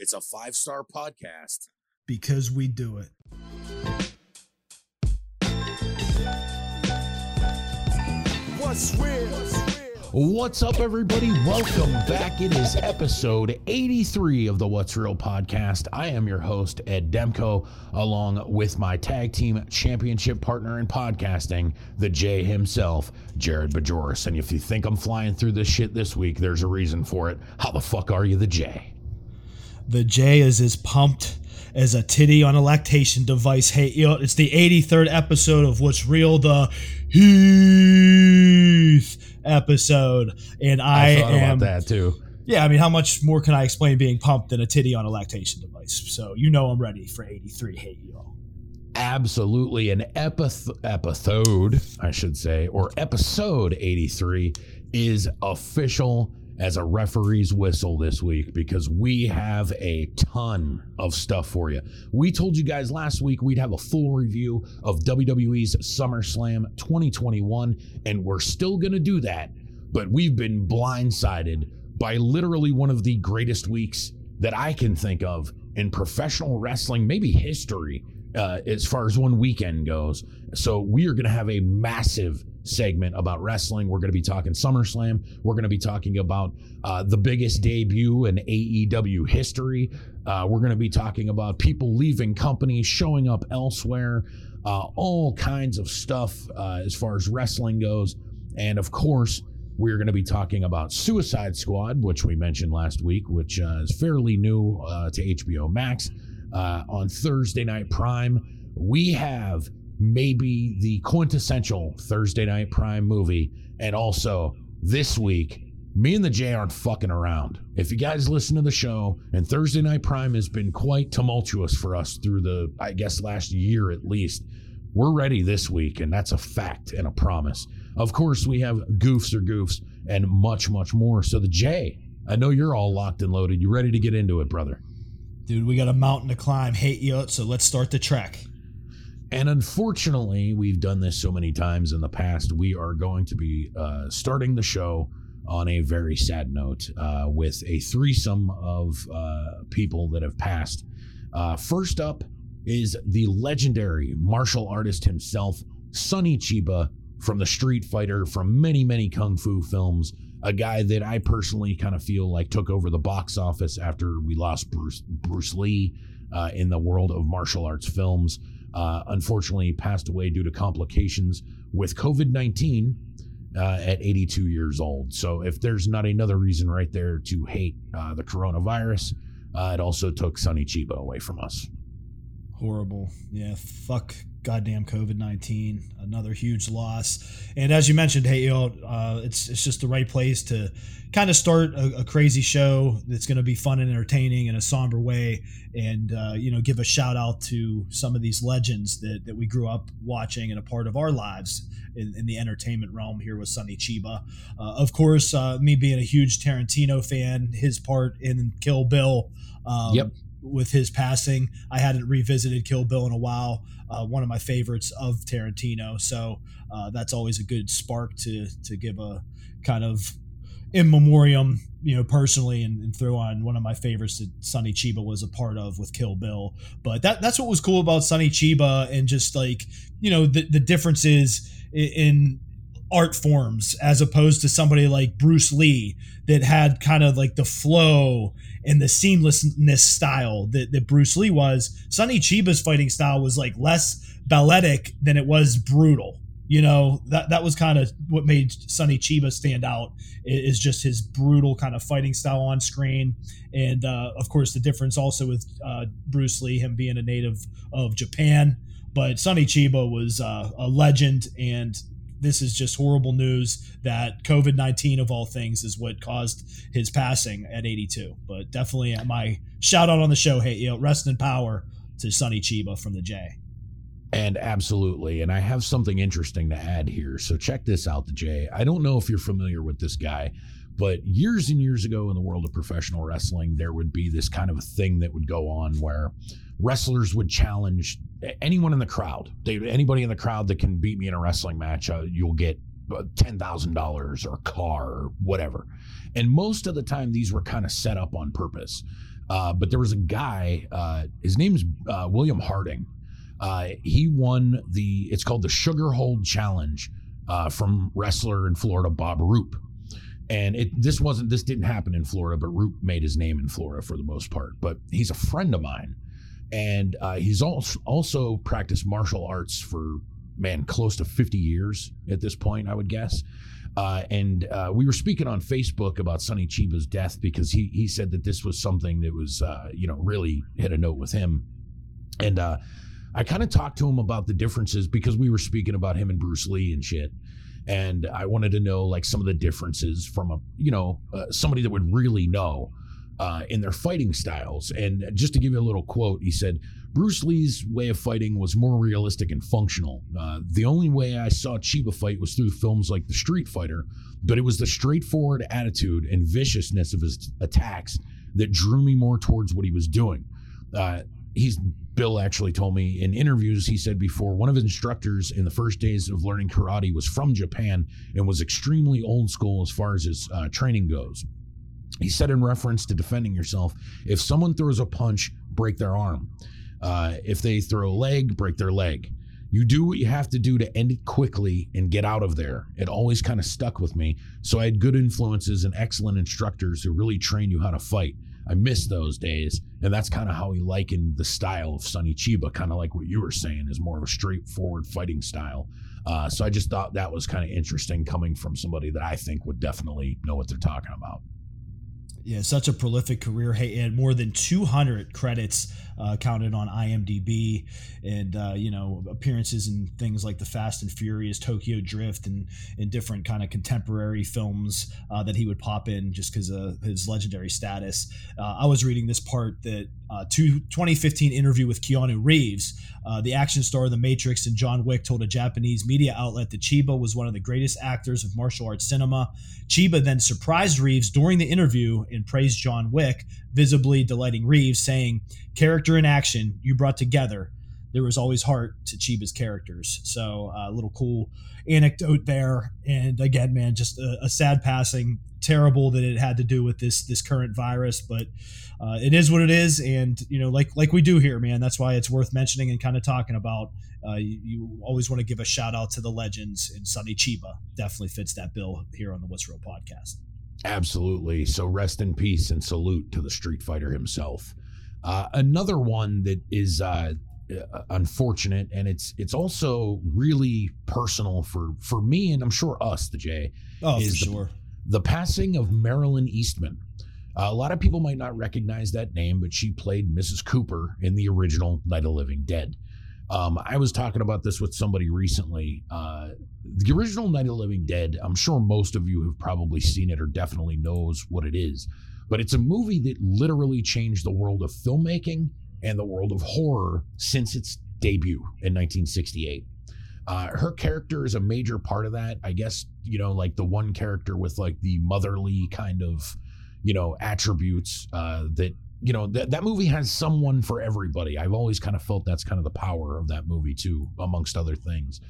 It's a five star podcast. Because we do it. What's real? What's up, everybody? Welcome back. It is episode 83 of the What's Real podcast. I am your host, Ed Demko, along with my tag team championship partner in podcasting, the J himself, Jared Bajoris. And if you think I'm flying through this shit this week, there's a reason for it. How the fuck are you, the J? The J is as pumped as a titty on a lactation device. Hey, you know, it's the 83rd episode of What's Real, the Heath episode. And I, I thought am about that too. Yeah, I mean, how much more can I explain being pumped than a titty on a lactation device? So you know I'm ready for 83. Hey, y'all. Absolutely. An epith- episode, I should say, or episode 83 is official as a referee's whistle this week because we have a ton of stuff for you. We told you guys last week we'd have a full review of WWE's SummerSlam 2021, and we're still going to do that, but we've been blindsided by literally one of the greatest weeks that I can think of in professional wrestling, maybe history, uh, as far as one weekend goes. So we are going to have a massive segment about wrestling. We're going to be talking SummerSlam. We're going to be talking about uh, the biggest debut in AEW history. Uh, we're going to be talking about people leaving companies, showing up elsewhere, uh, all kinds of stuff uh, as far as wrestling goes. And of course, we're going to be talking about Suicide Squad, which we mentioned last week, which uh, is fairly new uh, to HBO Max. on Thursday Night Prime, we have maybe the quintessential Thursday night prime movie. And also this week, me and the J aren't fucking around. If you guys listen to the show, and Thursday Night Prime has been quite tumultuous for us through the, I guess, last year at least. We're ready this week, and that's a fact and a promise. Of course, we have goofs or goofs and much, much more. So, the J, I know you're all locked and loaded. You ready to get into it, brother? Dude, we got a mountain to climb. Hey Ed, so let's start the trek. And unfortunately, we've done this so many times in the past. We are going to be uh, starting the show on a very sad note uh, with a threesome of uh, people that have passed. Uh, first up is the legendary martial artist himself, Sonny Chiba from the Street Fighter, from many, many Kung Fu films. A guy that I personally kind of feel like took over the box office after we lost Bruce, Bruce Lee uh, in the world of martial arts films uh, unfortunately passed away due to complications with COVID 19 uh, at 82 years old. So, if there's not another reason right there to hate uh, the coronavirus, uh, it also took Sonny Chiba away from us. Horrible. Yeah, fuck goddamn COVID nineteen, another huge loss. And as you mentioned, hey, you know, uh, it's it's just the right place to kind of start a, a crazy show that's going to be fun and entertaining in a somber way, and uh, you know, give a shout out to some of these legends that that we grew up watching and a part of our lives in, in the entertainment realm. Here with Sonny Chiba, uh, of course, uh, me being a huge Tarantino fan, his part in Kill Bill. Um, yep with his passing. I hadn't revisited Kill Bill in a while. Uh, one of my favorites of Tarantino, so uh, that's always a good spark to to give a kind of in memoriam, you know, personally, and, and, throw on one of my favorites that Sonny Chiba was a part of with Kill Bill. But that that's what was cool about Sonny Chiba, and just like you know the the differences in art forms as opposed to somebody like Bruce Lee that had kind of like the flow and the seamlessness style that, that Bruce Lee was. Sonny Chiba's fighting style was like less balletic than it was brutal. You know, that that was kind of what made Sonny Chiba stand out is just his brutal kind of fighting style on screen. And uh, of course, the difference also with uh, Bruce Lee, him being a native of Japan. But Sonny Chiba was uh, a legend and this is just horrible news that COVID 19 of all things is what caused his passing at 82. But definitely uh, my shout out on the show. Hey, you know, rest in power to Sonny Chiba from the J. And absolutely. And I have something interesting to add here. So check this out, the J. I don't know if you're familiar with this guy, but years and years ago in the world of professional wrestling, there would be this kind of a thing that would go on where wrestlers would challenge anyone in the crowd. They, anybody in the crowd that can beat me in a wrestling match, uh, you'll get uh, ten thousand dollars or a car or whatever. And most of the time, these were kind of set up on purpose. Uh, but there was a guy, uh, his name's uh, William Harding. Uh, he won the, it's called the Sugar Hold Challenge uh, from wrestler in Florida, Bob Roop. And it this wasn't this didn't happen in Florida, but Roop made his name in Florida for the most part. But he's a friend of mine, and uh, he's also practiced martial arts for man close to 50 years at this point, I would guess. Uh, and uh, we were speaking on Facebook about Sonny Chiba's death because he he said that this was something that was uh, you know really hit a note with him, and uh, I kind of talked to him about the differences because we were speaking about him and Bruce Lee and shit, and I wanted to know like some of the differences from a you know uh, somebody that would really know uh, in their fighting styles. And just to give you a little quote, he said Bruce Lee's way of fighting was more realistic and functional. Uh, the only way I saw Chiba fight was through films like The Street Fighter, but it was the straightforward attitude and viciousness of his attacks that drew me more towards what he was doing. Uh, he's Bill actually told me in interviews, he said before, one of his instructors in the first days of learning karate was from Japan and was extremely old school as far as his uh, training goes. He said in reference to defending yourself, if someone throws a punch, break their arm. Uh, if they throw a leg, break their leg. You do what you have to do to end it quickly and get out of there. It always kind of stuck with me. So I had good influences and excellent instructors who really trained you how to fight. I miss those days. And that's kind of how he likened the style of Sonny Chiba, kind of like what you were saying, is more of a straightforward fighting style. Uh, so I just thought that was kind of interesting coming from somebody that I think would definitely know what they're talking about. Yeah, such a prolific career. Hey, and more than 200 credits uh, counted on IMDb, and uh, you know appearances in things like the Fast and Furious, Tokyo Drift, and in different kind of contemporary films uh, that he would pop in just because of his legendary status. Uh, I was reading this part that uh, two, 2015 interview with Keanu Reeves, uh, the action star of The Matrix and John Wick, told a Japanese media outlet that Chiba was one of the greatest actors of martial arts cinema. Chiba then surprised Reeves during the interview and praised John Wick, visibly delighting Reeves, saying, Character and action you brought together. There was always heart to Chiba's characters. So, a uh, little cool anecdote there. And again, man, just a, a sad passing. Terrible that it had to do with this this current virus, but uh, it is what it is, and you know, like like we do here, man. That's why it's worth mentioning and kind of talking about. Uh, you, you, always want to give a shout out to the legends, and Sonny Chiba definitely fits that bill here on the What's Real podcast. Absolutely. So rest in peace and salute to the Street Fighter himself. Uh, another one that is uh, uh, unfortunate, and it's it's also really personal for for me, and I'm sure us, the J. Oh, is the, sure. The passing of Marilyn Eastman. Uh, a lot of people might not recognize that name, but she played Mrs. Cooper in the original Night of Living Dead. Um, I was talking about this with somebody recently. Uh, the original Night of the Living Dead, I'm sure most of you have probably seen it or definitely knows what it is, but it's a movie that literally changed the world of filmmaking and the world of horror since its debut in 1968. Uh, her character is a major part of that. I guess, you know, like the one character with like the motherly kind of, you know, attributes uh, that you know that that movie has someone for everybody. I've always kind of felt that's kind of the power of that movie too, amongst other things.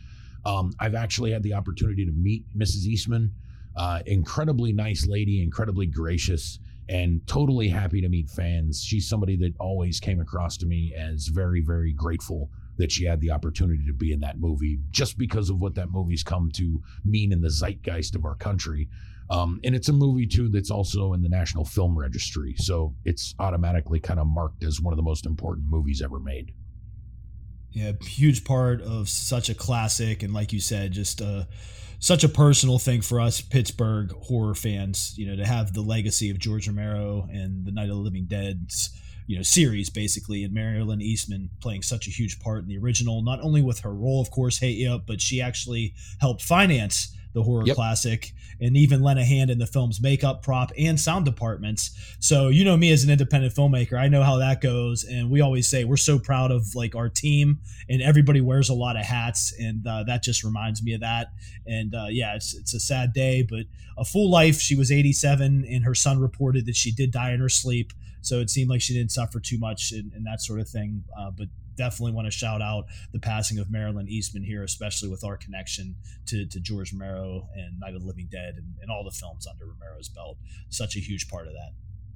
Um, I've actually had the opportunity to meet Mrs. Eastman, uh, incredibly nice lady, incredibly gracious, and totally happy to meet fans. She's somebody that always came across to me as very, very grateful that she had the opportunity to be in that movie, just because of what that movie's come to mean in the zeitgeist of our country. Um, and it's a movie too that's also in the National Film Registry, so it's automatically kind of marked as one of the most important movies ever made. Yeah, huge part of such a classic, and like you said, just uh, such a personal thing for us Pittsburgh horror fans. You know, to have the legacy of George Romero and the Night of the Living Dead's you know series basically and Marilyn Eastman playing such a huge part in the original not only with her role of course Hey Ed but she actually helped finance the horror yep. classic, and even lent a hand in the film's makeup, prop, and sound departments. So you know me as an independent filmmaker, I know how that goes, and we always say we're so proud of like our team, and everybody wears a lot of hats, and uh, that just reminds me of that. And uh, yeah, it's it's a sad day, but a full life. She was 87, and her son reported that she did die in her sleep. So it seemed like she didn't suffer too much and, and that sort of thing. Uh, but definitely want to shout out the passing of Marilyn Eastman here, especially with our connection to, to George Romero and Night of the Living Dead and, and all the films under Romero's belt. Such a huge part of that.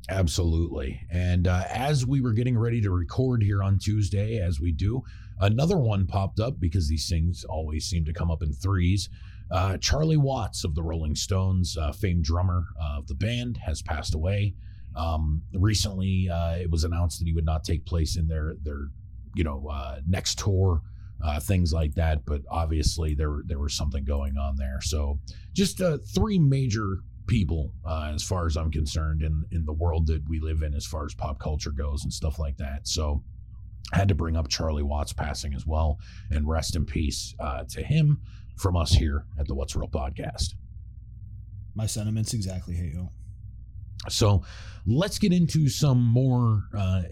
Absolutely. And uh, as we were getting ready to record here on Tuesday, as we do, another one popped up because these things always seem to come up in threes. Uh, Charlie Watts of the Rolling Stones, uh, famed drummer of the band, has passed away. Um, recently, uh, it was announced that he would not take place in their their you know uh, next tour, uh, things like that. But obviously, there there was something going on there. So, just uh, three major people, uh, as far as I'm concerned, in in the world that we live in, as far as pop culture goes and stuff like that. So, I had to bring up Charlie Watts passing as well, and rest in peace uh, to him from us here at the What's Real podcast. My sentiments exactly, hey yo. So let's get into some more uh,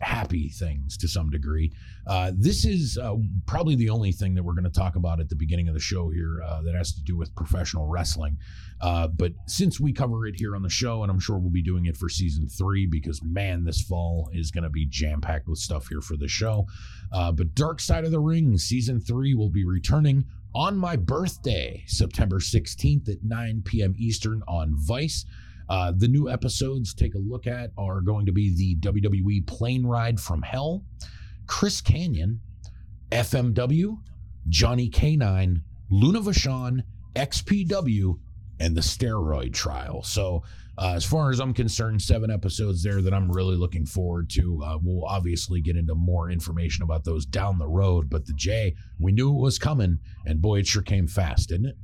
happy things to some degree. Uh, this is uh, probably the only thing that we're going to talk about at the beginning of the show here uh, that has to do with professional wrestling. Uh, but since we cover it here on the show, and I'm sure we'll be doing it for season three because man, this fall is going to be jam packed with stuff here for the show. Uh, but Dark Side of the Ring season three will be returning on my birthday, September 16th at 9 p.m. Eastern on Vice. Uh, the new episodes take a look at are going to be the WWE Plane Ride from Hell, Chris Kanyon, FMW, Johnny K9, Luna Vachon, XPW, and the steroid trial. So, uh, as far as I'm concerned, seven episodes there that I'm really looking forward to. Uh, we'll obviously get into more information about those down the road. But the J, we knew it was coming, and boy, it sure came fast, didn't it?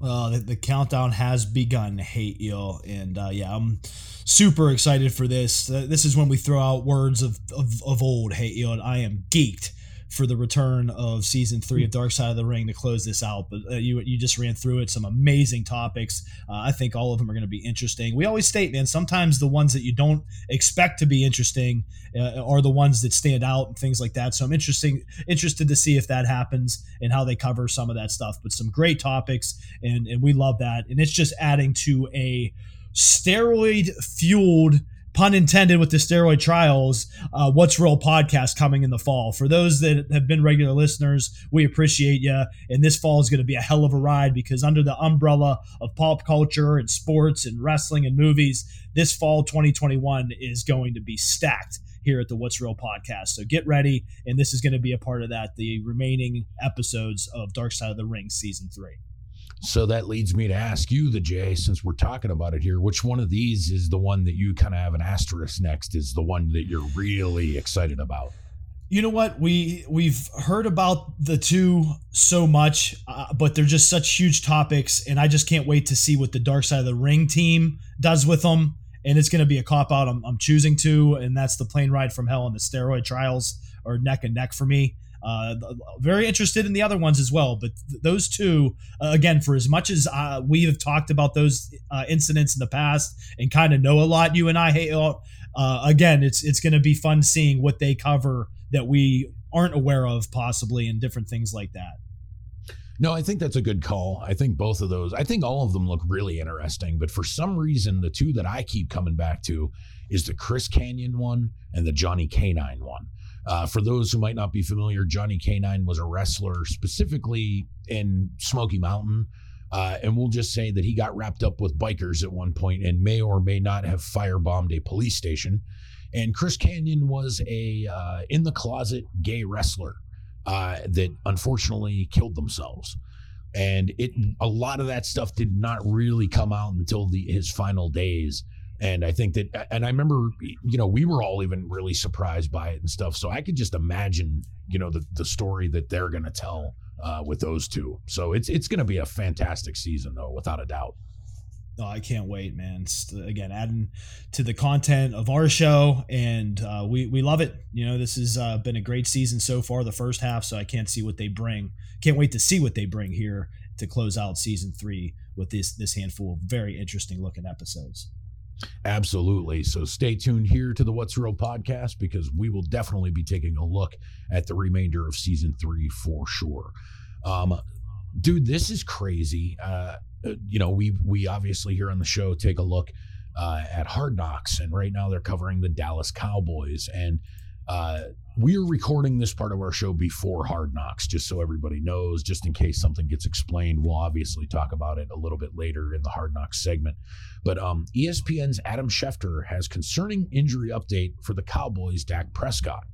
Uh, the, the, countdown has begun, Hey Ed, and uh, yeah, I'm super excited for this. Uh, this is when we throw out words of of, of old, Hey Ed, and I am geeked for the return of season three of Dark Side of the Ring to close this out. But uh, you you just ran through it, some amazing topics. Uh, I think all of them are going to be interesting. We always state, man, sometimes the ones that you don't expect to be interesting uh, are the ones that stand out and things like that. So I'm interesting interested to see if that happens and how they cover some of that stuff. But some great topics, and and we love that. And it's just adding to a steroid fueled pun intended with the steroid trials uh, what's real podcast coming in the fall for those that have been regular listeners we appreciate you and this fall is going to be a hell of a ride because under the umbrella of pop culture and sports and wrestling and movies this fall 2021 is going to be stacked here at the What's Real podcast. So get ready, and this is going to be a part of that. The remaining episodes of Dark Side of the Ring season three. So that leads me to ask you, the Jay, since we're talking about it here, which one of these is the one that you kind of have an asterisk next? Is the one that you're really excited about? You know what we we've heard about the two so much, uh, but they're just such huge topics, and I just can't wait to see what the Dark Side of the Ring team does with them. And it's going to be a cop out. I'm, I'm choosing to, and that's the plane ride from hell and the steroid trials are neck and neck for me. Uh, very interested in the other ones as well, but th- those two, uh, again, for as much as uh, we have talked about those uh, incidents in the past and kind of know a lot, you and I, hey, uh, again, it's it's going to be fun seeing what they cover that we aren't aware of, possibly, and different things like that. No, I think that's a good call. I think both of those, I think all of them look really interesting, but for some reason, the two that I keep coming back to is the Chris Kanyon one and the Johnny K9 one. Uh, for those who might not be familiar, Johnny K9 was a wrestler specifically in Smoky Mountain. Uh, and we'll just say that he got wrapped up with bikers at one point and may or may not have firebombed a police station. And Chris Kanyon was a uh, in the closet gay wrestler uh, that unfortunately killed themselves. And it a lot of that stuff did not really come out until the his final days. And I think that, and I remember, you know, we were all even really surprised by it and stuff. So I could just imagine, you know, the, the story that they're going to tell uh, with those two. So it's it's going to be a fantastic season, though, without a doubt. Oh, I can't wait, man. Again, adding to the content of our show, and uh, we we love it. You know, this has uh, been a great season so far, the first half. So I can't see what they bring. Can't wait to see what they bring here to close out season three with this this handful of very interesting looking episodes. Absolutely. So stay tuned here to the What's Real podcast because we will definitely be taking a look at the remainder of season three for sure. Um, dude, this is crazy. Uh, you know, we we obviously here on the show take a look uh, at Hard Knocks, and right now they're covering the Dallas Cowboys. And Uh, we're recording this part of our show before Hard Knocks, just so everybody knows, just in case something gets explained. We'll obviously talk about it a little bit later in the Hard Knocks segment. But um, ESPN's Adam Schefter has concerning injury update for the Cowboys' Dak Prescott.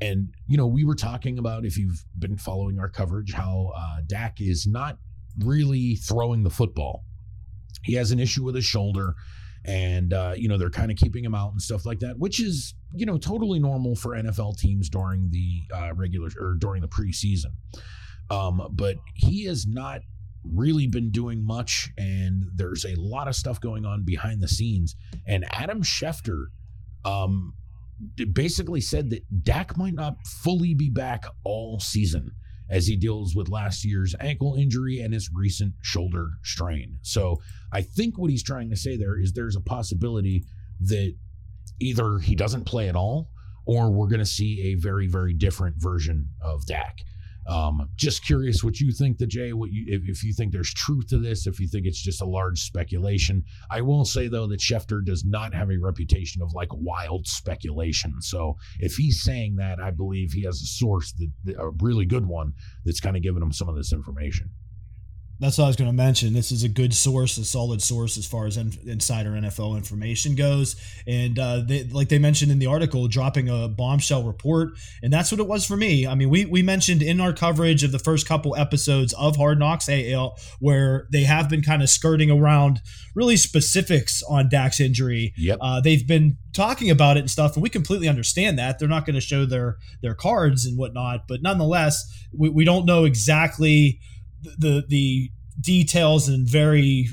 And, you know, we were talking about, if you've been following our coverage, how uh, Dak is not really throwing the football. He has an issue with his shoulder and uh, you know they're kind of keeping him out and stuff like that, which is you know totally normal for NFL teams during the uh, regular or during the preseason. Um, but he has not really been doing much, and there's a lot of stuff going on behind the scenes. And Adam Schefter um, basically said that Dak might not fully be back all season as he deals with last year's ankle injury and his recent shoulder strain. So I think what he's trying to say there is there's a possibility that either he doesn't play at all or we're going to see a very, very different version of Dak. Um, just curious what you think, the Jay. What you if, if, you think there's truth to this, if you think it's just a large speculation. I will say though that Schefter does not have a reputation of like wild speculation. So if he's saying that, I believe he has a source that a really good one that's kind of giving him some of this information. That's what I was going to mention. This is a good source, a solid source as far as in, insider NFL information goes. And uh, they, like they mentioned in the article, dropping a bombshell report. And that's what it was for me. I mean, we, we mentioned in our coverage of the first couple episodes of Hard Knocks AL, where they have been kind of skirting around really specifics on Dak's injury. Yep. Uh, they've been talking about it and stuff, and we completely understand that. They're not going to show their, their cards and whatnot. But nonetheless, we, we don't know exactly – the the details and very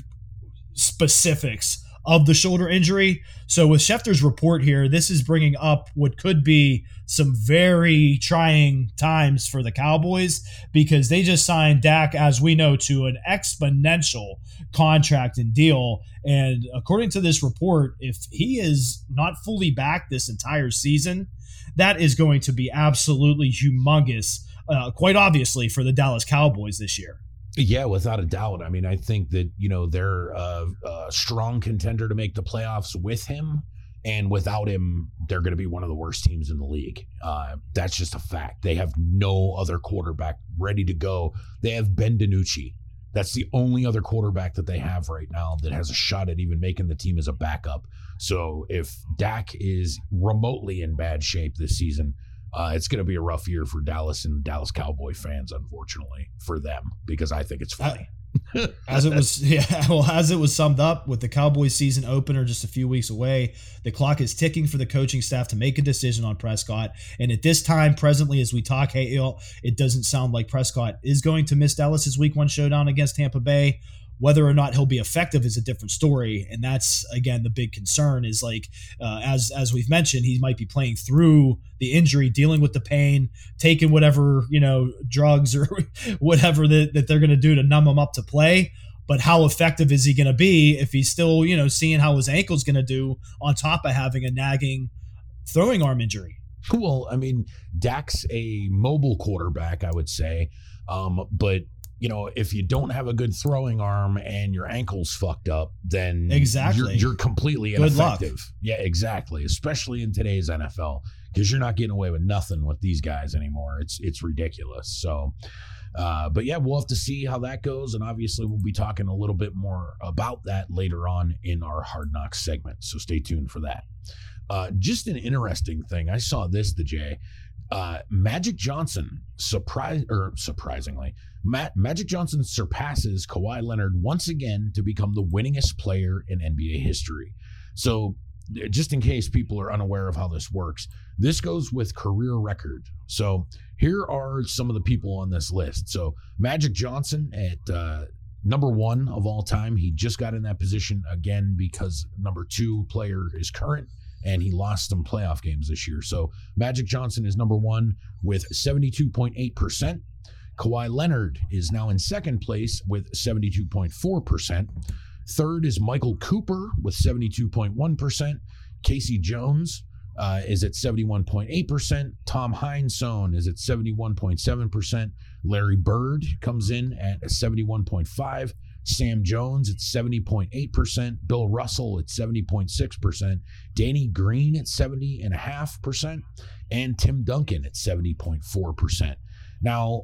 specifics of the shoulder injury. So with Schefter's report here, this is bringing up what could be some very trying times for the Cowboys because they just signed Dak, as we know, to an exponential contract and deal. And according to this report, if he is not fully back this entire season, that is going to be absolutely humongous, uh, quite obviously, for the Dallas Cowboys this year. Yeah, without a doubt. I mean, I think that you know they're a, a strong contender to make the playoffs with him, and without him, they're going to be one of the worst teams in the league. Uh, that's just a fact. They have no other quarterback ready to go. They have Ben DiNucci. That's the only other quarterback that they have right now that has a shot at even making the team as a backup. So if Dak is remotely in bad shape this season, uh, it's going to be a rough year for Dallas and Dallas Cowboy fans, unfortunately, for them because I think it's funny. as it was, yeah, well, as it was summed up with the Cowboys season opener just a few weeks away, the clock is ticking for the coaching staff to make a decision on Prescott. And at this time, presently, as we talk, hey, it doesn't sound like Prescott is going to miss Dallas's Week One showdown against Tampa Bay. Whether or not he'll be effective is a different story, and that's again the big concern. Is like uh, as as we've mentioned, he might be playing through the injury, dealing with the pain, taking whatever you know drugs or whatever that, that they're going to do to numb him up to play. But how effective is he going to be if he's still you know seeing how his ankle's going to do on top of having a nagging throwing arm injury? Well, I mean, Dak's a mobile quarterback, I would say, um, but you know, if you don't have a good throwing arm and your ankle's fucked up, then exactly you're, you're completely ineffective. Yeah, exactly. Especially in today's NFL, because you're not getting away with nothing with these guys anymore. It's it's ridiculous. So, uh, but yeah, we'll have to see how that goes, and obviously we'll be talking a little bit more about that later on in our Hard Knocks segment. So stay tuned for that. Uh, just an interesting thing. I saw this, the Jay. Uh, Magic Johnson, surprise or surprisingly, Magic Johnson surpasses Kawhi Leonard once again to become the winningest player in NBA history. So, just in case people are unaware of how this works, this goes with career record. So, here are some of the people on this list. So, Magic Johnson at uh, number one of all time. He just got in that position again because number two player is current and he lost some playoff games this year. So Magic Johnson is number one with 72.8%. Kawhi Leonard is now in second place with 72.4%. Third is Michael Cooper with 72.1%. K.C. Jones uh, is at 71.8%. Tom Heinsohn is at 71.7%. Larry Bird comes in at 71.5. Sam Jones at 70.8%, Bill Russell at 70.6%, Danny Green at 70.5%, and Tim Duncan at 70.4%. Now,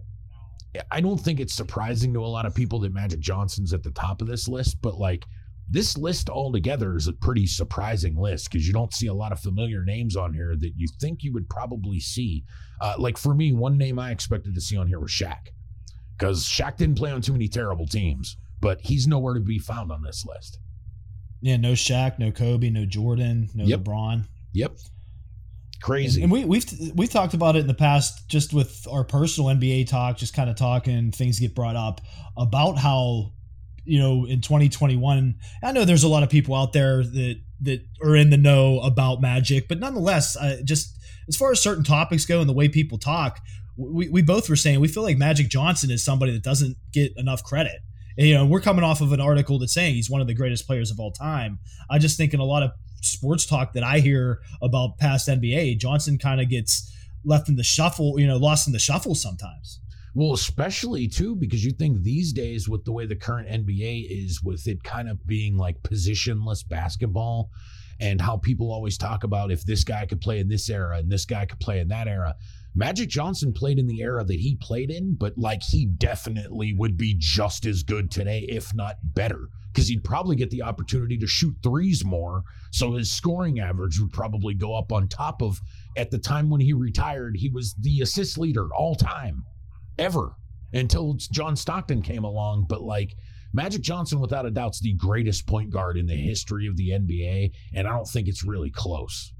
I don't think it's surprising to a lot of people that Magic Johnson's at the top of this list, but like this list altogether is a pretty surprising list because you don't see a lot of familiar names on here that you think you would probably see. Uh, like for me, one name I expected to see on here was Shaq because Shaq didn't play on too many terrible teams, but he's nowhere to be found on this list. Yeah, no Shaq, no Kobe, no Jordan, no Yep. LeBron. Yep. Crazy. And we, we've we've talked about it in the past, just with our personal NBA talk, just kind of talking. Things get brought up about how you know in 2021. I know there's a lot of people out there that that are in the know about Magic, but nonetheless, uh, just as far as certain topics go and the way people talk, we, we both were saying we feel like Magic Johnson is somebody that doesn't get enough credit. You know, we're coming off of an article that's saying he's one of the greatest players of all time. I just think in a lot of sports talk that I hear about past NBA, Johnson kind of gets left in the shuffle, you know, lost in the shuffle sometimes. Well, especially too, because you think these days with the way the current NBA is, with it kind of being like positionless basketball, and how people always talk about if this guy could play in this era and this guy could play in that era. Magic Johnson played in the era that he played in, but like he definitely would be just as good today, if not better, because he'd probably get the opportunity to shoot threes more. So his scoring average would probably go up on top of at the time when he retired, he was the assist leader all time ever until John Stockton came along. But like Magic Johnson, without a doubt, is the greatest point guard in the history of the NBA, and I don't think it's really close.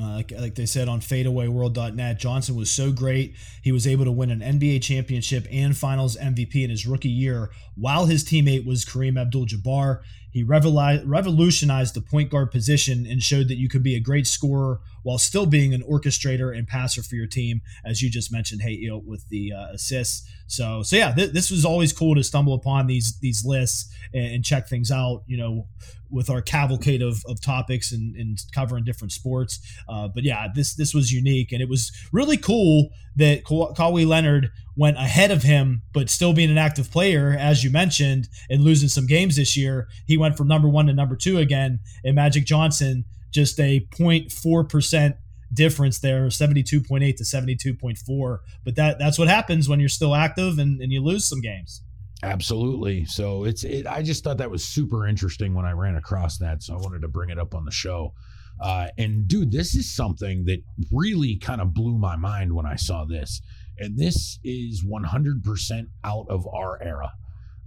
Uh, like, like they said on fadeawayworld.net, Johnson was so great. He was able to win an NBA championship and finals MVP in his rookie year while his teammate was Kareem Abdul Jabbar. He revolutionized the point guard position and showed that you could be a great scorer while still being an orchestrator and passer for your team, as you just mentioned, hey, you with the uh, assists. So, so yeah, th- this was always cool to stumble upon these these lists and, and check things out. You know, with our cavalcade of, of topics and, and covering different sports. Uh, but yeah, this this was unique, and it was really cool that Ka- Kawhi Leonard went ahead of him, but still being an active player, as you mentioned, and losing some games this year. He went from number one to number two again, and Magic Johnson just a 0.4 percent difference there 72.8 to 72.4 but that that's what happens when you're still active and, and you lose some games Absolutely. So it's it, I just thought that was super interesting when I ran across that, so I wanted to bring it up on the show. Uh, and dude, this is something that really kind of blew my mind when I saw this. And this is 100% out of our era.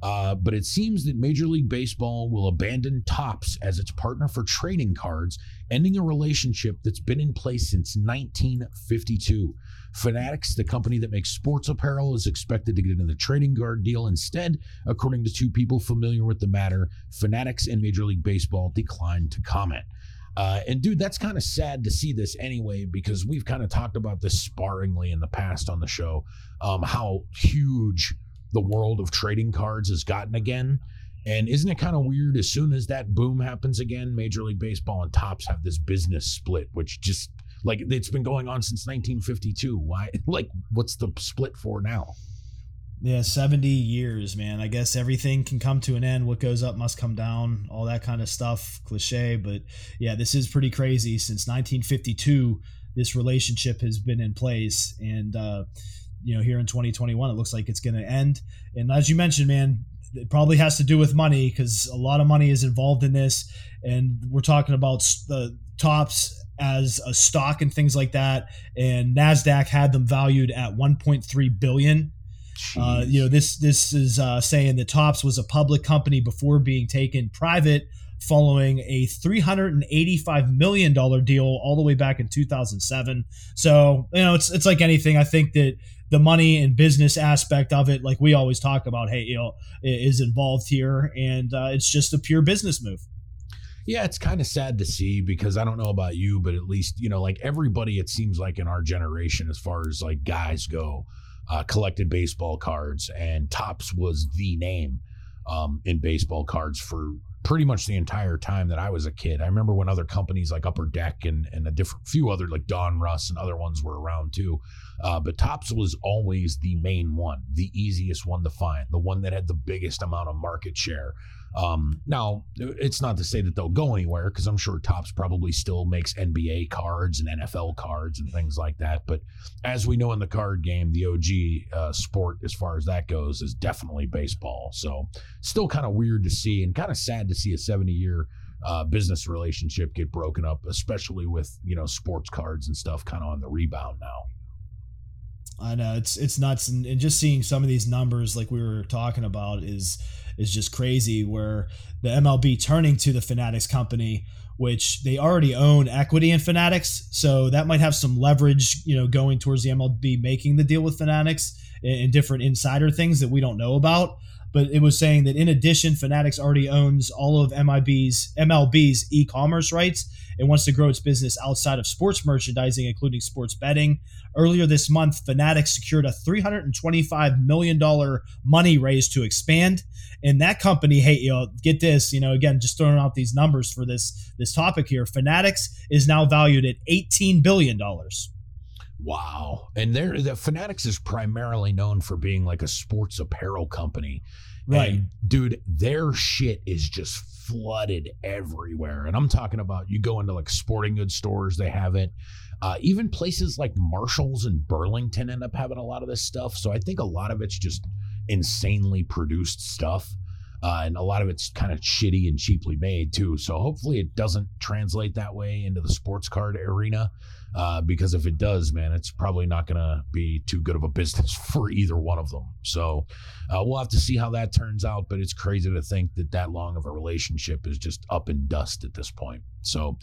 Uh, but it seems that Major League Baseball will abandon Topps as its partner for trading cards, ending a relationship that's been in place since 1952. Fanatics, the company that makes sports apparel, is expected to get into the trading card deal instead, according to two people familiar with the matter. Fanatics and Major League Baseball declined to comment. Uh, and dude, that's kind of sad to see this anyway, because we've kind of talked about this sparingly in the past on the show, um, how huge the world of trading cards has gotten again. And isn't it kind of weird? As soon as that boom happens again, Major League Baseball and Topps have this business split, which just like it's been going on since 1952. Why? Like, what's the split for now? Yeah, 70 years, man. I guess everything can come to an end. What goes up must come down, all that kind of stuff, cliche. But yeah, this is pretty crazy. Since 1952, this relationship has been in place. And, uh, you know, here in 2021, it looks like it's going to end. And as you mentioned, man, it probably has to do with money because a lot of money is involved in this. And we're talking about the Topps as a stock and things like that. And NASDAQ had them valued at 1.3 billion. Uh, you know, this this is uh, saying that Topps was a public company before being taken private, following a three hundred and eighty-five million dollar deal all the way back in two thousand seven. So you know, it's it's like anything. I think that the money and business aspect of it, like we always talk about, hey, you know, is involved here, and uh, it's just a pure business move. Yeah, it's kind of sad to see because I don't know about you, but at least, you know, like everybody, it seems like in our generation, as far as like guys go, uh, collected baseball cards, and Topps was the name um, in baseball cards for pretty much the entire time that I was a kid. I remember when other companies like Upper Deck and, and a different few other like Donruss and other ones were around too. Uh, but Topps was always the main one, the easiest one to find, the one that had the biggest amount of market share. Um, now, it's not to say that they'll go anywhere because I'm sure Topps probably still makes NBA cards and NFL cards and things like that. But as we know in the card game, the OG uh, sport, as far as that goes, is definitely baseball. So, still kind of weird to see and kind of sad to see a 70 year uh, business relationship get broken up, especially with you know sports cards and stuff kind of on the rebound now. I know it's it's nuts, and, and just seeing some of these numbers, like we were talking about, is is just crazy. Where the MLB turning to the Fanatics company, which they already own equity in Fanatics, so that might have some leverage, you know, going towards the MLB making the deal with Fanatics and, different insider things that we don't know about but it was saying that in addition, Fanatics already owns all of MIB's MLB's e-commerce rights and wants to grow its business outside of sports merchandising, including sports betting. Earlier this month, Fanatics secured a $325 million money raise to expand. And that company, hey, you know, get this, you know, again, just throwing out these numbers for this this topic here. Fanatics is now valued at $18 billion. Wow. And there the Fanatics is primarily known for being like a sports apparel company. Right. And dude, their shit is just flooded everywhere. And I'm talking about you go into like sporting goods stores, they have it. Uh, even places like Marshalls and Burlington end up having a lot of this stuff. So I think a lot of it's just insanely produced stuff. Uh, and a lot of it's kind of shitty and cheaply made too. So hopefully it doesn't translate that way into the sports card arena. Uh, because if it does, man, it's probably not going to be too good of a business for either one of them. So uh, we'll have to see how that turns out. But it's crazy to think that that long of a relationship is just up in dust at this point. So,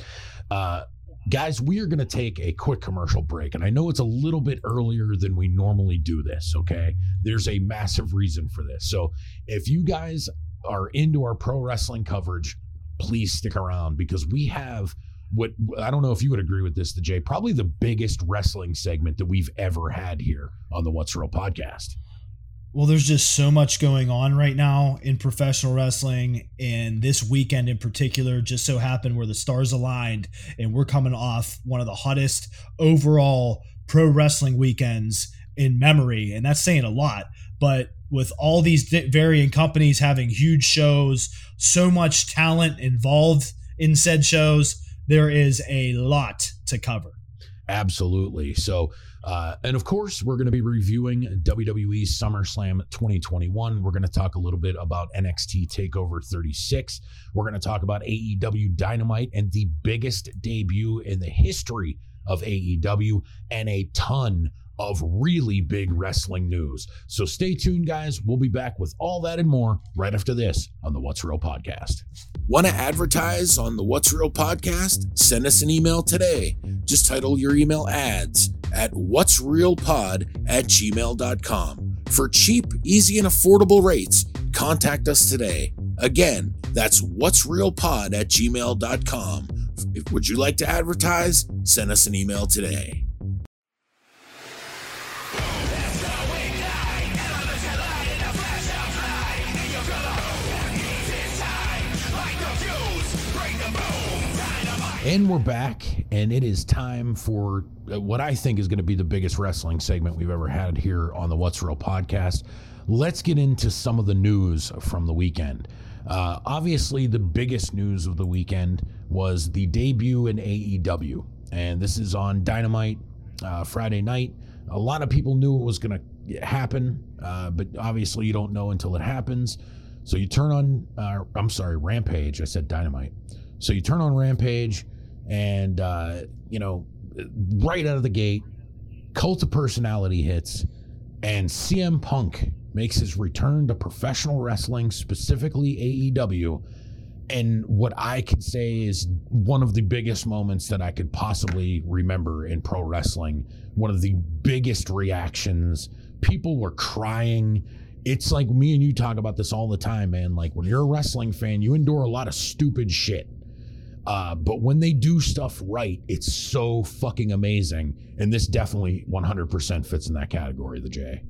uh, guys, we are going to take a quick commercial break. And I know it's a little bit earlier than we normally do this. Okay. There's a massive reason for this. So if you guys are into our pro wrestling coverage, please stick around because we have what I don't know if you would agree with this, the Jay, probably the biggest wrestling segment that we've ever had here on the What's Real podcast. Well, there's just so much going on right now in professional wrestling, and this weekend in particular just so happened where the stars aligned, and we're coming off one of the hottest overall pro wrestling weekends in memory, and that's saying a lot. But with all these varying companies having huge shows, so much talent involved in said shows, there is a lot to cover. Absolutely. So, uh, and of course, we're going to be reviewing WWE SummerSlam 2021. We're going to talk a little bit about NXT TakeOver 36. We're going to talk about AEW Dynamite and the biggest debut in the history of AEW and a ton of really big wrestling news. So stay tuned, guys. We'll be back with all that and more right after this on the What's Real podcast. Want to advertise on the What's Real podcast? Send us an email today. Just title your email ads at what's real pod at gmail.com. For cheap, easy, and affordable rates, contact us today. Again, that's what's real pod at gmail.com. Would you like to advertise? Send us an email today. And we're back, and it is time for uh, what I think is going to be the biggest wrestling segment we've ever had here on the What's Real podcast. Let's get into some of the news from the weekend. Uh, obviously, the biggest news of the weekend was the debut in AEW, and this is on Dynamite uh, Friday night. A lot of people knew it was going to happen, uh, but obviously, you don't know until it happens. So you turn on, uh, I'm sorry, Rampage. I said Dynamite. So you turn on Rampage, and uh, you know, right out of the gate, Cult of Personality hits, and CM Punk makes his return to professional wrestling, specifically AEW. And what I could say is one of the biggest moments that I could possibly remember in pro wrestling. One of the biggest reactions. People were crying. It's like me and you talk about this all the time, man. Like when you're a wrestling fan, you endure a lot of stupid shit uh, but when they do stuff right, it's so fucking amazing. And this definitely 100% fits in that category, the J.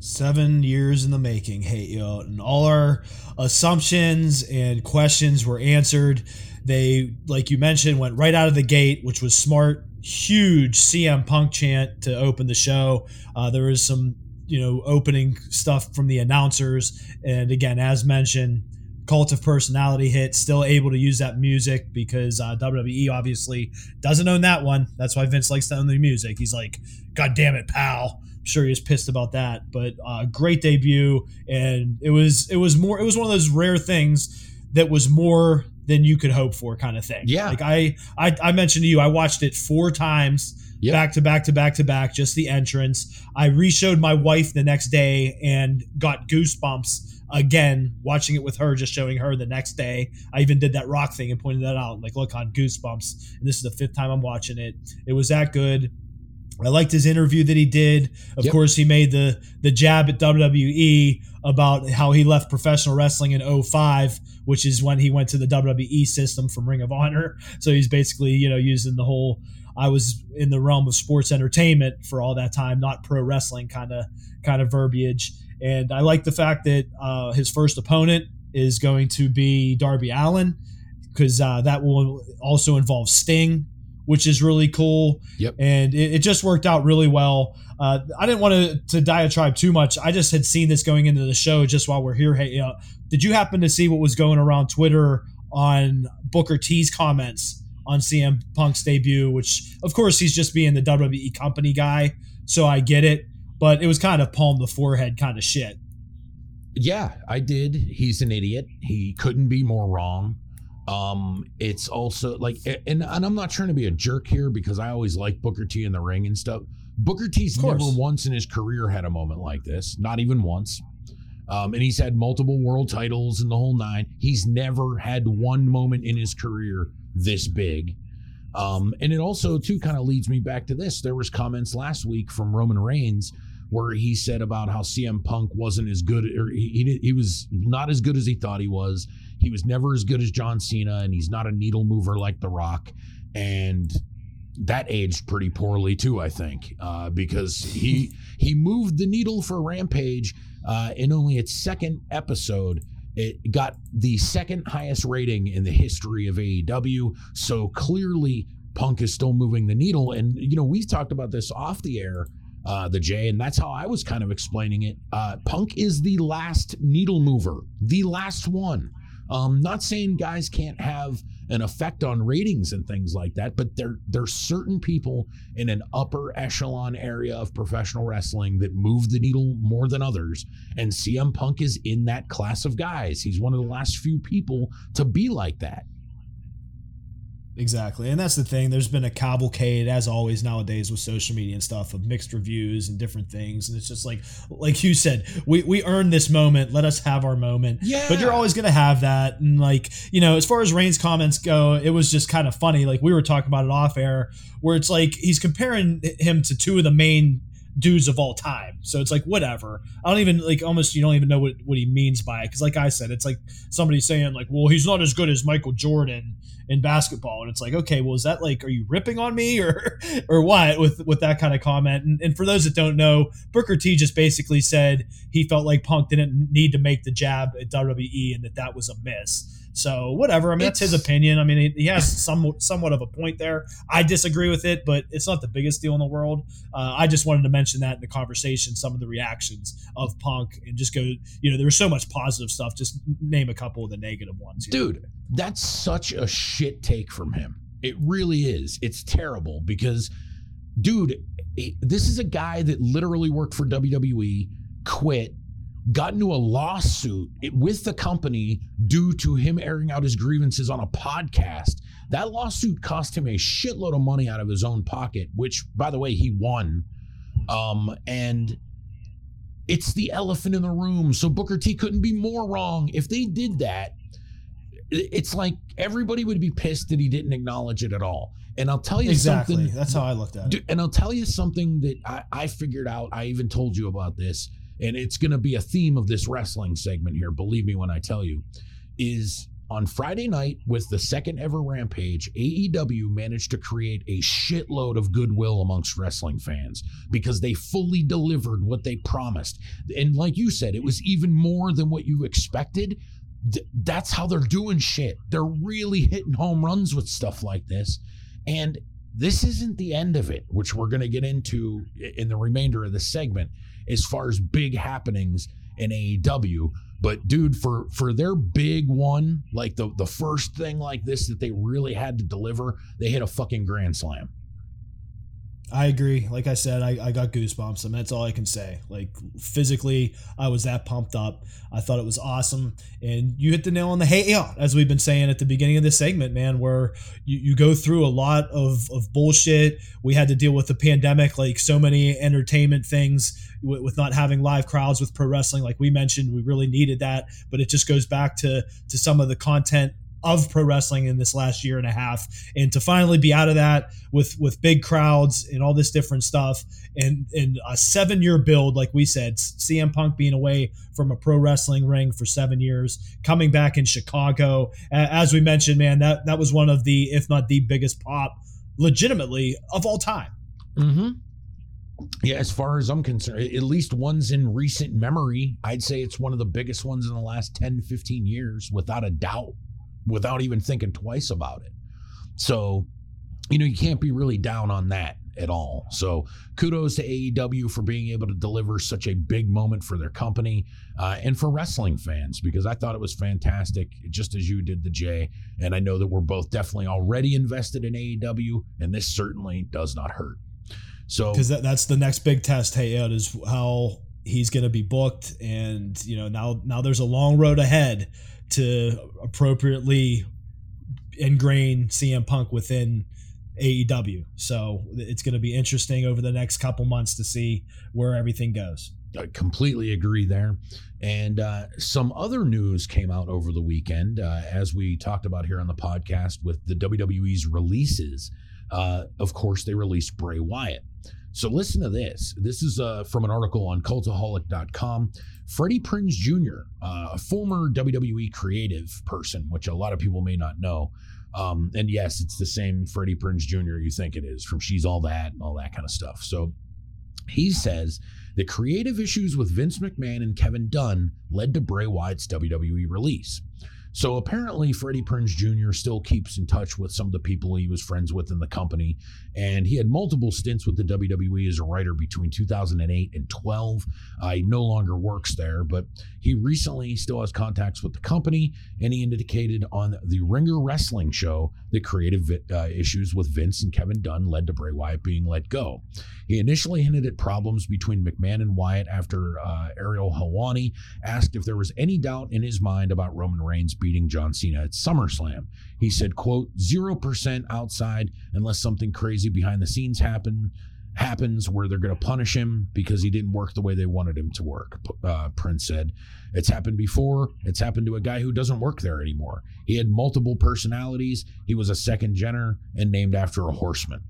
Seven years in the making, Hey Ed, and all our assumptions and questions were answered. They, like you mentioned, went right out of the gate, which was smart. Huge CM Punk chant to open the show. Uh, there was some, you know, opening stuff from the announcers, and again, as mentioned, cult of personality hit. Still able to use that music because uh, WWE obviously doesn't own that one. That's why Vince likes to own the music. He's like, God damn it, pal. I'm sure he was pissed about that, but uh, great debut, and it was it was more it was one of those rare things that was more than you could hope for, kind of thing. Yeah. like I I, I mentioned to you, I watched it four times. Yep. Back to back to back to back, just the entrance. I re-showed my wife the next day and got goosebumps again watching it with her, just showing her the next day. I even did that rock thing and pointed that out. Like, look on Goosebumps. And this is the fifth time I'm watching it. It was that good. I liked his interview that he did. Of Yep. course, he made the the jab at WWE about how he left professional wrestling in 05, which is when he went to the WWE system from Ring of Honor. So he's basically, you know, using the whole I was in the realm of sports entertainment for all that time, not pro wrestling kind of kind of verbiage. And I like the fact that uh, his first opponent is going to be Darby Allin because uh, that will also involve Sting, which is really cool. Yep. And it, it just worked out really well. Uh, I didn't want to, to diatribe too much. I just had seen this going into the show just while we're here. Hey, uh, did you happen to see what was going around Twitter on Booker T's comments on CM Punk's debut? Which, of course, he's just being the WWE company guy, so I get it. But it was kind of palm the forehead kind of shit. Yeah, I did. He's an idiot. He couldn't be more wrong. Um, it's also like, and, and I'm not trying to be a jerk here because I always like Booker T in the ring and stuff. Booker T's never once in his career had a moment like this, not even once. Um, and he's had multiple world titles in the whole nine. He's never had one moment in his career this big. Um, and it also too kind of leads me back to this. There was comments last week from Roman Reigns where he said about how CM Punk wasn't as good, or he, he was not as good as he thought he was. He was never as good as John Cena, and he's not a needle mover like The Rock. And that aged pretty poorly too, I think, uh, because he he moved the needle for Rampage uh, in only its second episode. It got the second highest rating in the history of AEW. So clearly, Punk is still moving the needle. And you know, we've talked about this off the air, uh, the J, and that's how I was kind of explaining it. Uh, Punk is the last needle mover, the last one. Um, not saying guys can't have an effect on ratings and things like that, but there there's certain people in an upper echelon area of professional wrestling that move the needle more than others, and CM Punk is in that class of guys. He's one of the last few people to be like that. Exactly. And that's the thing. There's been a cavalcade, as always nowadays with social media and stuff, of mixed reviews and different things. And it's just like, like you said, we, we earned this moment. Let us have our moment. Yeah. But you're always going to have that. And like, you know, as far as Reigns' comments go, it was just kind of funny. Like we were talking about it off air, where it's like he's comparing him to two of the main dudes of all time. So it's like whatever. I don't even like almost you don't even know what, what he means by it because like I said, it's like somebody saying like, well, he's not as good as Michael Jordan in basketball, and it's like, okay, well, is that like, are you ripping on me or or what with with that kind of comment? And, and for those that don't know, Booker T just basically said he felt like Punk didn't need to make the jab at WWE and that that was a miss. So whatever. I mean, that's his opinion. I mean, he, he has some somewhat of a point there. I disagree with it, but it's not the biggest deal in the world. Uh, I just wanted to mention that in the conversation, some of the reactions of Punk, and just go. You know, there was so much positive stuff. Just name a couple of the negative ones. you know? Dude, that's such a shit take from him. It really is. It's terrible because, dude, it- this is a guy that literally worked for WWE, quit, got into a lawsuit with the company due to him airing out his grievances on a podcast. That lawsuit cost him a shitload of money out of his own pocket, which, by the way, he won. Um, and it's the elephant in the room. So Booker T couldn't be more wrong. If they did that, it's like everybody would be pissed that he didn't acknowledge it at all. And I'll tell you exactly. something. That's how I looked at it. And I'll tell you something that I, I figured out. I even told you about this, and it's going to be a theme of this wrestling segment here. Believe me when I tell you, is on Friday night, with the second ever Rampage, AEW managed to create a shitload of goodwill amongst wrestling fans because they fully delivered what they promised. And like you said, it was even more than what you expected. Th- that's how they're doing shit. They're really hitting home runs with stuff like this. And this isn't the end of it, which we're going to get into in the remainder of the segment as far as big happenings in AEW. But dude, for for their big one, like the the first thing like this that they really had to deliver, they hit a fucking grand slam. I agree. Like I said, I, I got goosebumps. Mean, that's all I can say. Like physically, I was that pumped up. I thought it was awesome. And you hit the nail on the head, yeah, as we've been saying at the beginning of this segment, man, where you, you go through a lot of, of bullshit. We had to deal with the pandemic, like so many entertainment things with, with not having live crowds with pro wrestling. Like we mentioned, we really needed that. But it just goes back to to some of the content of pro wrestling in this last year and a half and to finally be out of that with with big crowds and all this different stuff and in a seven year build like we said CM Punk being away from a pro wrestling ring for seven years coming back in Chicago as we mentioned man that that was one of the if not the biggest pop legitimately of all time mm-hmm. Yeah, as far as I'm concerned, at least ones in recent memory, I'd say it's one of the biggest ones in the last 10, 15 years, without a doubt without even thinking twice about it. So, you know, you can't be really down on that at all. So, kudos to AEW for being able to deliver such a big moment for their company uh, and for wrestling fans because I thought it was fantastic, just as you did the J. And I know that we're both definitely already invested in AEW, and this certainly does not hurt. So, because that, that's the next big test, hey, Ed, is how he's going to be booked, and you know now now there's a long road ahead to appropriately ingrain CM Punk within AEW. So it's going to be interesting over the next couple months to see where everything goes. I completely agree there. And uh, some other news came out over the weekend, uh, as we talked about here on the podcast with the WWE's releases. Uh, of course, they released Bray Wyatt. So listen to this. This is uh, from an article on cultaholic.com. Freddie Prinze Jr., uh, a former WWE creative person, which a lot of people may not know. Um, and yes, it's the same Freddie Prinze Jr. you think it is from She's All That and all that kind of stuff. So he says the creative issues with Vince McMahon and Kevin Dunn led to Bray Wyatt's WWE release. So apparently, Freddie Prinze Jr. still keeps in touch with some of the people he was friends with in the company, and he had multiple stints with the WWE as a writer between 2008 and 12. Uh, he no longer works there, but he recently still has contacts with the company, and he indicated on the Ringer Wrestling show that creative uh, issues with Vince and Kevin Dunn led to Bray Wyatt being let go. He initially hinted at problems between McMahon and Wyatt after uh, Ariel Helwani asked if there was any doubt in his mind about Roman Reigns beating John Cena at SummerSlam. He said, quote, 0% outside unless something crazy behind the scenes happen happens where they're going to punish him because he didn't work the way they wanted him to work. Uh, Prinze said, It's happened before. It's happened to a guy who doesn't work there anymore. He had multiple personalities. He was a second gener and named after a horseman.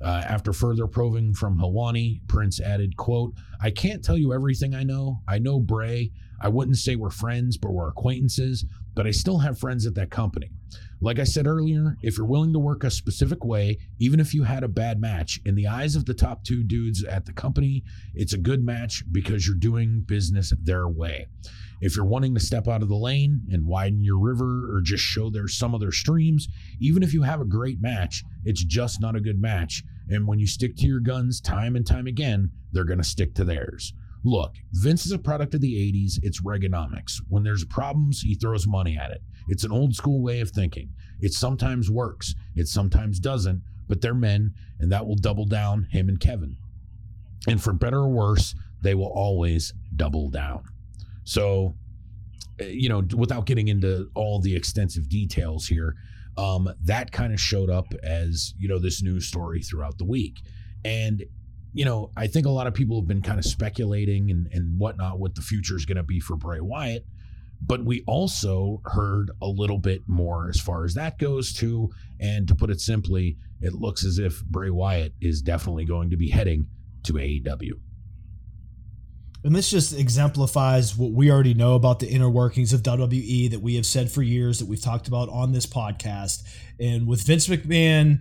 Uh, after further probing from Helwani, Prinze added, quote, I can't tell you everything I know. I know Bray. I wouldn't say we're friends, but we're acquaintances, but I still have friends at that company. Like I said earlier, if you're willing to work a specific way, even if you had a bad match, in the eyes of the top two dudes at the company, it's a good match because you're doing business their way. If you're wanting to step out of the lane and widen your river or just show their some of their streams, even if you have a great match, it's just not a good match. And when you stick to your guns time and time again, they're going to stick to theirs. Look, Vince is a product of the 80s. It's Reaganomics. When there's problems, he throws money at it. It's an old school way of thinking. It sometimes works, it sometimes doesn't, but they're men, and that will double down him and Kevin. And for better or worse, they will always double down. So, eh, you know, without getting into all the extensive details here, um, that kind of showed up as, you know, this news story throughout the week. And, you know, I think a lot of people have been kind of speculating and, and whatnot what the future is going to be for Bray Wyatt. But we also heard a little bit more as far as that goes, too. And to put it simply, it looks as if Bray Wyatt is definitely going to be heading to AEW. And this just exemplifies what we already know about the inner workings of WWE that we have said for years that we've talked about on this podcast. And with Vince McMahon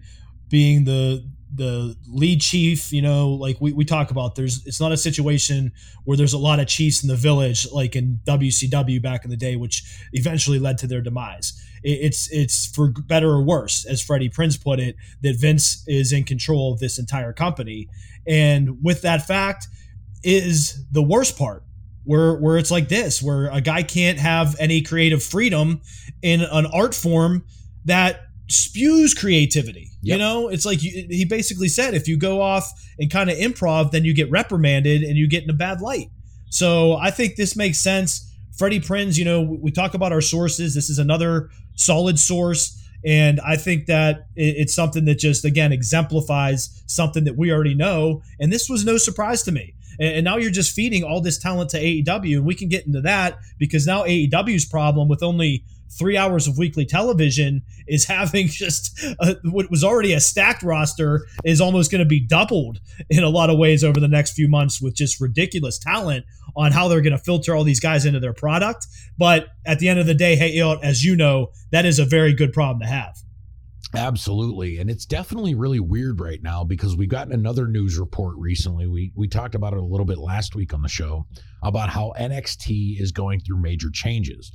being the the lead chief, you know, like we, we talk about, there's it's not a situation where there's a lot of chiefs in the village like in WCW back in the day, which eventually led to their demise. It, it's it's for better or worse, as Freddie Prinze put it, that Vince is in control of this entire company. And with that fact, is the worst part where where it's like this where a guy can't have any creative freedom in an art form that spews creativity yep. you know? It's like you, he basically said if you go off and kind of improv then you get reprimanded and you get in a bad light. So i think this makes sense. Freddie prinze you know we talk about our sources. This is another solid source. And i think that it's something that just again exemplifies something that we already know. And this was no surprise to me. And, now you're just feeding all this talent to AEW, and we can get into that because now AEW's problem with only three hours of weekly television is having just a, what was already a stacked roster is almost going to be doubled in a lot of ways over the next few months with just ridiculous talent on how they're going to filter all these guys into their product. But at the end of the day, hey, as you know, that is a very good problem to have. Absolutely. And it's definitely really weird right now because we've gotten another news report recently. We we talked about it a little bit last week on the show about how NXT is going through major changes.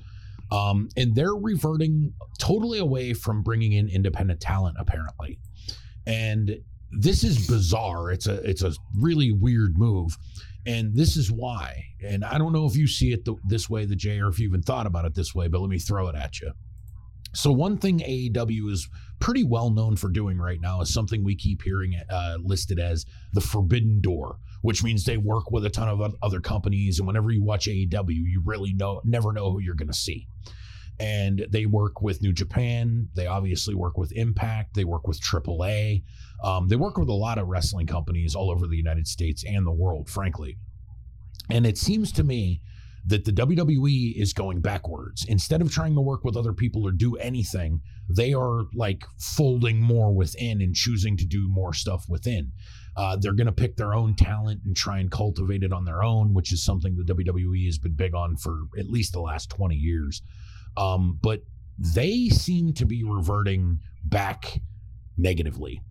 Um, and they're reverting totally away from bringing in independent talent apparently. And this is bizarre. It's a it's a really weird move. And this is why. And I don't know if you see it the, this way, the J, or if you even thought about it this way, but let me throw it at you. So, one thing AEW is pretty well known for doing right now is something we keep hearing uh, listed as the forbidden door, which means they work with a ton of other companies. And whenever you watch AEW, you really know never know who you're going to see. And they work with New Japan. They obviously work with Impact. They work with AAA. Um, they work with a lot of wrestling companies all over the United States and the world, frankly. And it seems to me that the WWE is going backwards. Instead of trying to work with other people or do anything, they are like folding more within and choosing to do more stuff within. Uh, they're going to pick their own talent and try and cultivate it on their own, which is something the WWE has been big on for at least the last 20 years. Um, but they seem to be reverting back negatively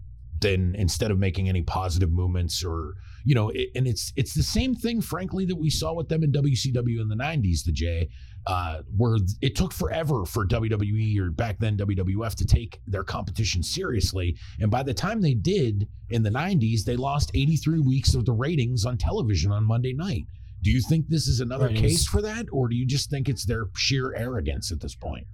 then instead of making any positive movements or you know it, and it's it's the same thing frankly that we saw with them in WCW in the 90s the J uh, where it took forever for WWE or back then WWF to take their competition seriously. And by the time they did in the 90s they lost 83 weeks of the ratings on television on Monday night. Do you think this is another case for that or do you just think it's their sheer arrogance at this point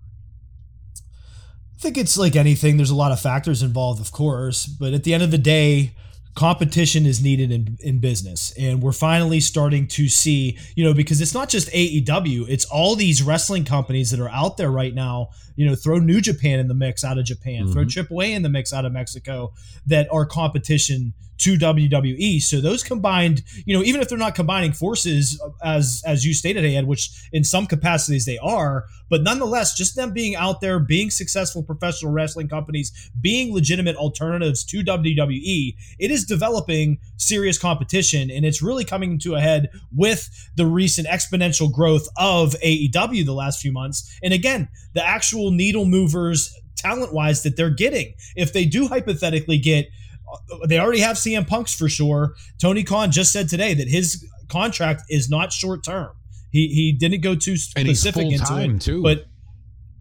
I think it's like anything. There's a lot of factors involved, of course, but at the end of the day, competition is needed in, in business and we're finally starting to see you know because it's not just aew it's all these wrestling companies that are out there right now you know throw new japan in the mix out of japan mm-hmm. throw aaa in the mix out of mexico that are competition to WWE. So those combined, you know, even if they're not combining forces as as you stated, Ed, which in some capacities they are, but nonetheless, just them being out there, being successful professional wrestling companies, being legitimate alternatives to WWE, it is developing serious competition, and it's really coming to a head with the recent exponential growth of AEW the last few months. And again, the actual needle movers talent wise that they're getting. If they do hypothetically get uh, they already have CM Punk's for sure. Tony Khan just said today that his contract is not short term. He he didn't go too specific into it, too. but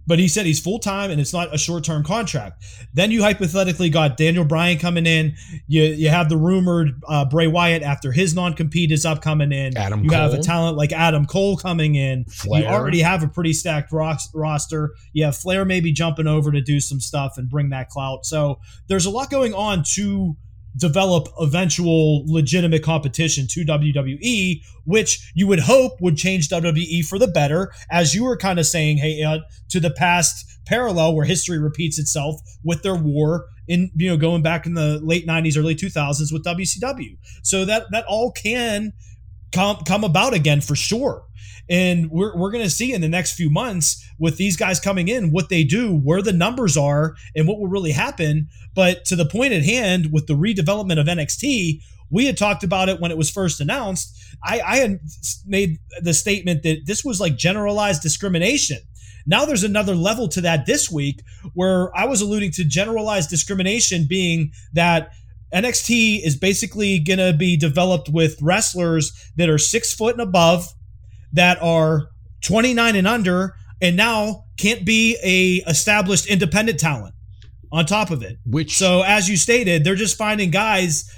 but he said he's full time and it's not a short term contract. Then you hypothetically got Daniel Bryan coming in. You you have the rumored uh, Bray Wyatt after his non compete is up coming in. Adam you Cole. have a talent like Adam Cole coming in. Flair. You already have a pretty stacked ros- roster. You have Flair maybe jumping over to do some stuff and bring that clout. So there's a lot going on to develop eventual legitimate competition to WWE, which you would hope would change WWE for the better, as you were kind of saying, hey, uh, to the past parallel where history repeats itself with their war in you know going back in the late 90s early 2000s with WCW. So that that all can come come about again for sure. And we're, we're going to see in the next few months with these guys coming in what they do, where the numbers are, and what will really happen. But to the point at hand, with the redevelopment of NXT, we had talked about it when it was first announced. I, I had made the statement that this was like generalized discrimination. Now there's another level to that this week where I was alluding to generalized discrimination being that NXT is basically going to be developed with wrestlers that are six foot and above, that are 29 and under, and now can't be a established independent talent on top of it. Which so as you stated, they're just finding guys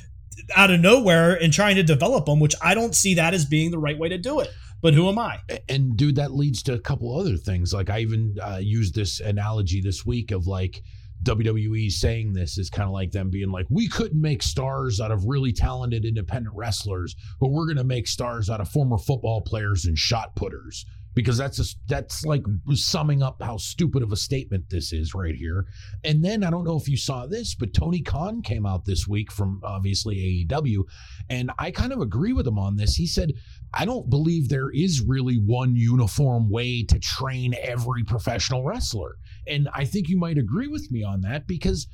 out of nowhere and trying to develop them, which I don't see that as being the right way to do it. But who am I? And dude, that leads to a couple other things. Like I even uh, used this analogy this week of like WWE saying this is kind of like them being like, we couldn't make stars out of really talented independent wrestlers, but we're going to make stars out of former football players and shot putters because that's a, that's like summing up how stupid of a statement this is right here. And then I don't know if you saw this, but Tony Khan came out this week from obviously AEW, and I kind of agree with him on this. He said, "I don't believe there is really one uniform way to train every professional wrestler." And I think you might agree with me on that because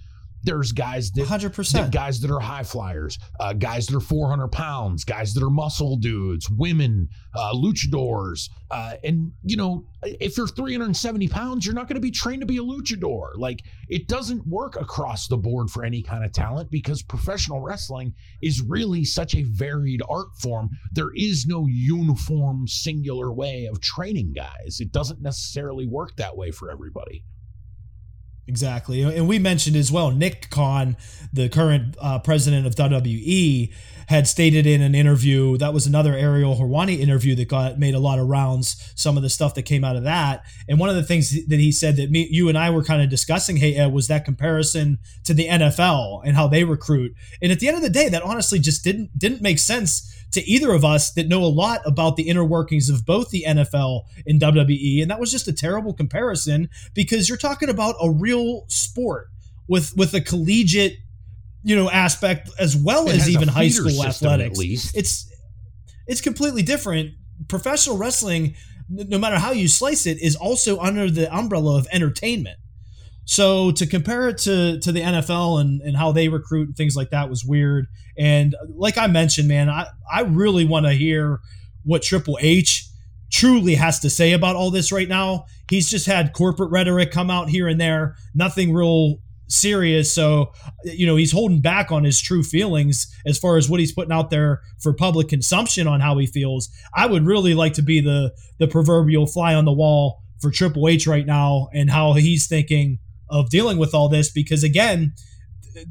there's guys that 100%. guys that are high flyers, uh, guys that are 400 pounds, guys that are muscle dudes, women, uh, luchadors, uh, and you know if you're 370 pounds, you're not going to be trained to be a luchador. Like it doesn't work across the board for any kind of talent because professional wrestling is really such a varied art form. There is no uniform, singular way of training guys. It doesn't necessarily work that way for everybody. Exactly. And we mentioned as well, Nick Khan, the current uh, president of WWE, had stated in an interview that was another Ariel Helwani interview that got made a lot of rounds. Some of the stuff that came out of that, and one of the things that he said that me, you and I were kind of discussing, hey Ed, was that comparison to the NFL and how they recruit. And at the end of the day, that honestly just didn't didn't make sense to either of us that know a lot about the inner workings of both the NFL and WWE. And that was just a terrible comparison because you're talking about a real sport with with a collegiate you know aspect as well It as even high school system, at athletics. least. It's it's completely different. Professional wrestling, no matter how you slice it, is also under the umbrella of entertainment. So to compare it to to the NFL and, and how they recruit and things like that was weird. And like I mentioned, man, I, I really want to hear what Triple H truly has to say about all this right now. He's just had corporate rhetoric come out here and there, nothing real serious. So, you know, he's holding back on his true feelings as far as what he's putting out there for public consumption on how he feels. I would really like to be the the proverbial fly on the wall for Triple H right now and how he's thinking of dealing with all this because again,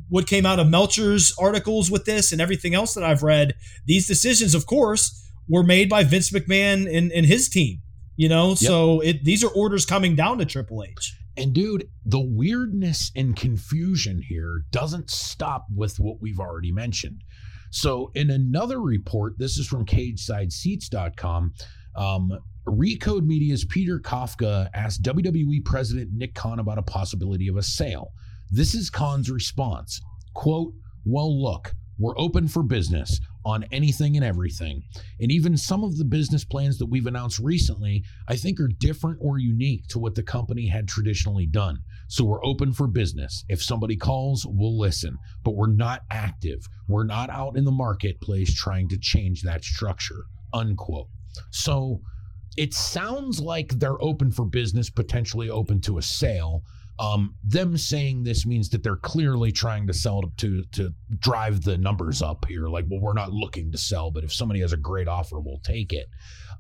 what came out of Meltzer's articles with this and everything else that I've read, these decisions, of course, were made by Vince McMahon and, and his team. You know, so it these are orders coming down to Triple H. And dude, the weirdness and confusion here doesn't stop with what we've already mentioned. So, in another report, this is from CagesideSeats.com. Um, Recode Media's Peter Kafka asked WWE President Nick Khan about a possibility of a sale. This is Khan's response quote, Well, look, we're open for business on anything and everything. And even some of the business plans that we've announced recently, I think are different or unique to what the company had traditionally done. So we're open for business. If somebody calls, we'll listen, but we're not active. We're not out in the marketplace trying to change that structure. Unquote. So it sounds like they're open for business, potentially open to a sale. Um, them saying this means that they're clearly trying to sell to to drive the numbers up here. Like, well, we're not looking to sell, but if somebody has a great offer, we'll take it.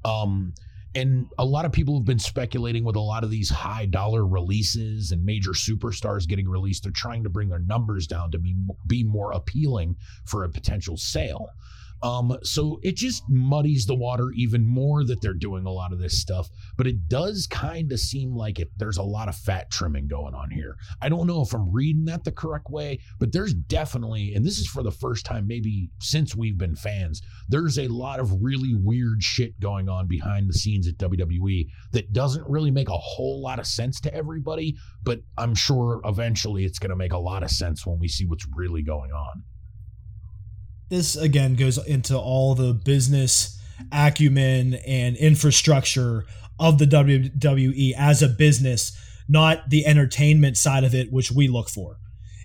Um, and a lot of people have been speculating with a lot of these high dollar releases and major superstars getting released. They're trying to bring their numbers down to be be more appealing for a potential sale. Um, so it just muddies the water even more that they're doing a lot of this stuff. But it does kind of seem like it. There's a lot of fat trimming going on here. I don't know if I'm reading that the correct way, but there's definitely, and this is for the first time maybe since we've been fans. There's a lot of really weird shit going on behind the scenes at WWE that doesn't really make a whole lot of sense to everybody. But I'm sure eventually it's going to make a lot of sense when we see what's really going on. This again goes into all the business acumen and infrastructure of the WWE as a business, not the entertainment side of it, which we look for.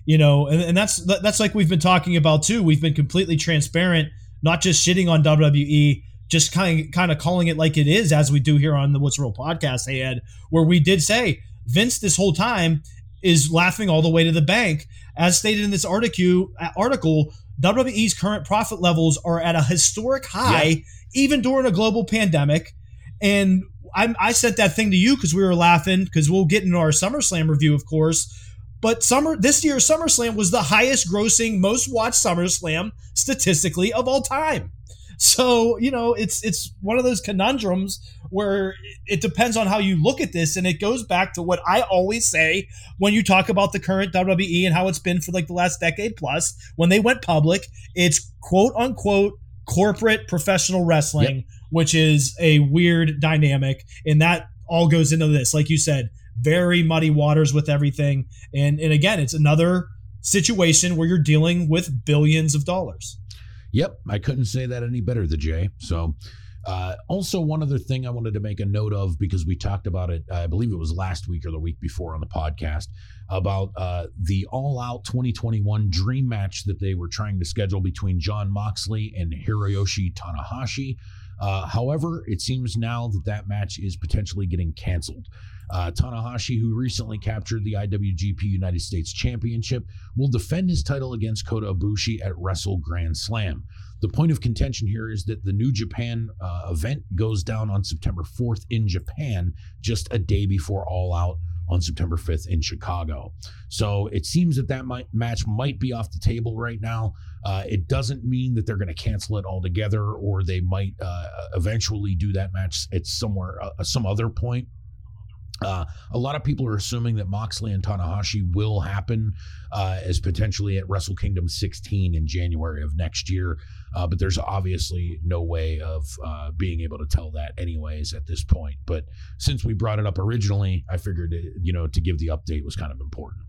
you know, and, and that's that's like we've been talking about too. We've been completely transparent, not just shitting on WWE, just kind of kind of calling it like it is, as we do here on the What's Real podcast. Hey Ed, where we did say Vince this whole time is laughing all the way to the bank, as stated in this article. Article WWE's current profit levels are at a historic high, yeah. even during a global pandemic. And I, I sent that thing to you because we were laughing because we'll get into our SummerSlam review, of course. But summer this year's SummerSlam was the highest grossing, most watched SummerSlam statistically of all time. So you know, it's it's one of those conundrums where it depends on how you look at this, and it goes back to what I always say when you talk about the current WWE and how it's been for like the last decade plus. When they went public, it's quote unquote corporate professional wrestling, yep. which is a weird dynamic, and that all goes into this. Like you said, very muddy waters with everything, and and again, it's another situation where you're dealing with billions of dollars. Yep, I couldn't say that any better, the J. So, uh, also one other thing I wanted to make a note of because we talked about it, I believe it was last week or the week before on the podcast about uh, the All Out 2021 Dream match that they were trying to schedule between Jon Moxley and Hiroshi Tanahashi. Uh, however, it seems now that that match is potentially getting canceled. Uh, Tanahashi, who recently captured the IWGP United States Championship, will defend his title against Kota Ibushi at Wrestle Grand Slam. The point of contention here is that the New Japan uh, event goes down on September 4th in Japan, just a day before All Out on September 5th in Chicago. So it seems that that might, match might be off the table right now. Uh, it doesn't mean that they're going to cancel it altogether, or they might uh, eventually do that match at somewhere, uh, some other point uh, a lot of people are assuming that Moxley and Tanahashi will happen uh, as potentially at Wrestle Kingdom 16 in January of next year, uh, but there's obviously no way of uh, being able to tell that anyways at this point. But since we brought it up originally, I figured it, you know to give the update was kind of important.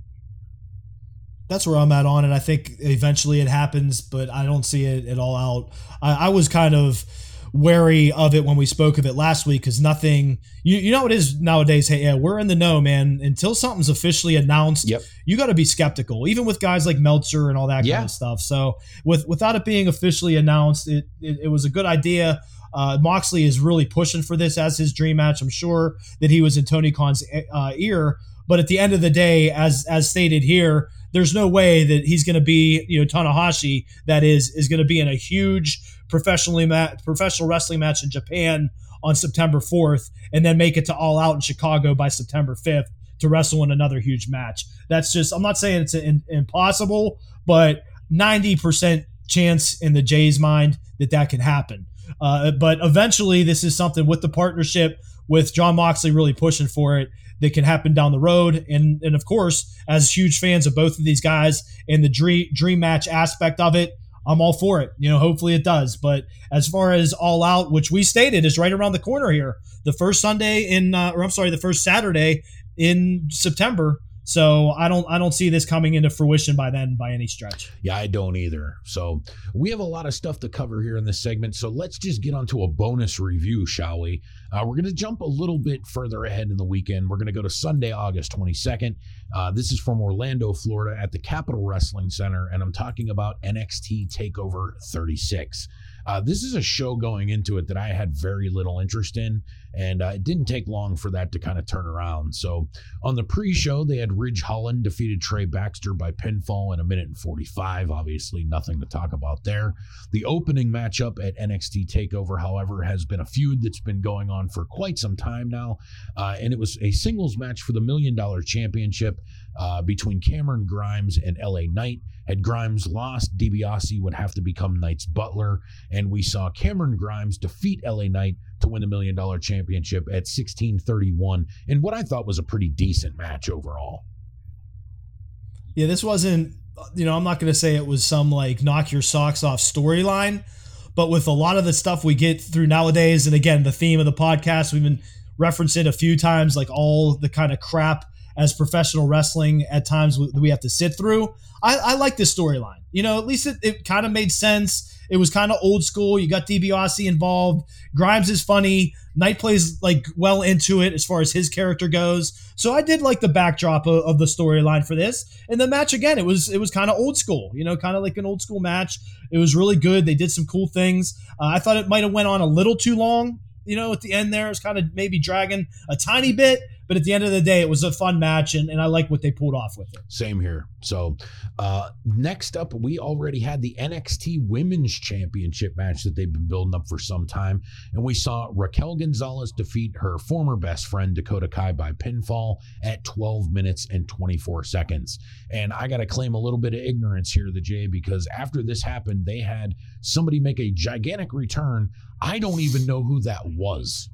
That's where I'm at on it. I think eventually it happens, but I don't see it at all out. I, I was kind of wary of it when we spoke of it last week because nothing you, you know it is nowadays hey yeah we're in the know man until something's officially announced yep. you got to be skeptical even with guys like meltzer and all that yeah. kind of stuff so with without it being officially announced it, it, it was a good idea uh, Moxley is really pushing for this as his dream match. I'm sure that he was in Tony Khan's uh, ear, but at the end of the day, as as stated here, there's no way that he's going to be, you know, Tanahashi that is is going to be in a huge professionally ma- professional wrestling match in Japan on September 4th and then make it to All Out in Chicago by September 5th to wrestle in another huge match. That's just I'm not saying it's in, impossible, but 90% chance in the Jays mind that that can happen. Uh, but eventually, this is something with the partnership with Jon Moxley really pushing for it that can happen down the road. And and of course, as huge fans of both of these guys and the dream dream match aspect of it, I'm all for it. You know, hopefully it does. But as far as all out, which we stated is right around the corner here, the first Sunday in, uh, or I'm sorry, the first Saturday in September so I don't I don't see this coming into fruition by then by any stretch. Yeah, I don't either. So we have a lot of stuff to cover here in this segment. So let's just get onto a bonus review, shall we? Uh, we're going to jump a little bit further ahead in the weekend. We're going to go to Sunday, August 22nd. Uh, this is from Orlando, Florida, at the Capitol Wrestling Center, and I'm talking about NXT Takeover 36. Uh, this is a show going into it that I had very little interest in, and uh, it didn't take long for that to kind of turn around. So on the pre-show, they had Ridge Holland defeated Trey Baxter by pinfall in a minute and 45. Obviously, nothing to talk about there. The opening matchup at NXT Takeover, however, has been a feud that's been going on for quite some time now, uh, and it was a singles match for the Million Dollar Championship uh, between Cameron Grimes and LA Knight. Had Grimes lost, DiBiase would have to become Knight's butler, and we saw Cameron Grimes defeat LA Knight to win the Million Dollar Championship at 1631 in what I thought was a pretty decent match overall. Yeah, this wasn't, you know, I'm not going to say it was some like knock your socks off storyline, but with a lot of the stuff we get through nowadays, and again, the theme of the podcast, we've been referencing a few times, like all the kind of crap as professional wrestling at times we have to sit through. I, I like this storyline. You know, at least it, it kind of made sense. It was kind of old school. You got DiBiase involved. Grimes is funny. Knight plays like well into it as far as his character goes. So I did like the backdrop of, of the storyline for this. And the match again, it was it was kind of old school. You know, kind of like an old school match. It was really good. They did some cool things. Uh, I thought it might have went on a little too long. You know, at the end there, it's kind of maybe dragging a tiny bit. But at the end of the day, it was a fun match, and, and I like what they pulled off with it. Same here. So, uh, next up, we already had the NXT Women's Championship match that they've been building up for some time. And we saw Raquel Gonzalez defeat her former best friend, Dakota Kai, by pinfall at 12 minutes and 24 seconds. And I got to claim a little bit of ignorance here, the J, because after this happened, they had somebody make a gigantic return. I don't even know who that was.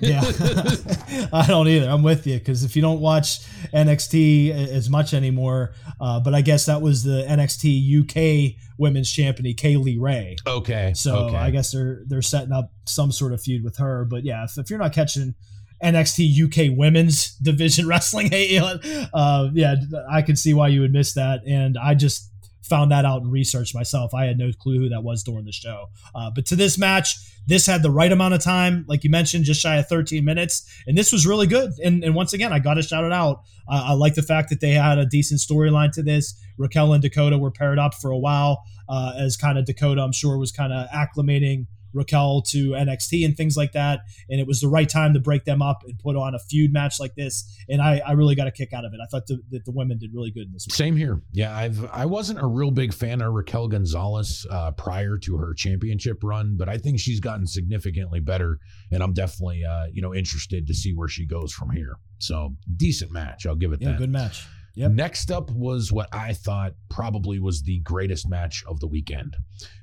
Yeah, I don't either. I'm with you because if you don't watch NXT as much anymore, uh, but I guess that was the NXT UK Women's Champion, Kay Lee Ray. Okay, so okay. I guess they're they're setting up some sort of feud with her. But yeah, if, if you're not catching NXT UK Women's Division Wrestling, uh, yeah, I can see why you would miss that. And I just found that out and researched myself. I had no clue who that was during the show. Uh, but to this match, this had the right amount of time, like you mentioned, just shy of 13 minutes, and this was really good. And, and once again, I got to shout it out. Uh, I like the fact that they had a decent storyline to this. Raquel and Dakota were paired up for a while, uh, as kind of Dakota, I'm sure, was kind of acclimating Raquel to NXT and things like that. And it was the right time to break them up and put on a feud match like this. And I, I really got a kick out of it. I thought the, that the women did really good in this. Match. Same here. Yeah, I've I wasn't a real big fan of Raquel Gonzalez uh, prior to her championship run, but I think she's gotten significantly better, and I'm definitely uh, you know interested to see where she goes from here. So decent match. I'll give it yeah, that. Good match. Yep. Next up was what I thought probably was the greatest match of the weekend.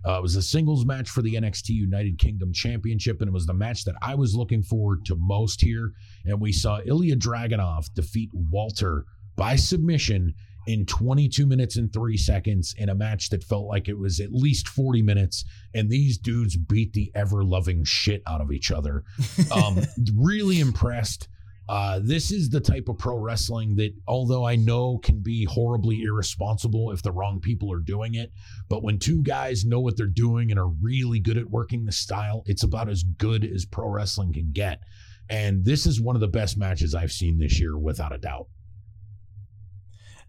Uh, it was a singles match for the NXT United Kingdom Championship, and it was the match that I was looking forward to most here. And we saw Ilya Dragunov defeat Walter by submission in 22 minutes and three seconds in a match that felt like it was at least 40 minutes. And these dudes beat the ever loving shit out of each other. Um, really impressed. Uh, this is the type of pro wrestling that, although I know can be horribly irresponsible if the wrong people are doing it, but when two guys know what they're doing and are really good at working the style, it's about as good as pro wrestling can get. And this is one of the best matches I've seen this year, without a doubt.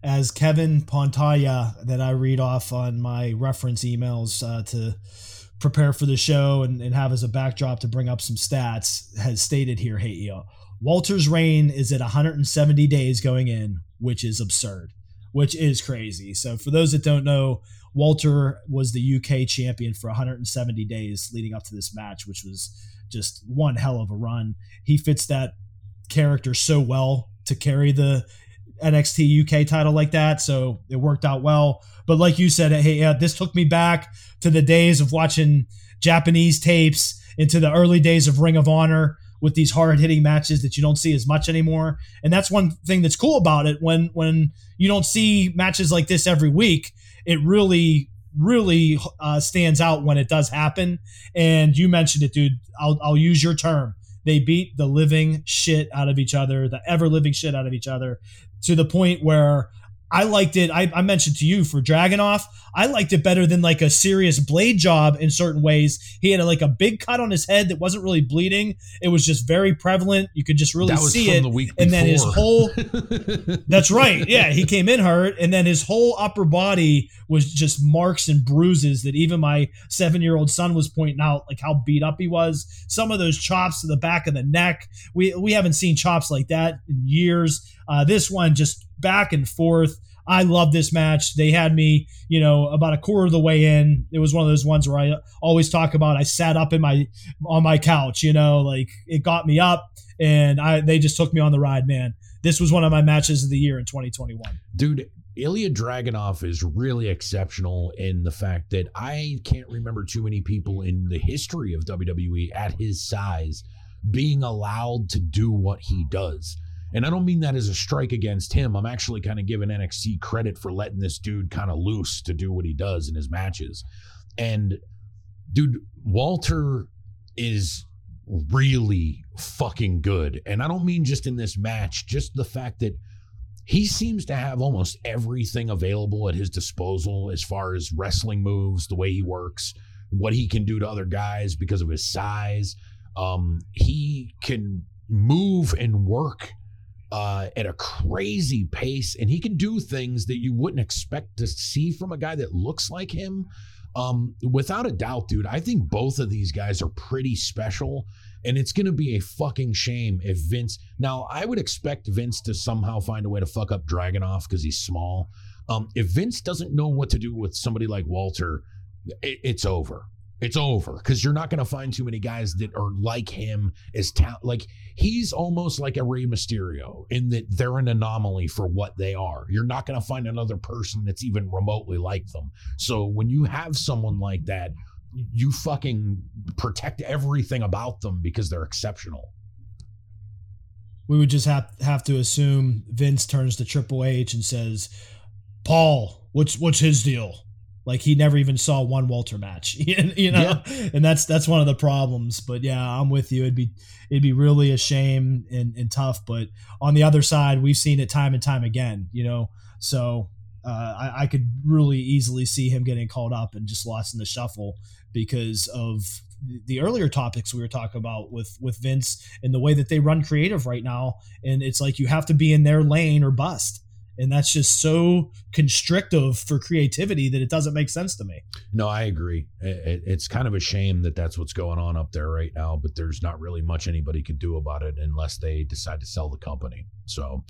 As Kevin Pontaya, that I read off on my reference emails uh, to prepare for the show and, and have as a backdrop to bring up some stats, has stated here, hey, yo, Walter's reign is at 170 days going in, which is absurd, which is crazy. So, for those that don't know, Walter was the UK champion for 170 days leading up to this match, which was just one hell of a run. He fits that character so well to carry the NXT UK title like that. So it worked out well. But like you said, hey, yeah, this took me back to the days of watching Japanese tapes into the early days of Ring of Honor with these hard hitting matches that you don't see as much anymore. And that's one thing that's cool about it when when you don't see matches like this every week. It really really uh, stands out when it does happen. And you mentioned it, dude. I'll I'll use your term. They beat the living shit out of each other, the ever living shit out of each other, to the point where I liked it. I, I, mentioned to you for Dragunov, I liked it better than like a serious blade job in certain ways. He had a, like a big cut on his head that wasn't really bleeding. It was just very prevalent. You could just really see it. The and then his whole That's right. Yeah, he came in hurt and then his whole upper body was just marks and bruises that even my 7-year-old son was pointing out like how beat up he was. Some of those chops to the back of the neck. We we haven't seen chops like that in years. Uh, this one just back and forth. I love this match. They had me, you know, about a quarter of the way in. It was one of those ones where I always talk about. I sat up in my on my couch, you know, like it got me up, and I they just took me on the ride, man. This was one of my matches of the year in 2021. Dude, Ilya Dragunov is really exceptional in the fact that I can't remember too many people in the history of WWE at his size being allowed to do what he does. And I don't mean that as a strike against him. I'm actually kind of giving NXT credit for letting this dude kind of loose to do what he does in his matches. And dude, Walter is really fucking good. And I don't mean just in this match, just the fact that he seems to have almost everything available at his disposal as far as wrestling moves, the way he works, what he can do to other guys because of his size. Um, he can move and work uh, at a crazy pace, and he can do things that you wouldn't expect to see from a guy that looks like him. Um, without a doubt, dude, I think both of these guys are pretty special, and it's going to be a fucking shame if Vince. Now, I would expect Vince to somehow find a way to fuck up Dragunov because he's small. Um, if Vince doesn't know what to do with somebody like Walter, it, it's over it's over because you're not going to find too many guys that are like him as talent. Like he's almost like a Rey Mysterio in that they're an anomaly for what they are. You're not going to find another person that's even remotely like them. So when you have someone like that, you fucking protect everything about them because they're exceptional. We would just have have to assume Vince turns to Triple H and says, "Paul, what's what's his deal?" Like he never even saw one Walter match, you know, yeah. and that's that's one of the problems. But yeah, I'm with you. It'd be it'd be really a shame and, and tough. But on the other side, we've seen it time and time again, you know. So uh, I, I could really easily see him getting called up and just lost in the shuffle because of the earlier topics we were talking about with with Vince and the way that they run creative right now. And it's like you have to be in their lane or bust and that's just so constrictive for creativity that it doesn't make sense to me. No, I agree. It's kind of a shame that that's what's going on up there right now, but there's not really much anybody could do about it unless they decide to sell the company. So.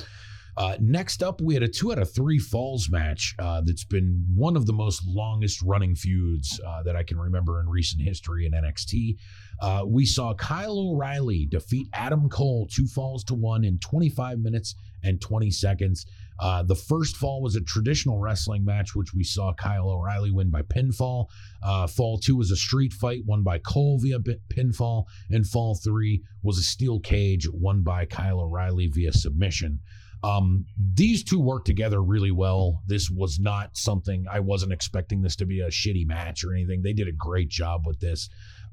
Uh, next up, we had a two out of three falls match uh, that's been one of the most longest running feuds uh, that I can remember in recent history in NXT. Uh, we saw Kyle O'Reilly defeat Adam Cole two falls to one in 25 minutes and 20 seconds. Uh, the first fall was a traditional wrestling match, which we saw Kyle O'Reilly win by pinfall. Uh, fall two was a street fight won by Cole via pinfall. And fall three was a steel cage won by Kyle O'Reilly via submission. Um, these two work together really well. This was not something I wasn't expecting this to be a shitty match or anything. They did a great job with this.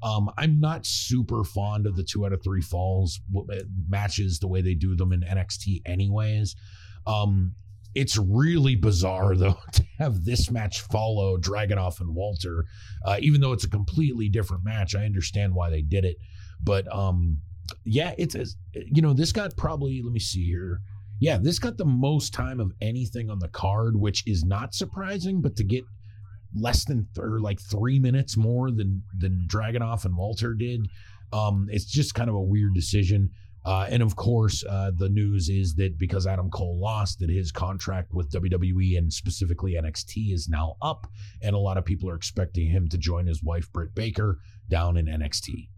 Um, I'm not super fond of the two out of three falls uh, matches the way they do them in NXT, anyways. Um, it's really bizarre though to have this match follow Dragunov and Walter, uh, even though it's a completely different match. I understand why they did it, but um, yeah, it's you know this got probably let me see here. Yeah, this got the most time of anything on the card, which is not surprising, but to get less than th- or like three minutes more than than Dragunov and Walter did, um, it's just kind of a weird decision. Uh, and of course, uh, the news is that because Adam Cole lost, that his contract with WWE and specifically NXT is now up, and a lot of people are expecting him to join his wife Britt Baker down in NXT.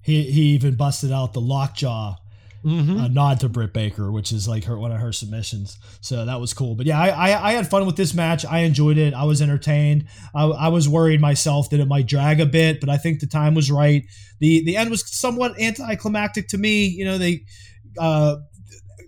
He he even busted out the lockjaw mm-hmm. a nod to Britt Baker, which is like her one of her submissions. So that was cool. But yeah, I, I, I had fun with this match. I enjoyed it. I was entertained. I, I was worried myself that it might drag a bit, but I think the time was right. the The end was somewhat anticlimactic to me. You know, they uh,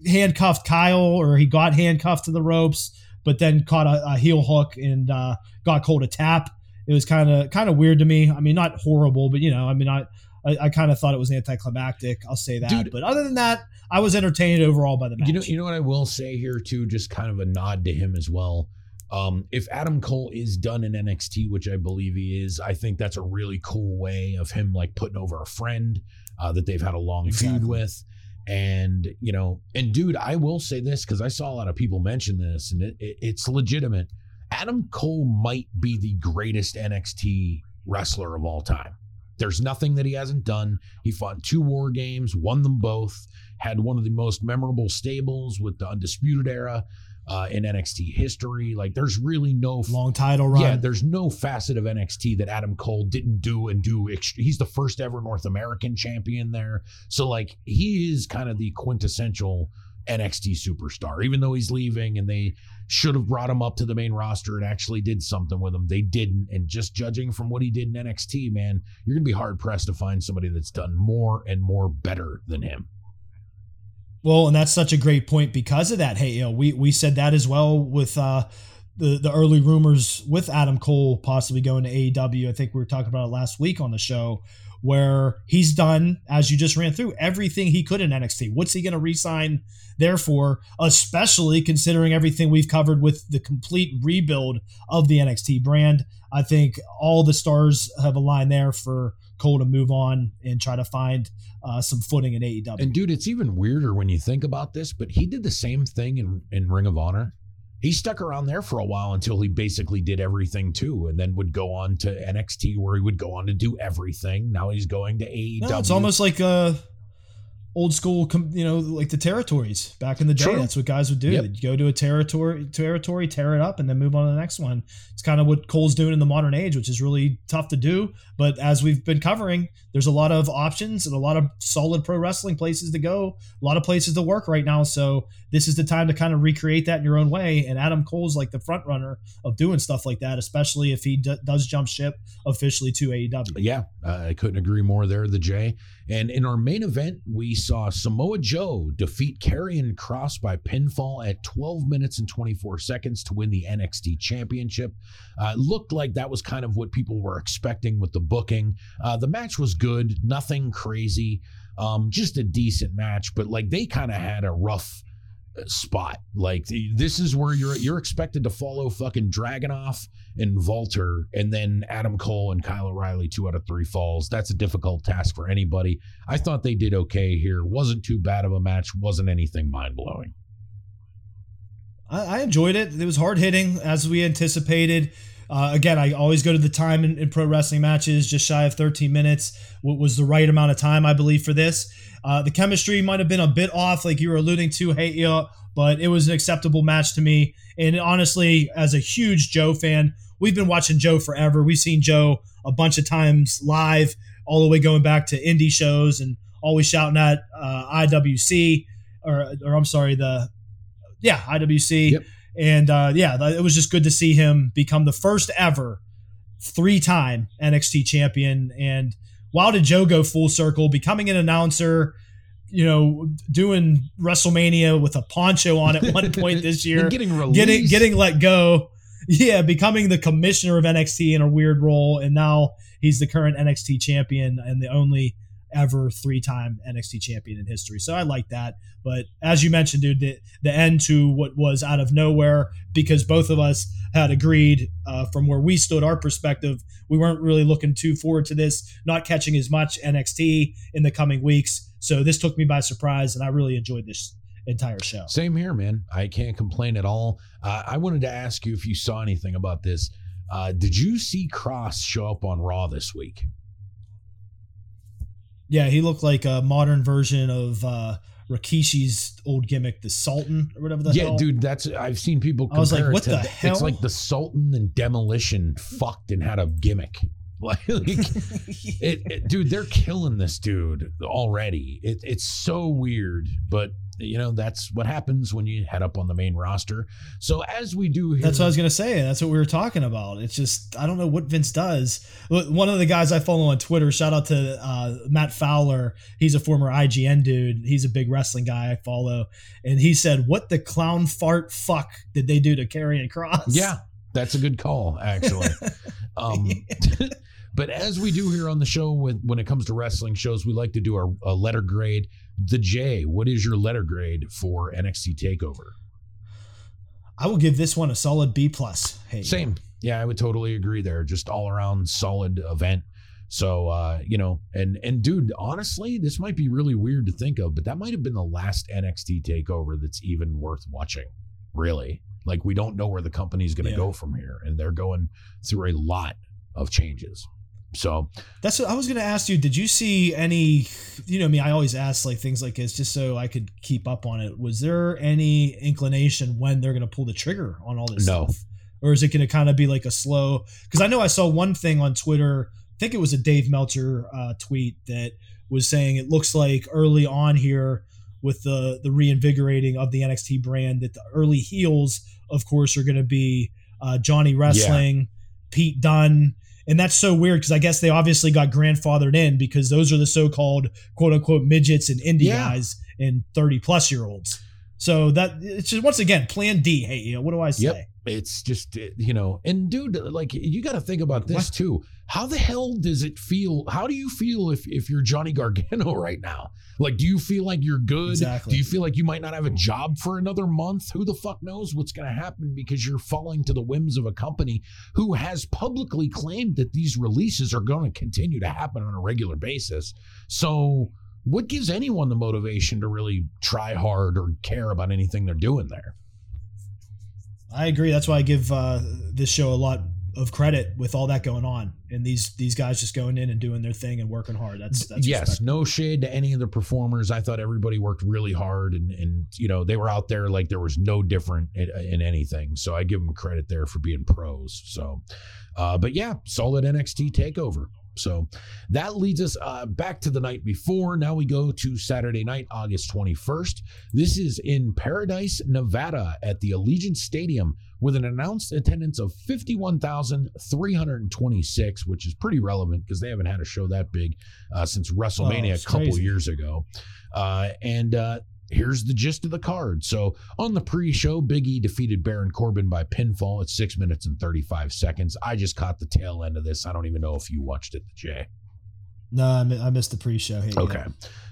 handcuffed Kyle, or he got handcuffed to the ropes, but then caught a, a heel hook and uh, got Cole a tap. It was kind of kind of weird to me. I mean, not horrible, but you know, I mean, I I, I kind of thought it was anticlimactic. I'll say that. Dude, but other than that, I was entertained overall by the match. You know, you know what I will say here too, just kind of a nod to him as well. Um, if Adam Cole is done in NXT, which I believe he is, I think that's a really cool way of him like putting over a friend uh, that they've had a long exactly. feud with. And you know, and dude, I will say this because I saw a lot of people mention this, and it, it, it's legitimate. Adam Cole might be the greatest NXT wrestler of all time. There's nothing that he hasn't done. He fought two war games, won them both, had one of the most memorable stables with the Undisputed Era uh, in NXT history. Like, there's really no long title run. Yeah, there's no facet of NXT that Adam Cole didn't do and do. He's the first ever North American champion there. So, like, he is kind of the quintessential NXT superstar, even though he's leaving and they should have brought him up to the main roster and actually did something with him. They didn't. And just judging from what he did in NXT, man, you're going to be hard pressed to find somebody that's done more and more better than him. Well, and that's such a great point because of that. Hey, you know, we we said that as well with uh the the early rumors with Adam Cole possibly going to AEW. I think we were talking about it last week on the show, where he's done, as you just ran through, everything he could in NXT. What's he going to resign there for? Especially considering everything we've covered with the complete rebuild of the NXT brand. I think all the stars have aligned there for Cole to move on and try to find uh, some footing in AEW. And dude, it's even weirder when you think about this, but he did the same thing in, in Ring of Honor. He stuck around there for a while until he basically did everything too, and then would go on to NXT where he would go on to do everything. Now he's going to AEW. No, it's almost like uh old school, you know, like the territories back in the day. True. That's what guys would do. Yep. They'd go to a territory, territory, tear it up, and then move on to the next one. It's kind of what Cole's doing in the modern age, which is really tough to do. But as we've been covering, there's a lot of options and a lot of solid pro wrestling places to go, a lot of places to work right now. So this is the time to kind of recreate that in your own way. And Adam Cole's like the front runner of doing stuff like that, especially if he d- does jump ship officially to AEW. Yeah, uh, I couldn't agree more there, the J. And in our main event, we saw Samoa Joe defeat Karrion Cross by pinfall at 12 minutes and 24 seconds to win the NXT Championship. Uh, looked like that was kind of what people were expecting with the booking. Uh, the match was good, nothing crazy, um, just a decent match, but like they kind of had a rough uh, spot. Like this is where you're you're expected to follow fucking Dragunov and Walter, and then Adam Cole and Kyle O'Reilly, two out of three falls. That's a difficult task for anybody. I thought they did okay here. wasn't too bad of a match. wasn't anything mind blowing. I, I enjoyed it. It was hard hitting as we anticipated. Uh, again, I always go to the time in, in pro wrestling matches, just shy of 13 minutes. What was the right amount of time, I believe, for this? Uh, the chemistry might have been a bit off, like you were alluding to, hey, yeah, but it was an acceptable match to me. And honestly, as a huge Joe fan, we've been watching Joe forever. We've seen Joe a bunch of times live, all the way going back to indie shows and always shouting at uh, IWC, or, or I'm sorry, the yeah IWC. Yep. And uh, yeah, it was just good to see him become the first ever three-time NXT champion. And wow, did Joe go full circle, becoming an announcer? You know, doing WrestleMania with a poncho on at one point this year, getting released. getting getting let go. Yeah, becoming the commissioner of NXT in a weird role, and now he's the current NXT champion and the only ever three-time NXT champion in history. So I like that. But as you mentioned, dude, the the end to what was out of nowhere because both of us had agreed uh, from where we stood, our perspective, we weren't really looking too forward to this, not catching as much NXT in the coming weeks. So this took me by surprise, and I really enjoyed this entire show. Same here, man. I can't complain at all. Uh, I wanted to ask you if you saw anything about this. Uh, did you see Cross show up on Raw this week? Yeah, he looked like a modern version of uh, Rikishi's old gimmick, the Sultan or whatever the hell. yeah, hell. dude, that's I've seen people. I was like, compare it what to the hell? It's like the Sultan and Demolition fucked and had a gimmick. Like, it, it- dude, they're killing this dude already. It, it's so weird, but you know that's what happens when you head up on the main roster. So as we do here, That's what I was gonna say. That's what we were talking about. It's just I don't know what Vince does. One of the guys I follow on Twitter, shout out to uh, Matt Fowler. He's a former IGN dude. He's a big wrestling guy I follow, and he said, "What the clown fart fuck did they do to carry Karrion Cross?" Yeah, that's a good call, actually. um, but as we do here on the show, with when it comes to wrestling shows, we like to do our a letter grade. The J, what is your letter grade for NXT Takeover? I will give this one a solid B plus. Hey, Same, yeah, I would totally agree there. Just all around solid event. So uh, you know, and and dude, honestly, this might be really weird to think of, but that might have been the last NXT Takeover that's even worth watching. Really, like we don't know where the company's going to Yeah. go from here, and they're going through a lot of changes. So That's what I was going to ask you. Did you see any? You know me. I always ask like things like this just so I could keep up on it. Was there any inclination when they're going to pull the trigger on all this No. stuff, or is it going to kind of be like a slow? Because I know I saw one thing on Twitter. I think it was a Dave Meltzer uh, tweet that was saying it looks like early on here with the the reinvigorating of the NXT brand that the early heels, of course, are going to be uh, Johnny Wrestling, Pete Dunne. And that's so weird because I guess they obviously got grandfathered in because those are the so-called quote unquote midgets and indie Yeah. guys and 30 plus year olds. So that it's just once again Plan D. Hey, you know, what do I say? Yep. It's just uh, you know, and dude, like you got to think about this What? too. How the hell does it feel? How do you feel if if you're Johnny Gargano right now? Like, do you feel like you're good? Exactly. Do you feel like you might not have a job for another month? Who the fuck knows what's going to happen because you're falling to the whims of a company who has publicly claimed that these releases are going to continue to happen on a regular basis. So, what gives anyone the motivation to really try hard or care about anything they're doing there? I agree. That's why I give uh, this show a lot of credit with all that going on, and these these guys just going in and doing their thing and working hard. That's that's yes, no shade to any of the performers. I thought everybody worked really hard, and and you know they were out there like there was no different in, in anything. So I give them credit there for being pros. So, uh, but yeah, solid NXT takeover. So that leads us uh, back to the night before. Now we go to Saturday night, August 21st. This is in Paradise, Nevada at the Allegiant Stadium with an announced attendance of 51,326, which is pretty relevant because they haven't had a show that big uh, since WrestleMania Oh, a couple crazy. years ago. Uh, and uh, here's the gist of the card. So on the pre-show, Big E defeated Baron Corbin by pinfall at six minutes and 35 seconds. I just caught the tail end of this. I don't even know if you watched it, Jay. No, I, mi- I missed the pre-show. Hey, Okay.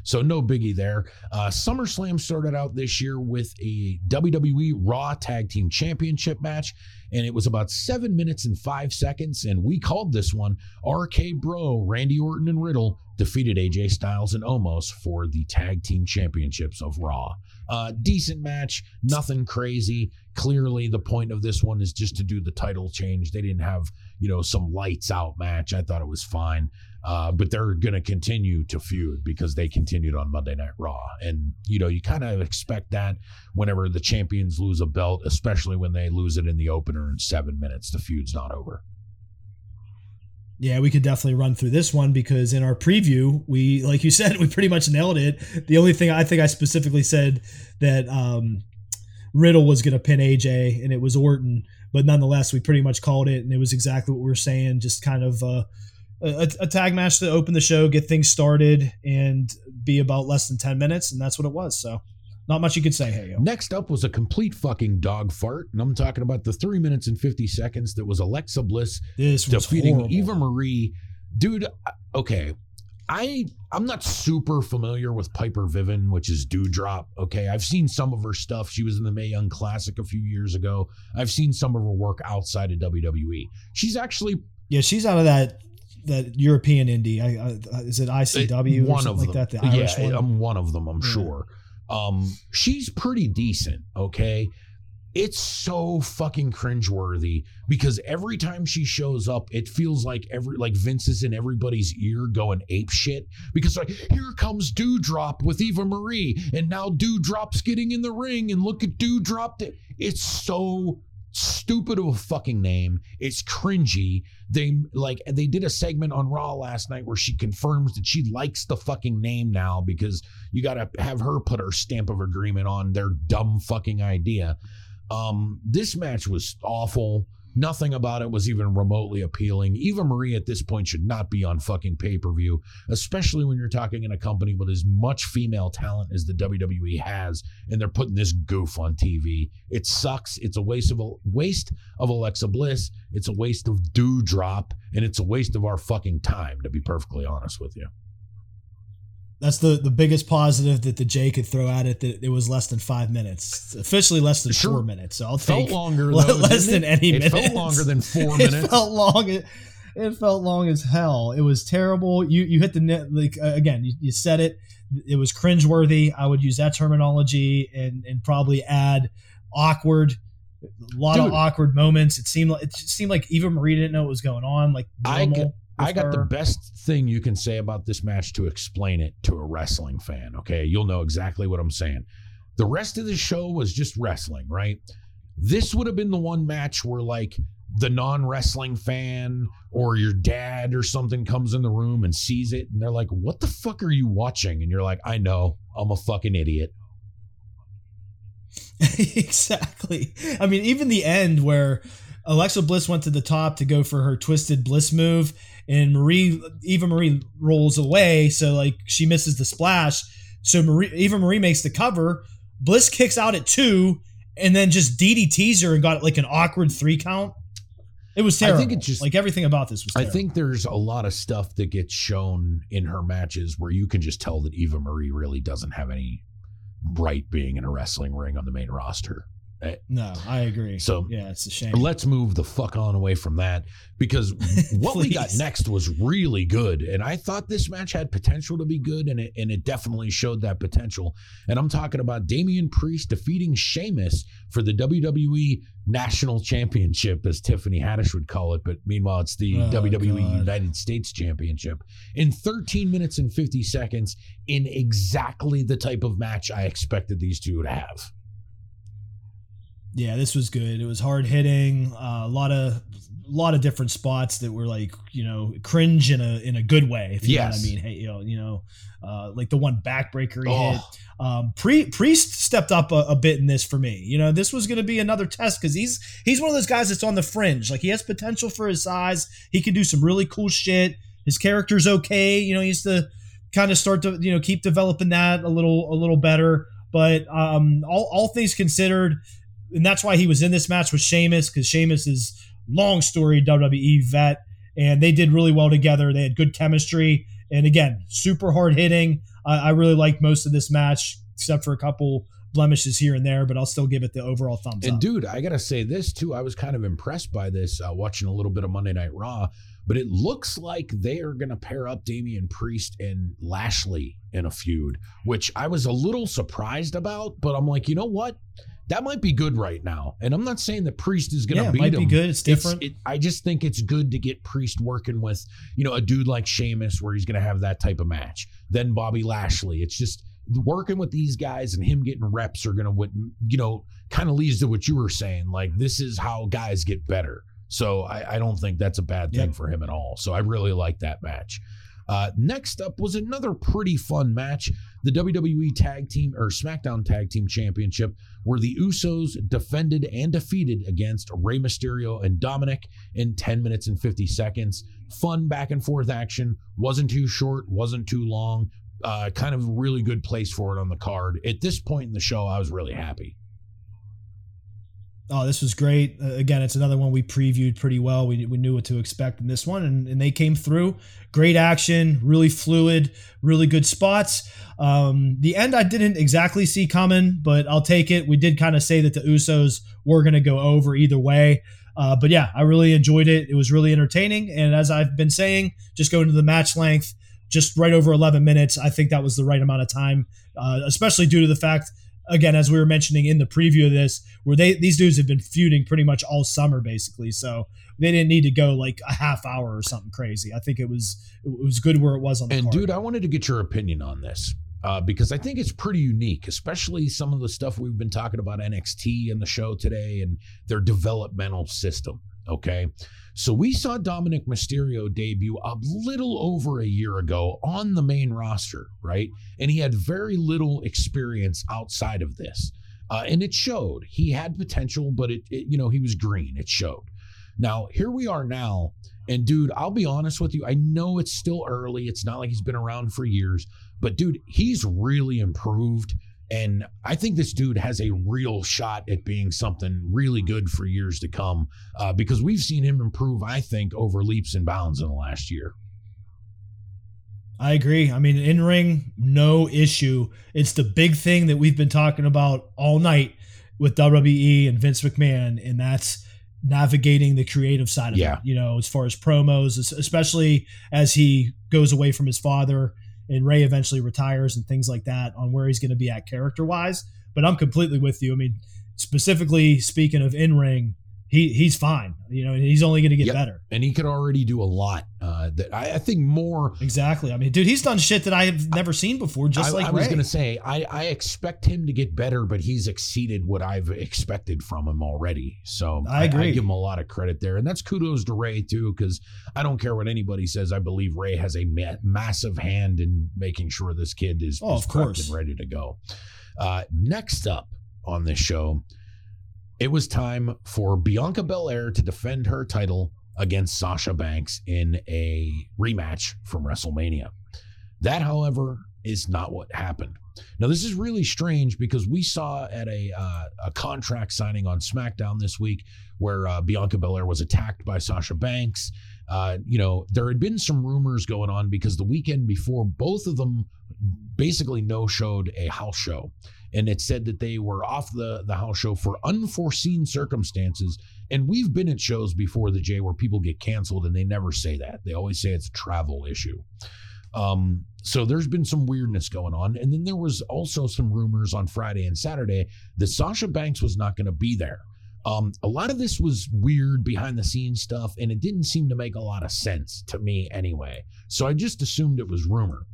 So no biggie there. Uh, SummerSlam started out this year with a WWE Raw Tag Team Championship match, and it was about seven minutes and five seconds. And we called this one RK Bro, Randy Orton and Riddle defeated AJ Styles and Omos for the Tag Team Championships of Raw. Uh, decent match, nothing crazy. Clearly, the point of this one is just to do the title change. They didn't have, you know, some lights out match. I thought it was fine. Uh, but they're going to continue to feud because they continued on Monday Night Raw. And, you know, you kind of expect that whenever the champions lose a belt, especially when they lose it in the opener in seven minutes, the feud's not over. Yeah, we could definitely run through this one because in our preview, we, like you said, we pretty much nailed it. The only thing I think I specifically said that um, Riddle was going to pin AJ and it was Orton, but nonetheless, we pretty much called it and it was exactly what we were saying. Just kind of uh, a, a tag match to open the show, get things started, and be about less than 10 minutes. And that's what it was. So, not much you could say, hey, yo. Next up was a complete fucking dog fart. And I'm talking about the three minutes and 50 seconds that was Alexa Bliss This defeating horrible. Eva Marie. Dude, okay. I I'm not super familiar with Piper Niven, which is Doudrop. Okay, I've seen some of her stuff. She was in the Mae Young Classic a few years ago. I've seen some of her work outside of WWE. She's actually Yeah, she's out of that that European indie. I, I, is it ICW or one something of like them. that? The Irish yeah, one. I'm one of them. I'm Yeah. sure. Um, she's pretty decent. Okay. It's so fucking cringeworthy because every time she shows up, it feels like every like Vince is in everybody's ear going ape shit because like here comes Doudrop with Eva Marie, and now Doudrop's getting in the ring, and look at Doudrop. It's so stupid of a fucking name. It's cringy. They like they did a segment on Raw last night where she confirms that she likes the fucking name now because you got to have her put her stamp of agreement on their dumb fucking idea. Um, this match was awful. Nothing about it was even remotely appealing. Eva Marie at this point should not be on fucking pay per view, especially when you're talking in a company with as much female talent as the WWE has, and they're putting this goof on TV. It sucks. It's a waste of a waste of Alexa Bliss. It's a waste of Doudrop, and it's a waste of our fucking time. To be perfectly honest with you. That's the the biggest positive that the J could throw at it. That it was less than five minutes. It's officially less than Sure. four minutes. So I'll felt take longer le- though, less than it? any It minutes. felt longer than four minutes. It felt long. It, it felt long as hell. It was terrible. You you hit the net like uh, again. You, you said it. It was cringeworthy. I would use that terminology and and probably add awkward. A lot of awkward moments. It seemed like it seemed like Eva Marie didn't know what was going on. Like I normal. g- I got the best thing you can say about this match to explain it to a wrestling fan. Okay, you'll know exactly what I'm saying. The rest of the show was just wrestling, right? This would have been the one match where like the non-wrestling fan or your dad or something comes in the room and sees it and they're like, "What the fuck are you watching?" And you're like, "I know. I'm a fucking idiot." exactly. I mean, even the end where Alexa Bliss went to the top to go for her twisted bliss move, and Marie Eva Marie rolls away, so like she misses the splash. So Marie Eva Marie makes the cover, Bliss kicks out at two, and then just DDTs her and got like an awkward three count. It was terrible. I think it just- like everything about this was. I think there's a lot of stuff that gets shown in her matches where you can just tell that Eva Marie really doesn't have any right being in a wrestling ring on the main roster. No, I agree. So- yeah, it's a shame. Let's move the fuck on away from that because what we got next was really good, and I thought this match had potential to be good, and it and it definitely showed that potential. And I'm talking about Damian Priest defeating Sheamus for the WWE National Championship, as Tiffany Haddish would call it, but meanwhile it's the Oh, WWE God. United States Championship in 13 minutes and 50 seconds in exactly the type of match I expected these two to have. Yeah, this was good. It was hard hitting. Uh, a lot of a lot of different spots that were like you know cringe in a in a good way. If you Yes. know what I mean. Hey, you know, you know, uh, like the one backbreaker he Oh. hit. Um, Pri- Priest stepped up a, a bit in this for me. You know, this was going to be another test because he's he's one of those guys that's on the fringe. Like he has potential for his size. He can do some really cool shit. His character's okay. You know, he needs to kind of start to you know keep developing that a little a little better. But um, all all things considered, and that's why he was in this match with Sheamus because Sheamus is long story WWE vet, and they did really well together. They had good chemistry, and again, super hard hitting. I, I really liked most of this match, except for a couple blemishes here and there, but I'll still give it the overall thumbs And up. And dude, I gotta say this too. I was kind of impressed by this uh, watching a little bit of Monday Night Raw, but it looks like they are gonna pair up Damian Priest and Lashley in a feud, which I was a little surprised about. But I'm like, you know what? That might be good right now. And I'm not saying the Priest is gonna yeah, it beat might him. be good. It's different. it, I just think it's good to get Priest working with, you know, a dude like Sheamus where he's going to have that type of match. Then Bobby Lashley. It's just working with these guys and him getting reps are going to, what you know, kind of leads to what you were saying. Like, this is how guys get better. So I, I don't think that's a bad thing Yep. for him at all. So I really like that match. Uh, next up was another pretty fun match the WWE Tag Team or SmackDown Tag Team Championship, where the Usos defended and defeated against Rey Mysterio and Dominic in 10 minutes and 50 seconds. Fun back and forth action. Wasn't too short, wasn't too long. Uh, kind of really good place for it on the card. At this point in the show, I was really happy. Oh, this was great. Uh, again, it's another one we previewed pretty well. We, we knew what to expect in this one, and, and they came through. Great action, really fluid, really good spots. Um, the end I didn't exactly see coming, but I'll take it. We did kind of say that the Usos were going to go over either way. Uh, but yeah, I really enjoyed it. It was really entertaining. And as I've been saying, just going to the match length, just right over 11 minutes, I think that was the right amount of time, uh, especially due to the fact again, as we were mentioning in the preview of this, where they these dudes have been feuding pretty much all summer, basically. So they didn't need to go like a half hour or something crazy. I think it was it was good where it was on the And card. dude, I wanted to get your opinion on this uh, because I think it's pretty unique, especially some of the stuff we've been talking about NXT in the show today and their developmental system. Okay. So we saw Dominic Mysterio debut a little over a year ago on the main roster, right? And he had very little experience outside of this. Uh, and it showed. He had potential, but it, it, you know, he was green. It showed. Now, here we are now. And dude, I'll be honest with you. I know it's still early. It's not like he's been around for years, but dude, he's really improved. And I think this dude has a real shot at being something really good for years to come uh, because we've seen him improve, I think, over leaps and bounds in the last year. I agree. I mean, in ring, no issue. It's the big thing that we've been talking about all night with WWE and Vince McMahon, and that's navigating the creative side of Yeah. it. You know, as far as promos, especially as he goes away from his father and Ray eventually retires and things like that on where he's going to be at character wise. But I'm completely with you. I mean, specifically speaking of in ring, he he's fine. You know, and he's only going to get Yep. better. And he could already do a lot. Uh, that I, I think more Exactly. I mean, dude, he's done shit that I have never seen before. Just I, like I was going to say, I, I expect him to get better, but he's exceeded what I've expected from him already. So I agree. give him a lot of credit there, and that's kudos to Ray too, because I don't care what anybody says. I believe Ray has a ma- massive hand in making sure this kid is, Oh, is of course. and ready to go. Uh, next up on this show, it was time for Bianca Belair to defend her title against Sasha Banks in a rematch from WrestleMania. That, however, is not what happened. Now, this is really strange because we saw at a uh, a contract signing on SmackDown this week where uh, Bianca Belair was attacked by Sasha Banks. Uh, you know, there had been some rumors going on because the weekend before, both of them basically no showed a house show. And it said that they were off the, the house show for unforeseen circumstances. And we've been at shows before the J where people get canceled and they never say that. They always say it's a travel issue. Um, so there's been some weirdness going on. And then there was also some rumors on Friday and Saturday that Sasha Banks was not going to be there. Um, a lot of this was weird behind the scenes stuff, and it didn't seem to make a lot of sense to me anyway. So I just assumed it was rumor.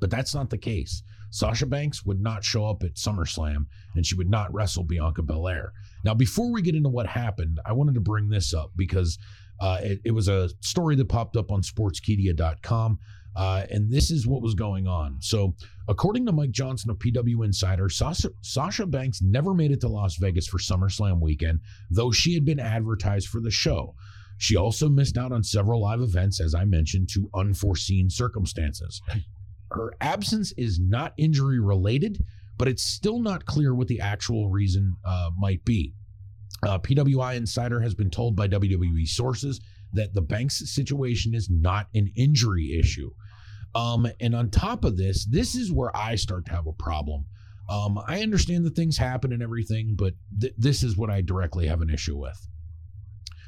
But that's not the case. Sasha Banks would not show up at SummerSlam and she would not wrestle Bianca Belair. Now, before we get into what happened, I wanted to bring this up because uh, it, it, was a story that popped up on sportskeeda.com. Uh, and this is what was going on. So, according to Mike Johnson of PW Insider, Sasha, Sasha Banks never made it to Las Vegas for SummerSlam weekend, though she had been advertised for the show. She also missed out on several live events, as I mentioned, to unforeseen circumstances. Her absence is not injury related, but it's still not clear what the actual reason uh, might be. Uh, PWI Insider has been told by WWE sources that the Banks situation is not an injury issue. Um, and on top of this, this is where I start to have a problem. Um, I understand that things happen and everything, but th- this is what I directly have an issue with.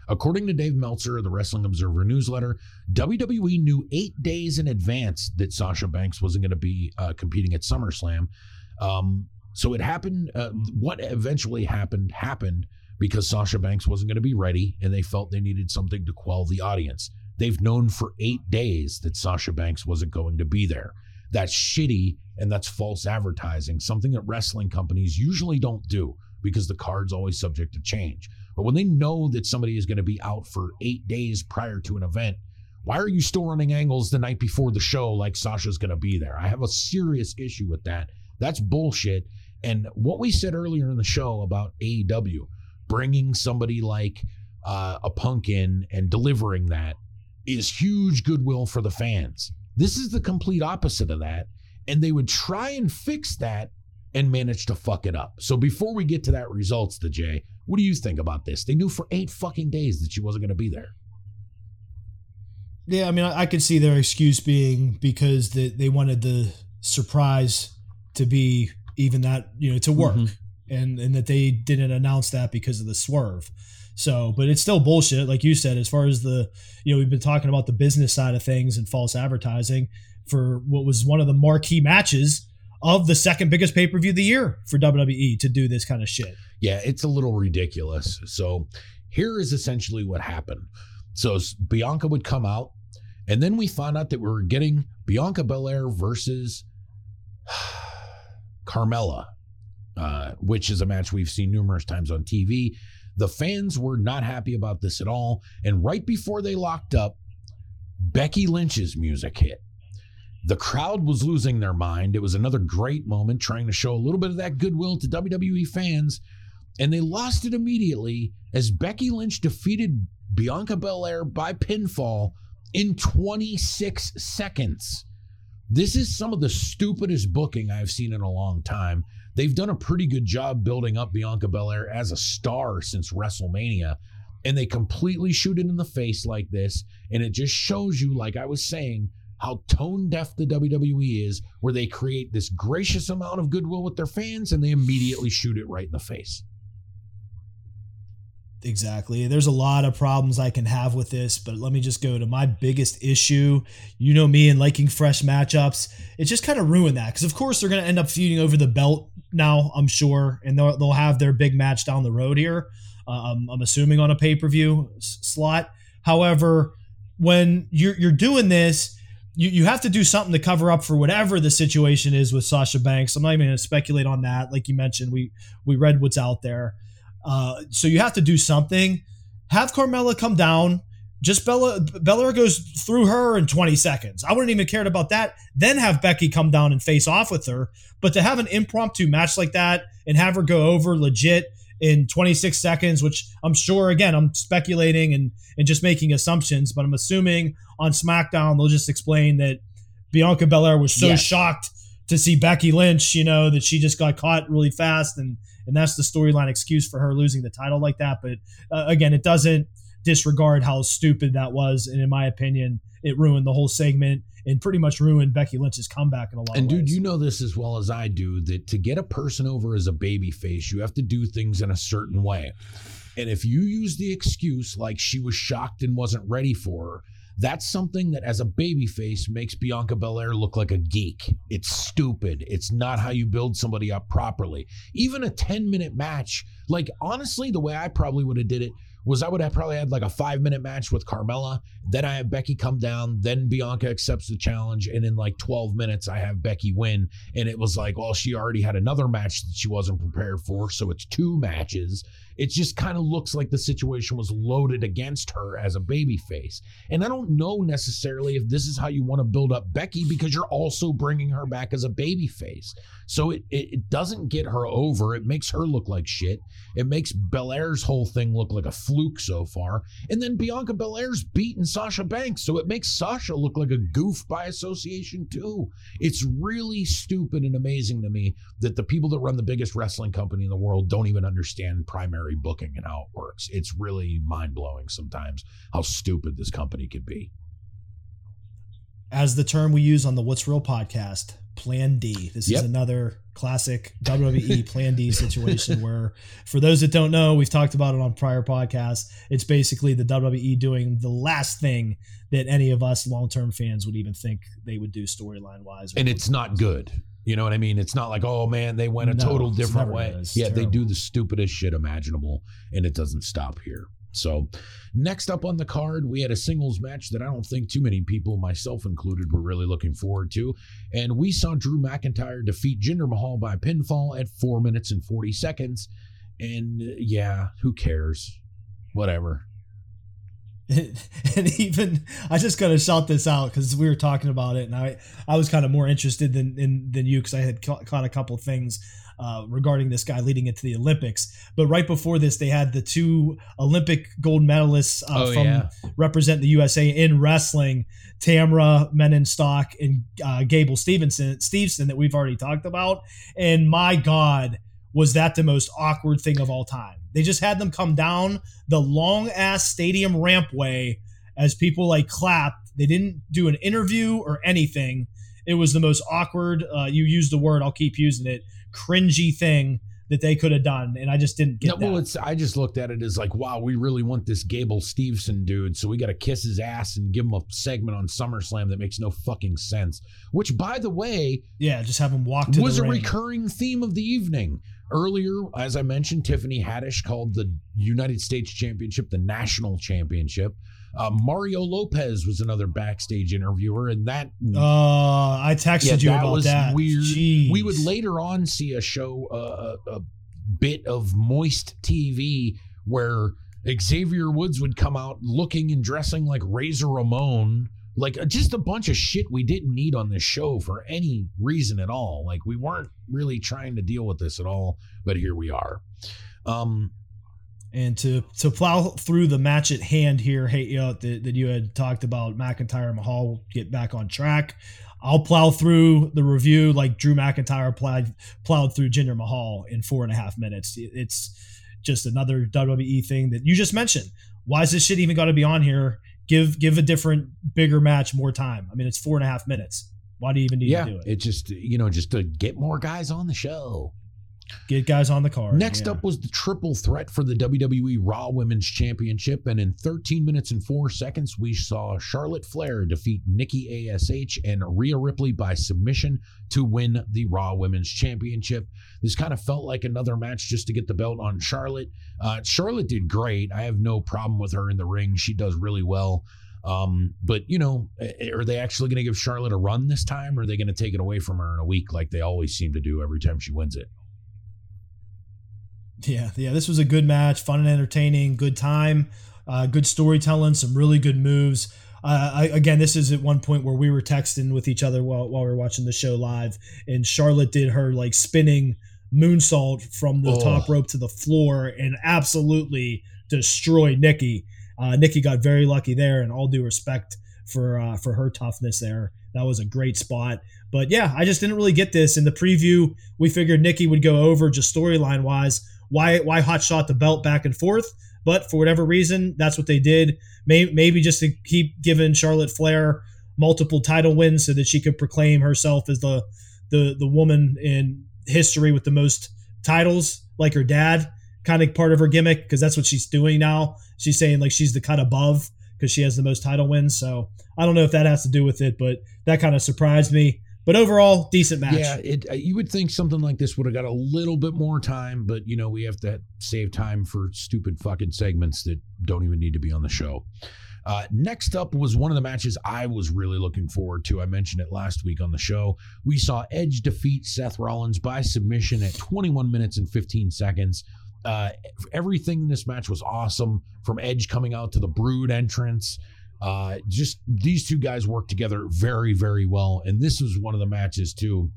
According to Dave Meltzer of the Wrestling Observer newsletter, WWE knew eight days in advance that Sasha Banks wasn't going to be uh, competing at SummerSlam. Um, so it happened. Uh, what eventually happened happened because Sasha Banks wasn't going to be ready, and they felt they needed something to quell the audience. They've known for eight days that Sasha Banks wasn't going to be there. That's shitty and that's false advertising, something that wrestling companies usually don't do because the card's always subject to change. But when they know that somebody is going to be out for eight days prior to an event, why are you still running angles the night before the show like Sasha's going to be there? I have a serious issue with that. That's bullshit. And what we said earlier in the show about AEW, bringing somebody like uh, a punk in and delivering that is huge goodwill for the fans. This is the complete opposite of that. And they would try and fix that and manage to fuck it up. So before we get to that results, the Jay, what do you think about this? They knew for eight fucking days that she wasn't going to be there. Yeah, I mean, I, I could see their excuse being because they, they wanted the surprise to be even that, you know, to work. Mm-hmm. And, and that they didn't announce that because of the swerve. So, but it's still bullshit, like you said, as far as the, you know, we've been talking about the business side of things and false advertising for what was one of the marquee matches of the second biggest pay per view of the year for WWE to do this kind of shit. Yeah, it's a little ridiculous. So here is essentially what happened. So Bianca would come out, and then we found out that we were getting Bianca Belair versus Carmella, uh, which is a match we've seen numerous times on TV. The fans were not happy about this at all. And right before they locked up, Becky Lynch's music hit. The crowd was losing their mind. It was another great moment trying to show a little bit of that goodwill to WWE fans. And they lost it immediately as Becky Lynch defeated Bianca Belair by pinfall in 26 seconds. This is some of the stupidest booking I've seen in a long time. They've done a pretty good job building up Bianca Belair as a star since WrestleMania, and they completely shoot it in the face like this. And it just shows you, like I was saying, how tone deaf the WWE is, where they create this gracious amount of goodwill with their fans and they immediately shoot it right in the face. Exactly. There's a lot of problems I can have with this, but let me just go to my biggest issue. You know me and liking fresh matchups. It just kind of ruined that because, of course, they're going to end up feuding over the belt now, I'm sure, and they'll, they'll have their big match down the road here. Um, I'm assuming on a pay per view s- slot. However, when you're, you're doing this, you, you have to do something to cover up for whatever the situation is with Sasha Banks. I'm not even going to speculate on that. Like you mentioned, we we read what's out there. Uh, so you have to do something. Have Carmella come down. Just Bella Belair goes through her in 20 seconds. I wouldn't even cared about that. Then have Becky come down and face off with her. But to have an impromptu match like that and have her go over legit in 26 seconds, which I'm sure again I'm speculating and and just making assumptions, but I'm assuming on SmackDown they'll just explain that Bianca Belair was so Yes. shocked to see Becky Lynch, you know, that she just got caught really fast, and and that's the storyline excuse for her losing the title like that. But uh, again, it doesn't disregard how stupid that was, and in my opinion, it ruined the whole segment and pretty much ruined Becky Lynch's comeback in a lot And dude, you know this as well as I do that to get a person over as a baby face, you have to do things in a certain way. And if you use the excuse like she was shocked and wasn't ready for her, that's something that as a baby face makes Bianca Belair look like a geek. It's stupid. It's not how you build somebody up properly. Even a 10 minute match, like honestly, the way I probably would have did it was I would have probably had like a five minute match with Carmella. Then I have Becky come down. Then Bianca accepts the challenge. And in like 12 minutes, I have Becky win. And it was like, well, she already had another match that she wasn't prepared for. So it's two matches. It just kind of looks like the situation was loaded against her as a baby face. And I don't know necessarily if this is how you want to build up Becky because you're also bringing her back as a baby face. So it, it, it doesn't get her over. It makes her look like shit. It makes Belair's whole thing look like a fluke so far. And then Bianca Belair's beaten Sasha Banks. So it makes Sasha look like a goof by association, too. It's really stupid and amazing to me that the people that run the biggest wrestling company in the world don't even understand primary booking and how it works. It's really mind blowing sometimes how stupid this company could be. as the term we use on the What's Real podcast, Plan D. This Yep. is another classic WWE Plan D situation where, for those that don't know, we've talked about it on prior podcasts. It's basically the WWE doing the last thing that any of us long term fans would even think they would do storyline wise. And it's not good. You know what I mean? It's not like, oh man, they went a No, total different way. Yeah, they do the stupidest shit imaginable, and it doesn't stop here. So, next up on the card, we had a singles match that I don't think too many people, myself included, were really looking forward to. And we saw Drew McIntyre defeat Jinder Mahal by pinfall at four minutes and 40 seconds. And uh, yeah, who cares? Whatever. and even I just gotta shout this out because we were talking about it, and I I was kind of more interested than in, than you because I had ca- caught a couple things uh, regarding this guy leading into the Olympics. But right before this, they had the two Olympic gold medalists uh, Oh, from yeah. represent the USA in wrestling, Tamyra Mensah-Stock and uh, Gable Stevenson Stevenson that we've already talked about. And my God, was that the most awkward thing of all time? They just had them come down the long ass stadium rampway as people like clapped. They didn't do an interview or anything. It was the most awkward. Uh, you used the word. I'll keep using it. Cringy thing that they could have done, and I just didn't get No, that. well, it's I just looked at it as like, wow, we really want this Gable Stevenson dude, so we got to kiss his ass and give him a segment on SummerSlam that makes no fucking sense. Which, by the way, yeah, just have him walk to was the a ring. recurring theme of the evening. Earlier, as I mentioned, Tiffany Haddish called the United States Championship the National Championship. Uh, Mario Lopez was another backstage interviewer, and that Uh, I texted you that about was that. weird. Jeez. We would later on see a show, uh, a, a bit of moist TV where Xavier Woods would come out looking and dressing like Razor Ramon, like uh, just a bunch of shit we didn't need on this show for any reason at all. Like we weren't really trying to deal with this at all, but here we are. Um, and to to plow through the match at hand here, hey, you know, that, that you had talked about McIntyre and Mahal get back on track. I'll plow through the review like Drew McIntyre plowed plowed through Jinder Mahal in four and a half minutes. It's just another WWE thing that you just mentioned. Why is this shit even got to be on here? Give give a different, bigger match more time. I mean, it's four and a half minutes. Why do you even need yeah, to do it? it just you know just to get more guys on the show. Get guys on the card. Next yeah. up was the triple threat for the WWE Raw Women's Championship, and in 13 minutes and four seconds, we saw Charlotte Flair defeat Nikki Ash and Rhea Ripley by submission to win the Raw Women's Championship. This kind of felt like another match just to get the belt on Charlotte. Uh, Charlotte did great. I have no problem with her in the ring. She does really well. Um, but you know, are they actually going to give Charlotte a run this time, or are they going to take it away from her in a week like they always seem to do every time she wins it? Yeah, yeah, this was a good match, fun and entertaining, good time, uh, good storytelling, some really good moves. Uh, I, again, this is at one point where we were texting with each other while, while we were watching the show live, and Charlotte did her like spinning moonsault from the Oh. top rope to the floor and absolutely destroyed Nikki. Uh, Nikki got very lucky there, and all due respect for uh, for her toughness there. That was a great spot. But yeah, I just didn't really get this in the preview. We figured Nikki would go over just storyline wise. Why why hot shot the belt back and forth? But for whatever reason, that's what they did. Maybe, just to keep giving Charlotte Flair multiple title wins so that she could proclaim herself as the the the woman in history with the most titles, like her dad. Kind of part of her gimmick because that's what she's doing now. She's saying like she's the cut above because she has the most title wins. So I don't know if that has to do with it, but that kind of surprised me. But overall, decent match. Yeah, it, uh, you would think something like this would have got a little bit more time, but you know we have to save time for stupid fucking segments that don't even need to be on the show. Uh, next up was one of the matches I was really looking forward to. I mentioned it last week on the show. We saw Edge defeat Seth Rollins by submission at 21 minutes and 15 seconds. Uh, everything in this match was awesome from Edge coming out to the Brood entrance. Uh, just these two guys work together very, very well. And this was one of the matches, too,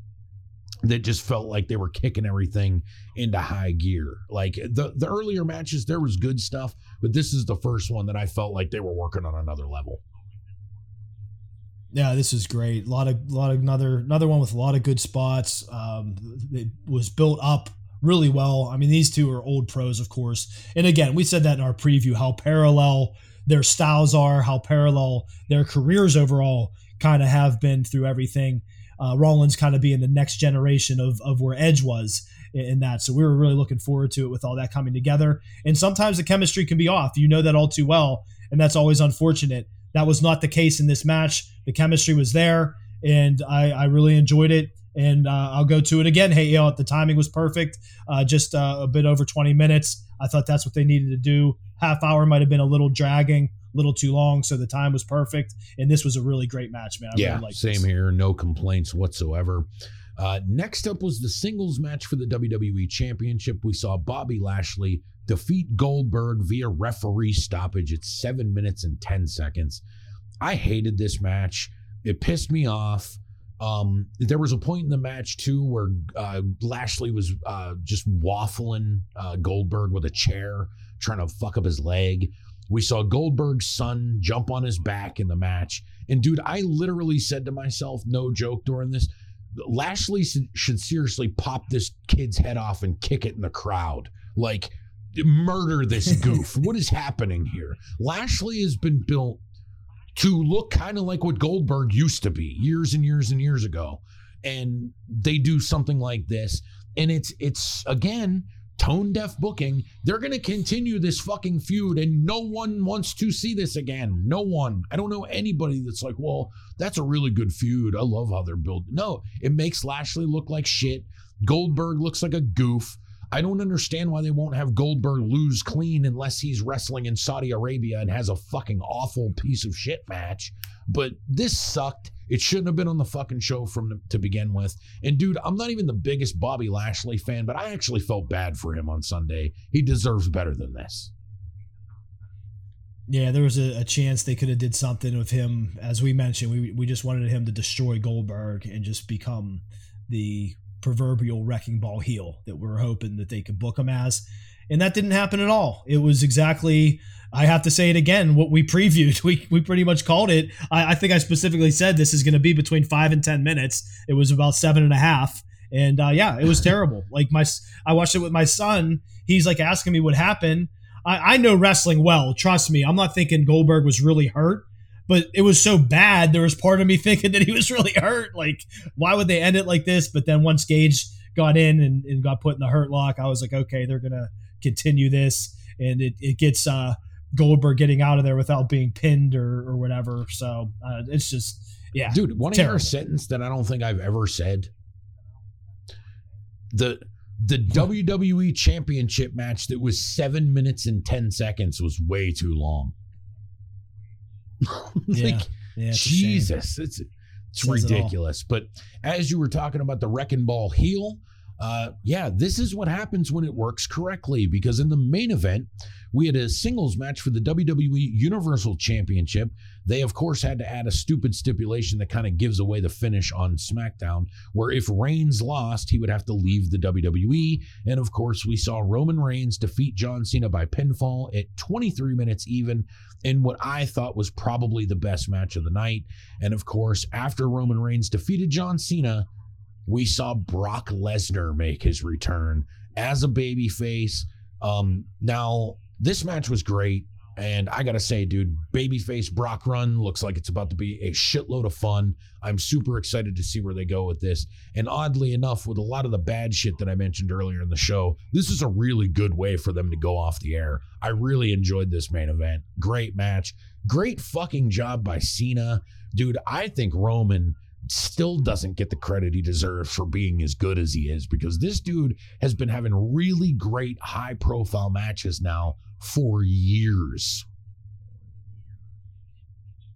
that just felt like they were kicking everything into high gear. Like the the earlier matches, there was good stuff, but this is the first one that I felt like they were working on another level. Yeah, this is great. A lot of lot of another another one with a lot of good spots. Um, it was built up really well. I mean, these two are old pros, of course. And again, we said that in our preview how parallel their styles are, how parallel their careers overall kind of have been through everything uh, Rollins kind of being the next generation of, of where Edge was in that. So we were really looking forward to it with all that coming together. And sometimes the chemistry can be off. You know that all too well. And that's always unfortunate. That was not the case in this match. The chemistry was there, and I, I really enjoyed it. And uh, I'll go to it again. Hey, you know, the timing was perfect. Uh, just uh, a bit over 20 minutes. I thought that's what they needed to do. Half hour might have been a little dragging a little too long, so the time was perfect. And this was a really great match, man. I yeah, really same this. here. No complaints whatsoever. Uh, next up was the singles match for the WWE Championship. We saw Bobby Lashley defeat Goldberg via referee stoppage at seven minutes and 10 seconds. I hated this match. It pissed me off. Um, there was a point in the match too where uh, Lashley was uh, just waffling uh, Goldberg with a chair, trying to fuck up his leg. We saw Goldberg's son jump on his back in the match. And dude, I literally said to myself, no joke during this, Lashley should seriously pop this kid's head off and kick it in the crowd. Like, murder this goof. what is happening here? Lashley has been built to look kind of like what Goldberg used to be years and years and years ago. And they do something like this. And it's, it's again, tone deaf booking, they're going to continue this fucking feud and no one wants to see this again. No one. I don't know anybody that's like, well, that's a really good feud. I love how they're built. No, it makes Lashley look like shit. Goldberg looks like a goof. I don't understand why they won't have Goldberg lose clean unless he's wrestling in Saudi Arabia and has a fucking awful piece of shit match. But this sucked. It shouldn't have been on the fucking show from to begin with. And dude, I'm not even the biggest Bobby Lashley fan, but I actually felt bad for him on Sunday. He deserves better than this. Yeah, there was a, a chance they could have did something with him. As we mentioned, we we just wanted him to destroy Goldberg and just become the proverbial wrecking ball heel that we are hoping that they could book him as. And that didn't happen at all. It was exactly I have to say it again. What we previewed, we, we pretty much called it. I, I think I specifically said this is going to be between five and ten minutes. It was about seven and a half, and uh, yeah, it was terrible. Like my, I watched it with my son. He's like asking me what happened. I, I know wrestling well. Trust me. I'm not thinking Goldberg was really hurt, but it was so bad. There was part of me thinking that he was really hurt. Like, why would they end it like this? But then once Gage got in and, and got put in the hurt lock, I was like, okay, they're gonna continue this, and it, it gets uh Goldberg getting out of there without being pinned or, or whatever. So uh, it's just, yeah. Dude, One sentence that I don't think I've ever said? The the WWE championship match that was seven minutes and 10 seconds was way too long. like, yeah. Yeah, it's Jesus, it's it's ridigious. But as you were talking about the wrecking ball heel, uh, yeah, this is what happens when it works correctly. Because in the main event, we had a singles match for the WWE Universal Championship. They, of course, had to add a stupid stipulation that kind of gives away the finish on SmackDown, where if Reigns lost, he would have to leave the WWE. And of course, we saw Roman Reigns defeat John Cena by pinfall at 23 minutes even in what I thought was probably the best match of the night. And of course, after Roman Reigns defeated John Cena, we saw Brock Lesnar make his return as a babyface. Um, now, this match was great. And I gotta say, dude, babyface Brock run looks like it's about to be a shitload of fun. I'm super excited to see where they go with this. And oddly enough, with a lot of the bad shit that I mentioned earlier in the show, this is a really good way for them to go off the air. I really enjoyed this main event. Great match. Great fucking job by Cena. Dude, I think Roman still doesn't get the credit he deserves for being as good as he is because this dude has been having really great high profile matches now for years.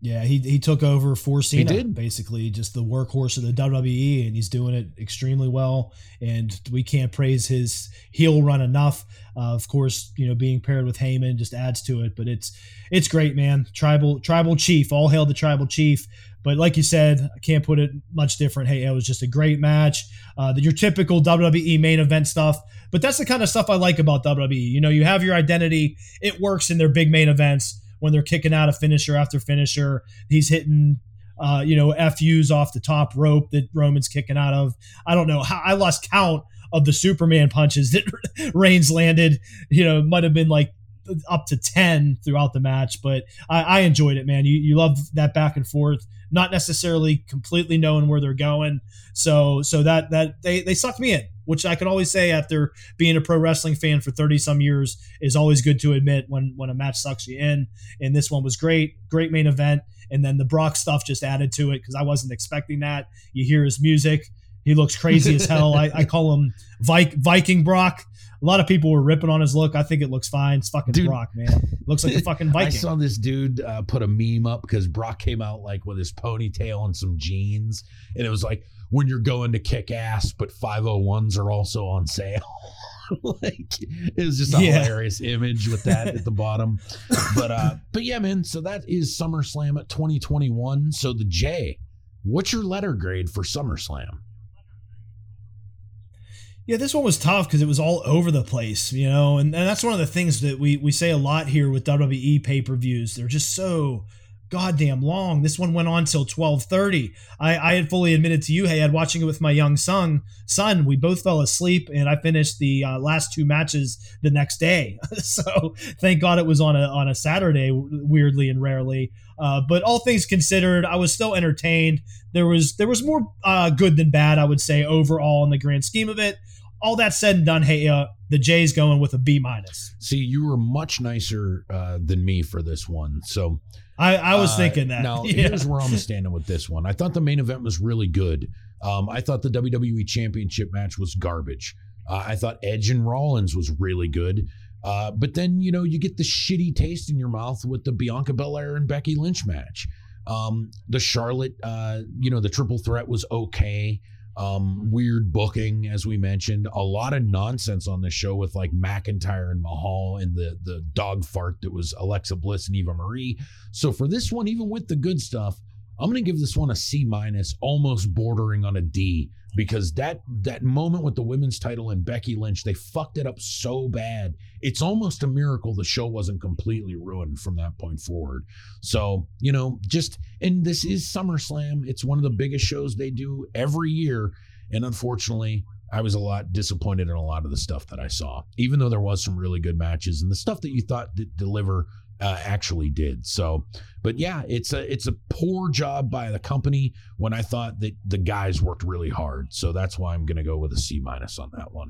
Yeah, he, he took over for Cena. did. basically just the workhorse of the WWE, and he's doing it extremely well. And we can't praise his heel run enough. Uh, of course, you know being paired with Heyman just adds to it. But it's it's great, man. Tribal tribal chief, all hail the tribal chief. But like you said, I can't put it much different. Hey, it was just a great match. Uh, your typical WWE main event stuff. But that's the kind of stuff I like about WWE. You know, you have your identity. It works in their big main events when they're kicking out a finisher after finisher. He's hitting, uh, you know, FUs off the top rope that Roman's kicking out of. I don't know I lost count of the Superman punches that Reigns landed. You know, might have been like up to 10 throughout the match, but I, I enjoyed it, man. You, you love that back and forth, not necessarily completely knowing where they're going. So, so that, that they, they sucked me in, which I can always say after being a pro wrestling fan for 30 some years is always good to admit when, when a match sucks you in. And this one was great, great main event. And then the Brock stuff just added to it because I wasn't expecting that. You hear his music. He looks crazy as hell. I, I call him Viking Brock a lot of people were ripping on his look. I think it looks fine. It's fucking dude, Brock, man. looks like a fucking Viking. I saw this dude uh, put a meme up because Brock came out like with his ponytail and some jeans, and it was like when you're going to kick ass, but 501s are also on sale. like it was just a yeah. hilarious image with that at the bottom. But uh, but yeah, man. So that is SummerSlam at 2021. So the J, what's your letter grade for SummerSlam? Yeah, this one was tough because it was all over the place, you know, and, and that's one of the things that we we say a lot here with WWE pay per views. They're just so goddamn long. This one went on till twelve thirty. I, I had fully admitted to you, hey, I'd watching it with my young son. Son, we both fell asleep, and I finished the uh, last two matches the next day. so thank God it was on a on a Saturday, weirdly and rarely. Uh, but all things considered, I was still entertained. There was there was more uh, good than bad, I would say, overall in the grand scheme of it all that said and done, hey, uh, the Jay's going with a B minus. See, you were much nicer uh, than me for this one, so I, I was uh, thinking that. Now, yeah. here's where I'm standing with this one. I thought the main event was really good. Um, I thought the WWE Championship match was garbage. Uh, I thought Edge and Rollins was really good. Uh, but then, you know, you get the shitty taste in your mouth with the Bianca Belair and Becky Lynch match. Um, the Charlotte, uh, you know, the triple threat was okay um, weird booking, as we mentioned, a lot of nonsense on the show with like McIntyre and Mahal and the the dog fart that was Alexa Bliss and Eva Marie. So for this one, even with the good stuff, I'm to give this one a C minus, almost bordering on a D because that that moment with the women's title and Becky Lynch, they fucked it up so bad. It's almost a miracle the show wasn't completely ruined from that point forward. So, you know, just and this is SummerSlam. It's one of the biggest shows they do every year. And unfortunately, I was a lot disappointed in a lot of the stuff that I saw, even though there was some really good matches and the stuff that you thought did deliver uh, actually did. So, but yeah, it's a it's a poor job by the company when I thought that the guys worked really hard. So that's why I'm going to go with a C minus on that one.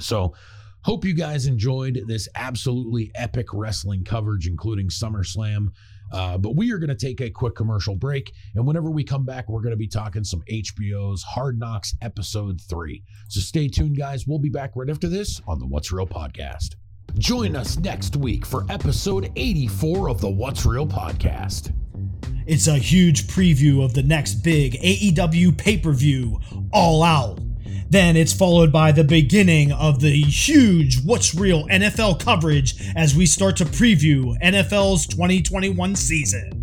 So, hope you guys enjoyed this absolutely epic wrestling coverage, including SummerSlam. Uh, but we are going to take a quick commercial break. And whenever we come back, we're going to be talking some HBO's Hard Knocks episode three. So stay tuned, guys. We'll be back right after this on the What's Real podcast. Join us next week for episode 84 of the What's Real podcast. It's a huge preview of the next big AEW pay per view, All Out. Then it's followed by the beginning of the huge What's Real NFL coverage as we start to preview NFL's 2021 season.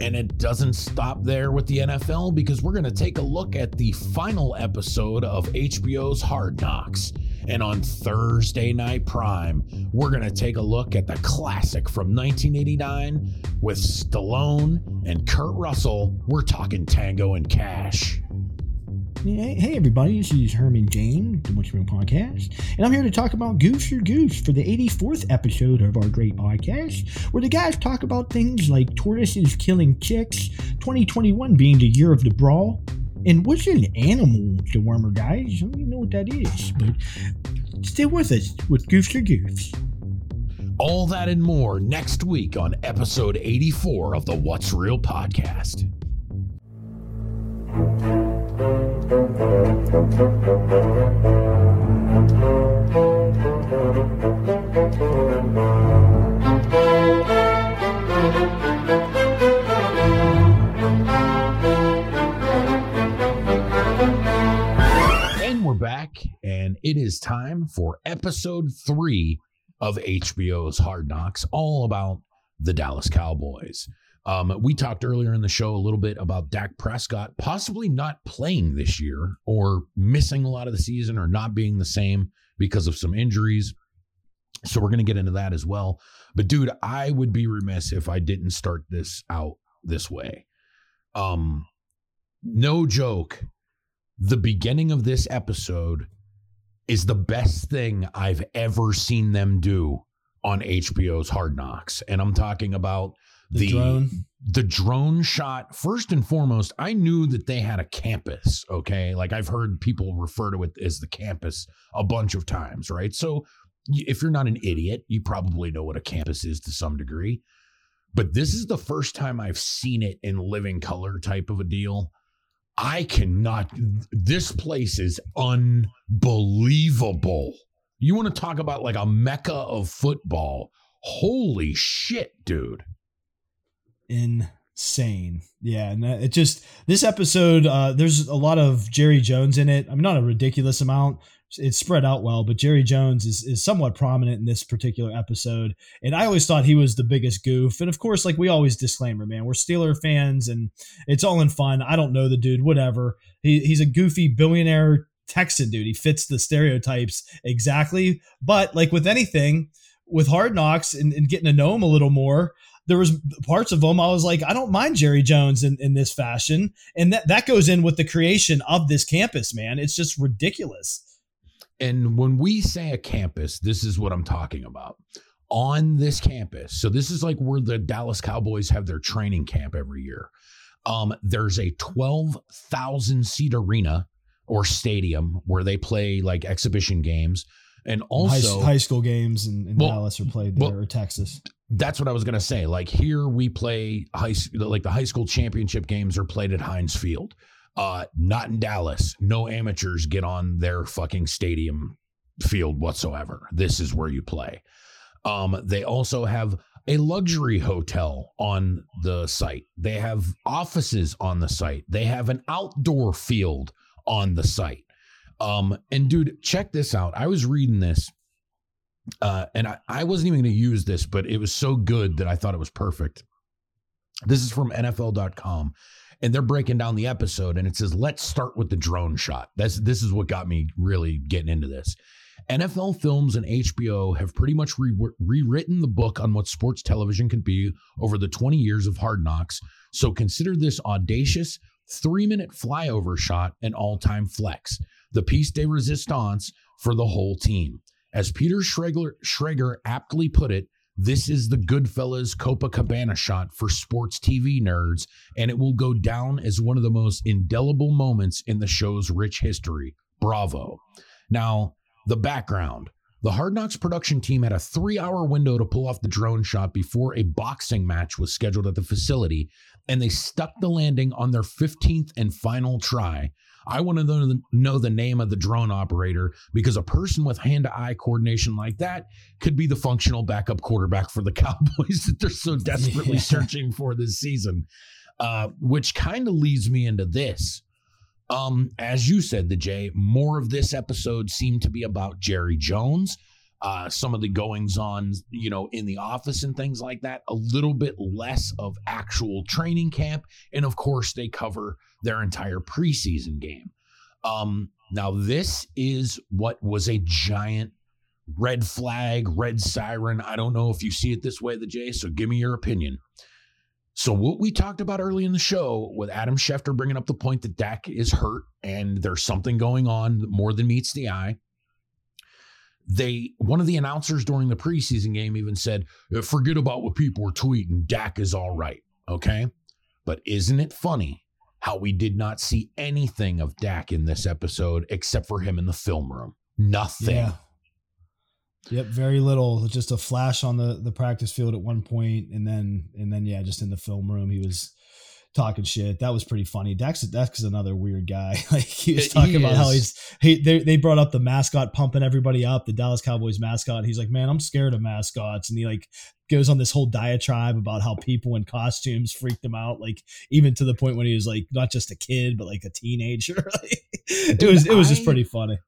And it doesn't stop there with the NFL because we're going to take a look at the final episode of HBO's Hard Knocks. And on Thursday Night Prime, we're going to take a look at the classic from 1989 with Stallone and Kurt Russell. We're talking Tango and Cash. Hey, everybody, this is Herman Jane, the Real Podcast, and I'm here to talk about Goofs R' Goofs for the 84th episode of our great podcast, where the guys talk about things like tortoises killing chicks, 2021 being the year of the brawl, and what's an animal the dewormer, guys? I don't even know what that is, but stay with us with Goofs R' Goofs. All that and more next week on episode 84 of the What's Real Podcast. And it is time for episode three of HBO's Hard Knocks, all about the Dallas Cowboys. Um, we talked earlier in the show a little bit about Dak Prescott possibly not playing this year or missing a lot of the season or not being the same because of some injuries. So we're going to get into that as well. But dude, I would be remiss if I didn't start this out this way. Um no joke. The beginning of this episode is the best thing I've ever seen them do on HBO's Hard Knocks. And I'm talking about The, the drone. the drone shot. First and foremost i knew that they had a campus okay? Like i've heard people refer to it as the campus a bunch of times right? So if you're not an idiot you probably know what a campus is to some degree. But this is the first time i've seen it in living color type of a deal i cannot this place is unbelievable you want to talk about like a mecca of football holy shit dude insane. Yeah, and it just this episode. Uh, there's a lot of Jerry Jones in it. I mean, not a ridiculous amount. It's spread out well, but Jerry Jones is is somewhat prominent in this particular episode. And I always thought he was the biggest goof. And of course, like we always disclaimer, man, we're Steeler fans, and it's all in fun. I don't know the dude, whatever. He, he's a goofy billionaire Texan dude. He fits the stereotypes exactly. But like with anything, with Hard Knocks and, and getting to know him a little more, there was parts of him I was like, I don't mind Jerry Jones in, in this fashion. And that, that goes in with the creation of this campus, man. It's just ridiculous. And when we say a campus, this is what I'm talking about. On this campus, so this is like where the Dallas Cowboys have their training camp every year. Um, there's a 12,000 seat arena or stadium where they play like exhibition games. And also, high, high school games in, in Well, Dallas are played there well, or Texas. that's what I was gonna say. Like here, we play high like the high school championship games are played at Heinz Field. Uh, not in Dallas. No amateurs get on their fucking stadium field whatsoever. This is where you play. Um, they also have a luxury hotel on the site. They have offices on the site. They have an outdoor field on the site. Um, and dude, check this out. I was reading this uh, and I, I wasn't even going to use this, but it was so good that I thought it was perfect. This is from NFL.com, and they're breaking down the episode, and it says, "Let's start with the drone shot." This is what got me really getting into this. NFL Films and HBO have pretty much re- rewritten the book on what sports television can be over the 20 years of Hard Knocks. So consider this audacious three-minute flyover shot an all-time flex, the piece de resistance for the whole team. As Peter Schrager, Schrager aptly put it, this is the Goodfellas Copacabana shot for sports TV nerds, and it will go down as one of the most indelible moments in the show's rich history. Bravo. Now, the background. The Hard Knocks production team had a three hour window to pull off the drone shot before a boxing match was scheduled at the facility, and they stuck the landing on their 15th and final try. I want to know the, know the name of the drone operator because a person with hand to eye coordination like that could be the functional backup quarterback for the Cowboys that they're so desperately Yeah. searching for this season. Uh, which kind of leads me into this. Um, as you said, the Jay, more of this episode seemed to be about Jerry Jones, uh, some of the goings on, you know, in the office and things like that. A little bit less of actual training camp, and of course, they cover their entire preseason game. Um, now, this is what was a giant red flag, red siren. I don't know if you see it this way, the Jay. So give me your opinion. So what we talked about early in the show with Adam Schefter bringing up the point that Dak is hurt and there's something going on more than meets the eye. They one of the announcers during the preseason game even said, uh, "Forget about what people were tweeting. Dak is all right." Okay, but isn't it funny how we did not see anything of Dak in this episode except for him in the film room? Nothing. Yeah. Yep, very little. Just a flash on the the practice field at one point, and then and then yeah, just in the film room, he was talking shit. That was pretty funny. Dax Dax is another weird guy. like he was talking he about is. how he's he they, they brought up the mascot pumping everybody up, the Dallas Cowboys mascot. He's like, man, I'm scared of mascots, and he like goes on this whole diatribe about how people in costumes freaked him out, like even to the point when he was like not just a kid but like a teenager. it was it was just pretty funny.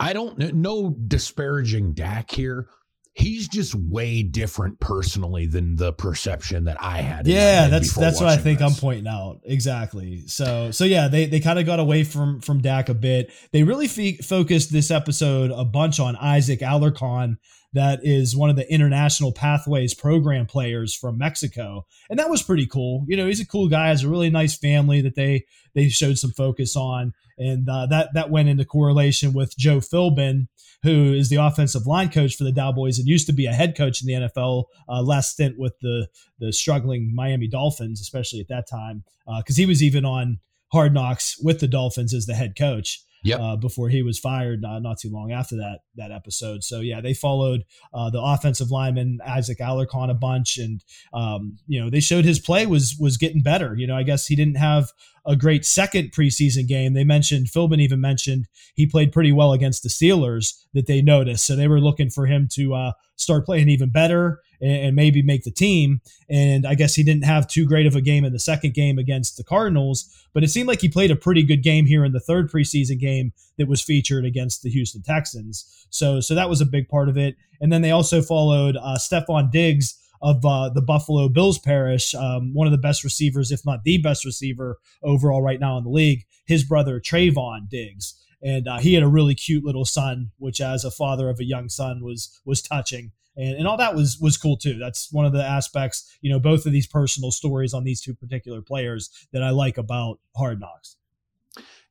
I don't no disparaging Dak here. He's just way different personally than the perception that I had. Yeah, that's that's what I think this. I'm pointing out exactly. So so yeah, they they kind of got away from from Dak a bit. They really focused this episode a bunch on Isaac Alarcon, that is one of the international pathways program players from Mexico, and that was pretty cool. You know, he's a cool guy, has a really nice family that they they showed some focus on and uh, that that went into correlation with Joe Philbin, who is the offensive line coach for the Cowboys and used to be a head coach in the NFL. Uh, last stint with the the struggling Miami Dolphins, especially at that time, because uh, he was even on Hard Knocks with the Dolphins as the head coach yep. uh, before he was fired uh, not too long after that that episode. So yeah, they followed uh, the offensive lineman Isaac Alarcon a bunch, and um, you know they showed his play was was getting better. You know, I guess he didn't have a great second preseason game. They mentioned Philbin even mentioned he played pretty well against the Steelers that they noticed, so they were looking for him to uh, start playing even better and maybe make the team. And I guess he didn't have too great of a game in the second game against the Cardinals, but it seemed like he played a pretty good game here in the third preseason game that was featured against the Houston Texans. So, so that was a big part of it. And then they also followed uh, Stefon Diggs of uh, the Buffalo Bills parish, um, one of the best receivers, if not the best receiver overall right now in the league. His brother Trevon Diggs, and uh, he had a really cute little son, which as a father of a young son was was touching and, and all that was was cool too. That's one of the aspects, you know, both of these personal stories on these two particular players that I like about Hard Knocks.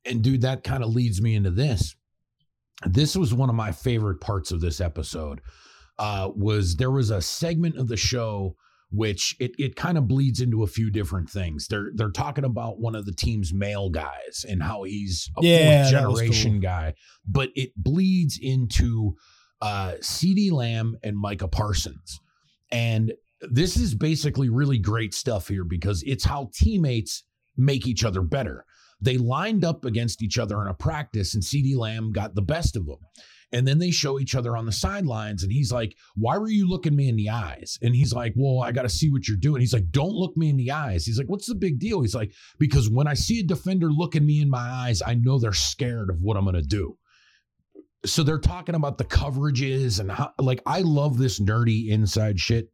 And dude, that kind of leads me into this. This was one of my favorite parts of this episode. Uh, was there was a segment of the show which it, it kind of bleeds into a few different things. They're they're talking about one of the team's mail guys and how he's a yeah, fourth generation cool. guy, but it bleeds into uh, CeeDee Lamb and Micah Parsons. And this is basically really great stuff here because it's how teammates make each other better. They lined up against each other in a practice, and CeeDee Lamb got the best of them. And then they show each other on the sidelines, and he's like, Why were you looking me in the eyes? And he's like, Well, I got to see what you're doing. He's like, Don't look me in the eyes. He's like, What's the big deal? He's like, Because when I see a defender looking me in my eyes, I know they're scared of what I'm going to do so they're talking about the coverages and how like I love this nerdy inside shit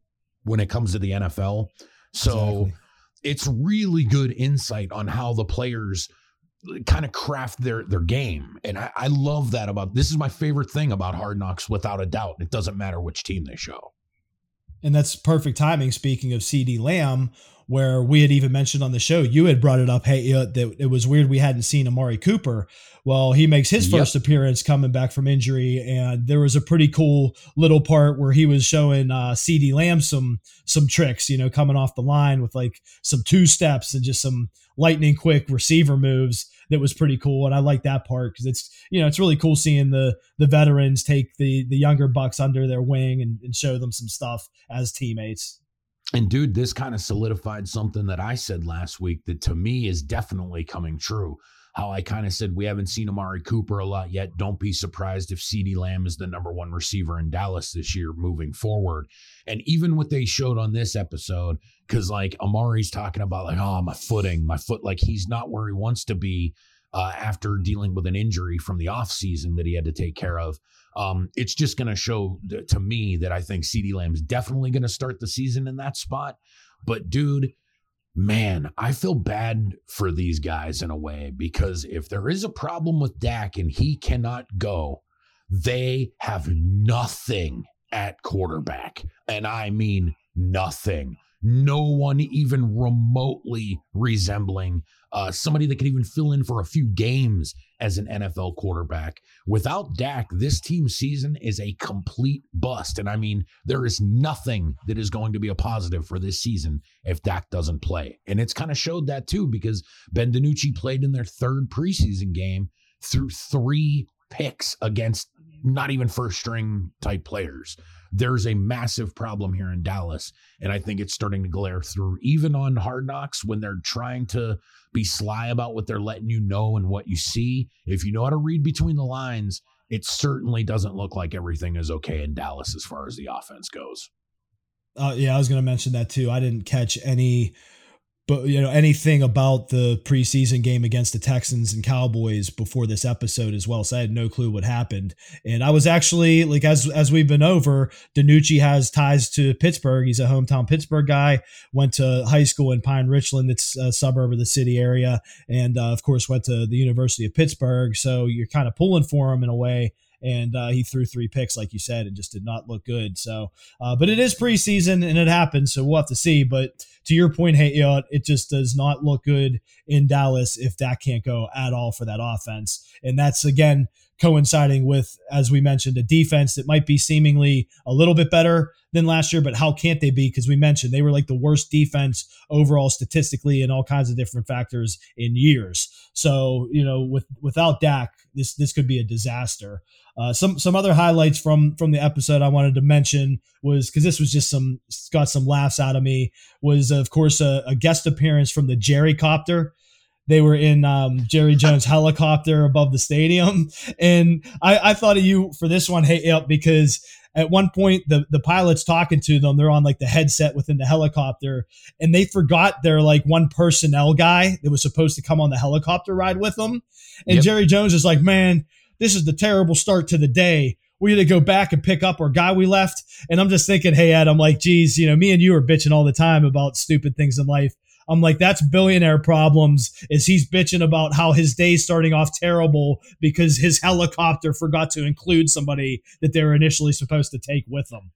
when it comes to the NFL. So exactly. it's really good insight on how the players kind of craft their their game. And I, I love that about this is my favorite thing about Hard Knocks without a doubt. It doesn't matter which team they show. And that's perfect timing. Speaking of CeeDee Lamb, where we had even mentioned on the show, you had brought it up. Hey, uh, that it was weird we hadn't seen Amari Cooper. Well, he makes his yep. first appearance coming back from injury, and there was a pretty cool little part where he was showing uh, CeeDee Lamb some some tricks. You know, coming off the line with like some two steps and just some lightning quick receiver moves that was pretty cool and I like that part because it's you know it's really cool seeing the the veterans take the the younger bucks under their wing and, and show them some stuff as teammates and dude, this kind of solidified something that I said last week that to me is definitely coming true. How I kind of said we haven't seen Amari Cooper a lot yet. Don't be surprised if CeeDee Lamb is the number one receiver in Dallas this year moving forward. And even what they showed on this episode, because like Amari's talking about like, oh, my footing, my foot, like he's not where he wants to be uh, after dealing with an injury from the offseason that he had to take care of. Um, it's just going to show to me that I think CeeDee Lamb's definitely going to start the season in that spot. But dude, man, I feel bad for these guys in a way because if there is a problem with Dak and he cannot go, they have nothing at quarterback. And I mean nothing. No one even remotely resembling uh, somebody that could even fill in for a few games as an NFL quarterback. Without Dak, this team season is a complete bust. And I mean, there is nothing that is going to be a positive for this season if Dak doesn't play. And it's kind of showed that too, because Ben DiNucci played in their third preseason game threw three picks against not even first string type players. There's a massive problem here in Dallas. And I think it's starting to glare through even on hard knocks when they're trying to be sly about what they're letting you know and what you see. If you know how to read between the lines, it certainly doesn't look like everything is okay in Dallas as far as the offense goes. Uh, yeah, I was going to mention that too. I didn't catch any but you know anything about the preseason game against the Texans and Cowboys before this episode as well. So I had no clue what happened. And I was actually like as as we've been over, DiNucci has ties to Pittsburgh. He's a hometown Pittsburgh guy. Went to high school in Pine Richland, it's a suburb of the city area, and uh, of course went to the University of Pittsburgh. So you're kind of pulling for him in a way and uh, he threw three picks, like you said, and just did not look good. So, uh, but it is preseason and it happens, so we'll have to see. But to your point, hey, you know, it just does not look good in Dallas if that can't go at all for that offense, and that's again coinciding with, as we mentioned, a defense that might be seemingly a little bit better than last year, but how can't they be? Because we mentioned they were like the worst defense overall statistically and all kinds of different factors in years. So you know, with without Dak, this this could be a disaster. Uh, some some other highlights from from the episode I wanted to mention was because this was just some got some laughs out of me was of course a, a guest appearance from the Jerry Copter. They were in um, Jerry Jones helicopter above the stadium, and I, I thought of you for this one, hey, up because at one point the the pilot's talking to them they're on like the headset within the helicopter and they forgot their like one personnel guy that was supposed to come on the helicopter ride with them and yep. jerry jones is like man this is the terrible start to the day. We had to go back and pick up our guy we left. And I'm just thinking, hey, Ed, I'm like, geez, you know, me and you are bitching all the time about stupid things in life. I'm like, that's billionaire problems. Is he's bitching about how his day's starting off terrible because his helicopter forgot to include somebody that they were initially supposed to take with them.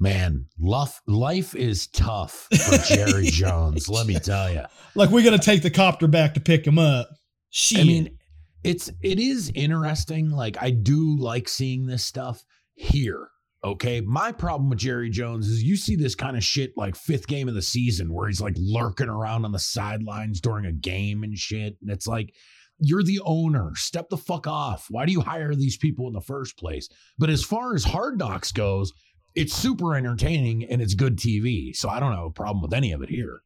Man, life life is tough for Jerry Jones. Let me tell you. Like we're gonna take the copter back to pick him up. Shit. I mean, it's it is interesting. Like I do like seeing this stuff here. Okay. My problem with Jerry Jones is you see this kind of shit like fifth game of the season where he's like lurking around on the sidelines during a game and shit. And it's like, you're the owner. Step the fuck off. Why do you hire these people in the first place? But as far as hard knocks goes, it's super entertaining and it's good TV. So I don't have a problem with any of it here.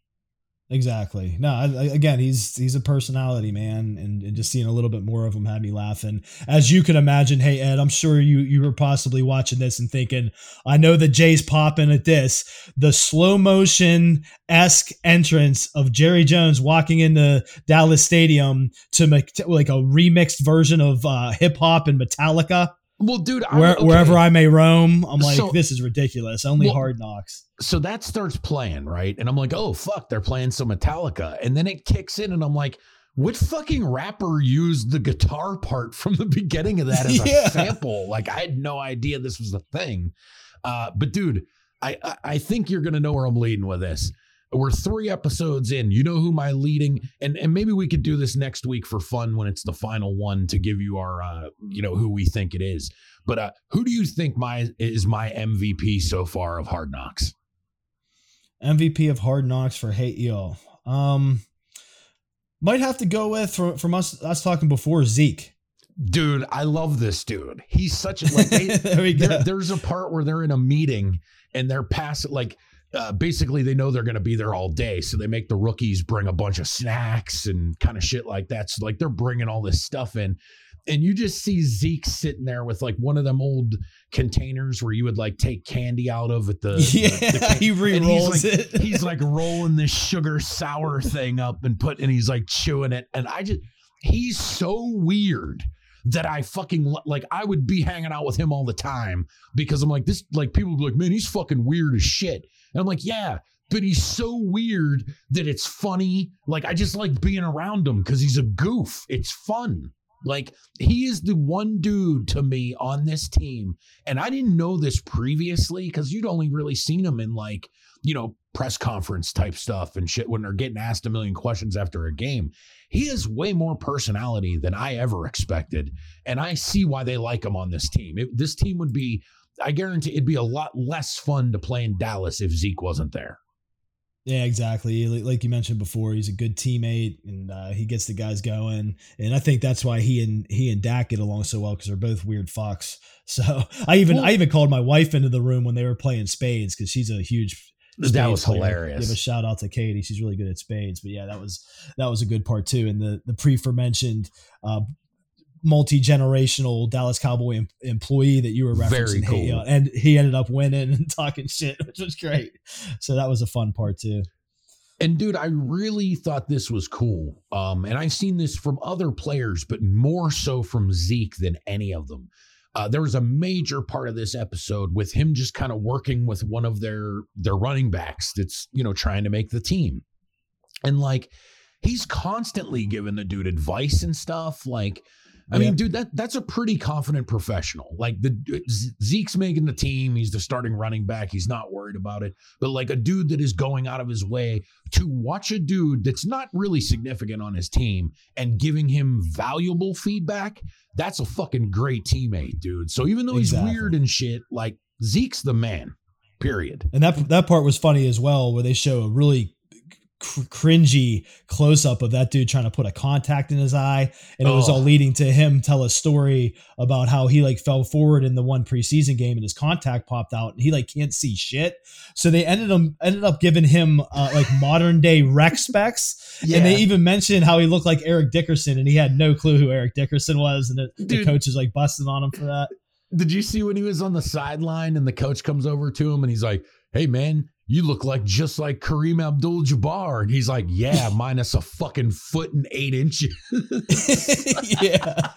Exactly. No, I, again, he's he's a personality, man, and, and, just seeing a little bit more of him had me laughing. As you can imagine, hey Ed, I'm sure you you were possibly watching this and thinking, I know that Jay's popping at this. The slow motion esque entrance of Jerry Jones walking into Dallas Stadium to make like a remixed version of uh, hip hop and Metallica. Well, dude, Where, okay. wherever I may roam, I'm like, so, this is ridiculous. Only well, hard knocks. So that starts playing, right? And I'm like, oh fuck, they're playing some Metallica, and then it kicks in, and I'm like, what fucking rapper used the guitar part from the beginning of that as yeah. a sample? Like, I had no idea this was a thing. Uh, but dude, I, I I think you're gonna know where I'm leading with this. We're three episodes in. You know who my leading and and maybe we could do this next week for fun when it's the final one to give you our uh you know who we think it is. But uh who do you think my is my MVP so far of Hard Knocks? MVP of Hard Knocks for Hey Ed. Um might have to go with from from us us talking before Zeke. Dude, I love this dude. He's such a like they, there. There, there's a part where they're in a meeting and they're passing like uh, basically they know they're going to be there all day so they make the rookies bring a bunch of snacks and kind of shit like that. So like they're bringing all this stuff in. And you just see Zeke sitting there with like one of them old containers where you would like take candy out of at the yeah the, the he re-rolls he's like, it. he's like rolling this sugar sour thing up and put and he's like chewing it. And I just he's so weird that I fucking like I would be hanging out with him all the time because I'm like this like people would be like man he's fucking weird as shit and I'm like yeah but he's so weird that it's funny. Like I just like being around him because he's a goof. It's fun. Like he is the one dude to me on this team. And I didn't know this previously because you'd only really seen him in like you know press conference type stuff and shit when they're getting asked a million questions after a game. He has way more personality than I ever expected. And I see why they like him on this team. It, this team would be, I guarantee it'd be a lot less fun to play in Dallas if Zeke wasn't there. Yeah, exactly. Like you mentioned before, he's a good teammate and uh, he gets the guys going. And I think that's why he and he and Dak get along so well because they're both weird fucks. So I even I even called my wife into the room when they were playing spades because she's a huge that was player. hilarious. Give a shout out to Katie; she's really good at spades. But yeah, that was that was a good part too. And the the pre mentioned uh, multi generational Dallas Cowboy em- employee that you were referencing, Very cool. He, uh, and he ended up winning and talking shit, which was great. So that was a fun part too. And dude, I really thought this was cool. Um, and I've seen this from other players, but more so from Zeke than any of them. Uh, there was a major part of this episode with him just kind of working with one of their their running backs that's you know trying to make the team, and like he's constantly giving the dude advice and stuff like I yeah. mean, dude, that that's a pretty confident professional. Like the Zeke's making the team, he's the starting running back. He's not worried about it. But like a dude that is going out of his way to watch a dude that's not really significant on his team and giving him valuable feedback, that's a fucking great teammate, dude. So even though exactly. he's weird and shit, like Zeke's the man. Period. And that that part was funny as well, where they show a really cr- cringy close up of that dude trying to put a contact in his eye, and it was all leading to him tell a story about how he like fell forward in the one preseason game and his contact popped out, and he like can't see shit. So they ended up ended up giving him uh, like modern day rec specs, yeah. and they even mentioned how he looked like Eric Dickerson, and he had no clue who Eric Dickerson was, and the, the coach is like busting on him for that. Did you see when he was on the sideline and the coach comes over to him and he's like, "Hey man, you look like just like Kareem Abdul Jabbar. And he's like, yeah, minus a fucking foot and eight inches. yeah.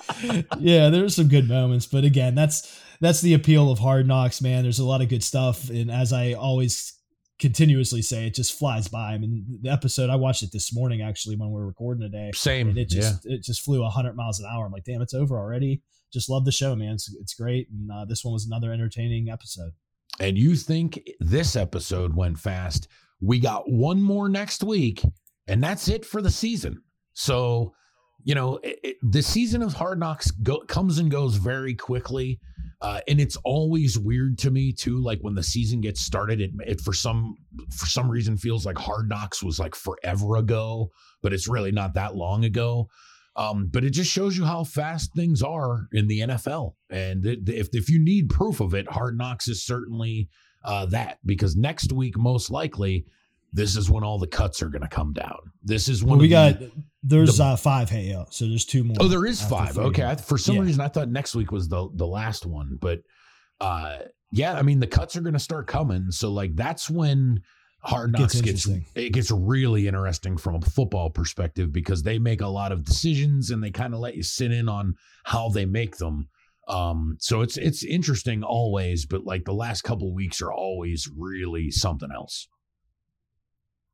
Yeah, there's some good moments. But again, that's that's the appeal of hard knocks, man. There's a lot of good stuff. And as I always continuously say, it just flies by. I mean, the episode I watched it this morning actually when we were recording today. Same. And it just yeah. it just flew hundred miles an hour. I'm like, damn, it's over already. Just love the show, man. It's, it's great. And uh, this one was another entertaining episode and you think this episode went fast, we got one more next week, and that's it for the season. So, you know, it, it, the season of Hard Knocks go, comes and goes very quickly. Uh, and it's always weird to me too. Like when the season gets started, it, it for some for some reason feels like Hard Knocks was like forever ago, but it's really not that long ago. Um, but it just shows you how fast things are in the NFL. And if, if you need proof of it, Hard Knocks is certainly uh, that because next week, most likely, this is when all the cuts are going to come down. This is when well, we got there's the, uh, five hey uh, so there's two more. Oh, there is five. Three. Okay, I, for some yeah. reason I thought next week was the the last one, but uh, yeah, I mean the cuts are going to start coming. So like that's when Hard Knocks gets, gets it gets really interesting from a football perspective because they make a lot of decisions and they kind of let you sit in on how they make them. Um, so it's it's interesting always, but like the last couple weeks are always really something else.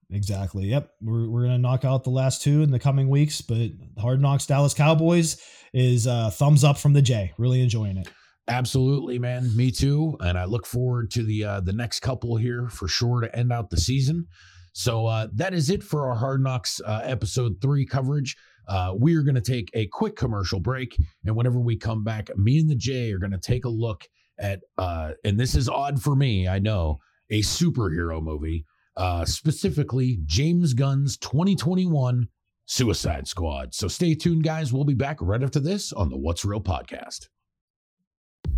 Exactly. Yep. We're, we're going to knock out the last two in the coming weeks, but Hard Knocks Dallas Cowboys is uh, thumbs up from the J. Really enjoying it. Absolutely, man. Me too. And I look forward to the uh, the next couple here for sure to end out the season. So uh, that is it for our Hard Knocks uh, episode three coverage. Uh, we are going to take a quick commercial break, and whenever we come back, me and the J are going to take a look at, uh, and this is odd for me, I know, a superhero movie, uh, specifically James Gunn's 2021 Suicide Squad. So stay tuned, guys. We'll be back right after this on the What's Real podcast.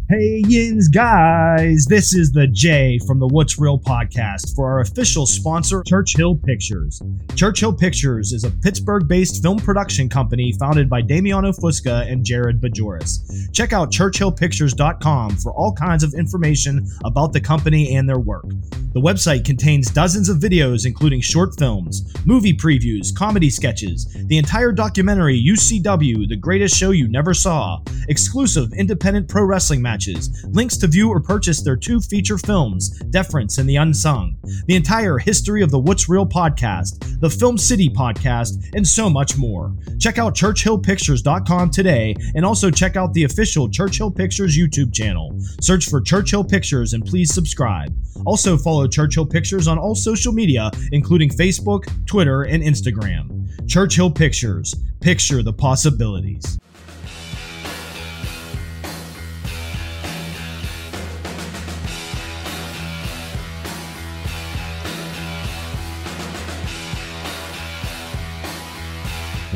Hey, Yins, guys, this is the Jay from the What's Real podcast for our official sponsor, Churchill Pictures. Churchill Pictures is a Pittsburgh based film production company founded by Damiano Fusca and Jared Bajoris. Check out churchillpictures.com for all kinds of information about the company and their work. The website contains dozens of videos, including short films, movie previews, comedy sketches, the entire documentary UCW, The Greatest Show You Never Saw, exclusive independent pro wrestling matches matches, links to view or purchase their two feature films, Deference and The Unsung, the entire history of the What's Real podcast, the Film City podcast, and so much more. Check out ChurchillPictures.com today and also check out the official Churchill Pictures YouTube channel. Search for Churchill Pictures and please subscribe. Also, follow Churchill Pictures on all social media, including Facebook, Twitter, and Instagram. Churchill Pictures. Picture the possibilities.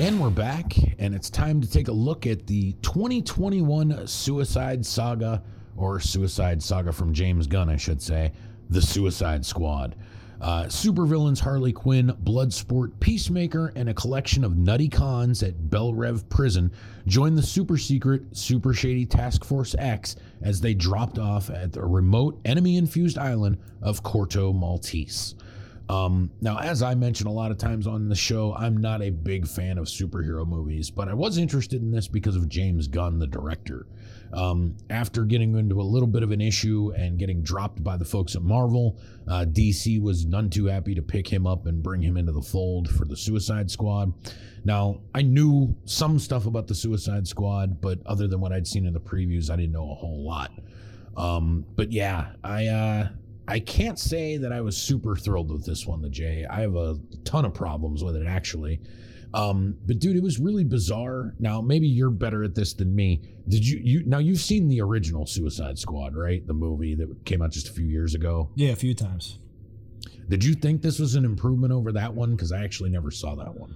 And we're back, and it's time to take a look at the 2021 Suicide Saga, or Suicide Saga from James Gunn, I should say, The Suicide Squad. Uh, supervillains Harley Quinn, Bloodsport, Peacemaker, and a collection of nutty cons at Belle Reve Prison join the super secret, super shady Task Force X as they dropped off at the remote, enemy infused island of Corto Maltese. Um, now, as I mentioned a lot of times on the show, I'm not a big fan of superhero movies, but I was interested in this because of James Gunn, the director. Um, after getting into a little bit of an issue and getting dropped by the folks at Marvel, uh, DC was none too happy to pick him up and bring him into the fold for the Suicide Squad. Now, I knew some stuff about the Suicide Squad, but other than what I'd seen in the previews, I didn't know a whole lot. Um, but yeah, I uh, I can't say that I was super thrilled with this one, the J. I have a ton of problems with it actually. Um, but dude, it was really bizarre. Now, maybe you're better at this than me. Did you you now you've seen the original Suicide Squad, right? The movie that came out just a few years ago. Yeah, a few times. Did you think this was an improvement over that one? Because I actually never saw that one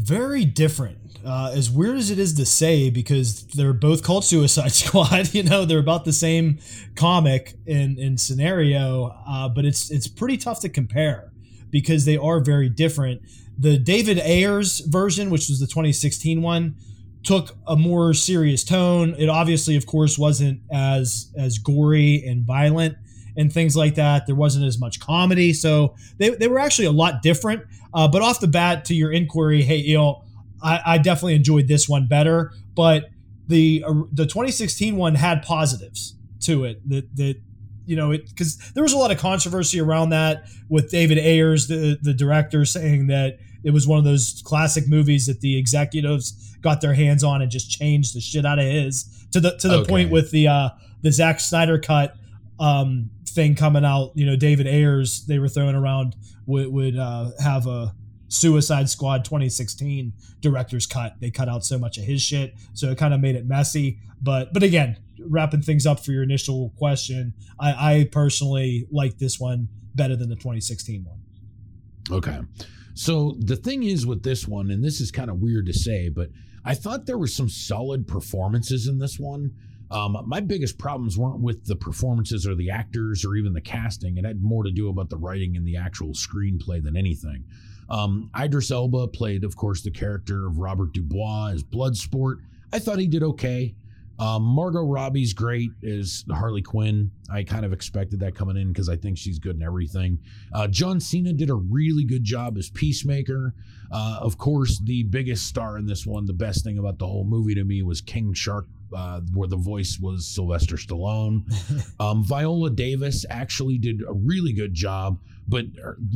very different. Uh, as weird as it is to say, because they're both called Suicide Squad. You know, they're about the same comic in scenario, uh, but it's it's pretty tough to compare because they are very different. The David Ayer's version, which was the 2016 one, took a more serious tone. It obviously, of course, wasn't as as gory and violent and things like that. There wasn't as much comedy, so they, they were actually a lot different. Uh, but off the bat, to your inquiry, hey, know, I, I definitely enjoyed this one better. But the uh, the 2016 one had positives to it that that you know it because there was a lot of controversy around that with David Ayers, the the director, saying that it was one of those classic movies that the executives got their hands on and just changed the shit out of his to the to the okay. point with the uh the Zack Snyder cut um thing coming out, you know, David Ayers, they were throwing around would, would uh, have a Suicide Squad 2016 director's cut. They cut out so much of his shit, so it kind of made it messy. But but again, wrapping things up for your initial question, I, I personally like this one better than the 2016 one. Okay. So the thing is with this one, and this is kind of weird to say, but I thought there were some solid performances in this one. Um, my biggest problems weren't with the performances or the actors or even the casting. It had more to do about the writing and the actual screenplay than anything. Um, Idris Elba played, of course, the character of Robert Dubois as Bloodsport. I thought he did okay. Um, Margot Robbie's great as Harley Quinn. I kind of expected that coming in because I think she's good in everything. Uh, John Cena did a really good job as Peacemaker. Uh, of course, the biggest star in this one, the best thing about the whole movie to me was King Shark uh, where the voice was Sylvester Stallone. um, Viola Davis actually did a really good job, but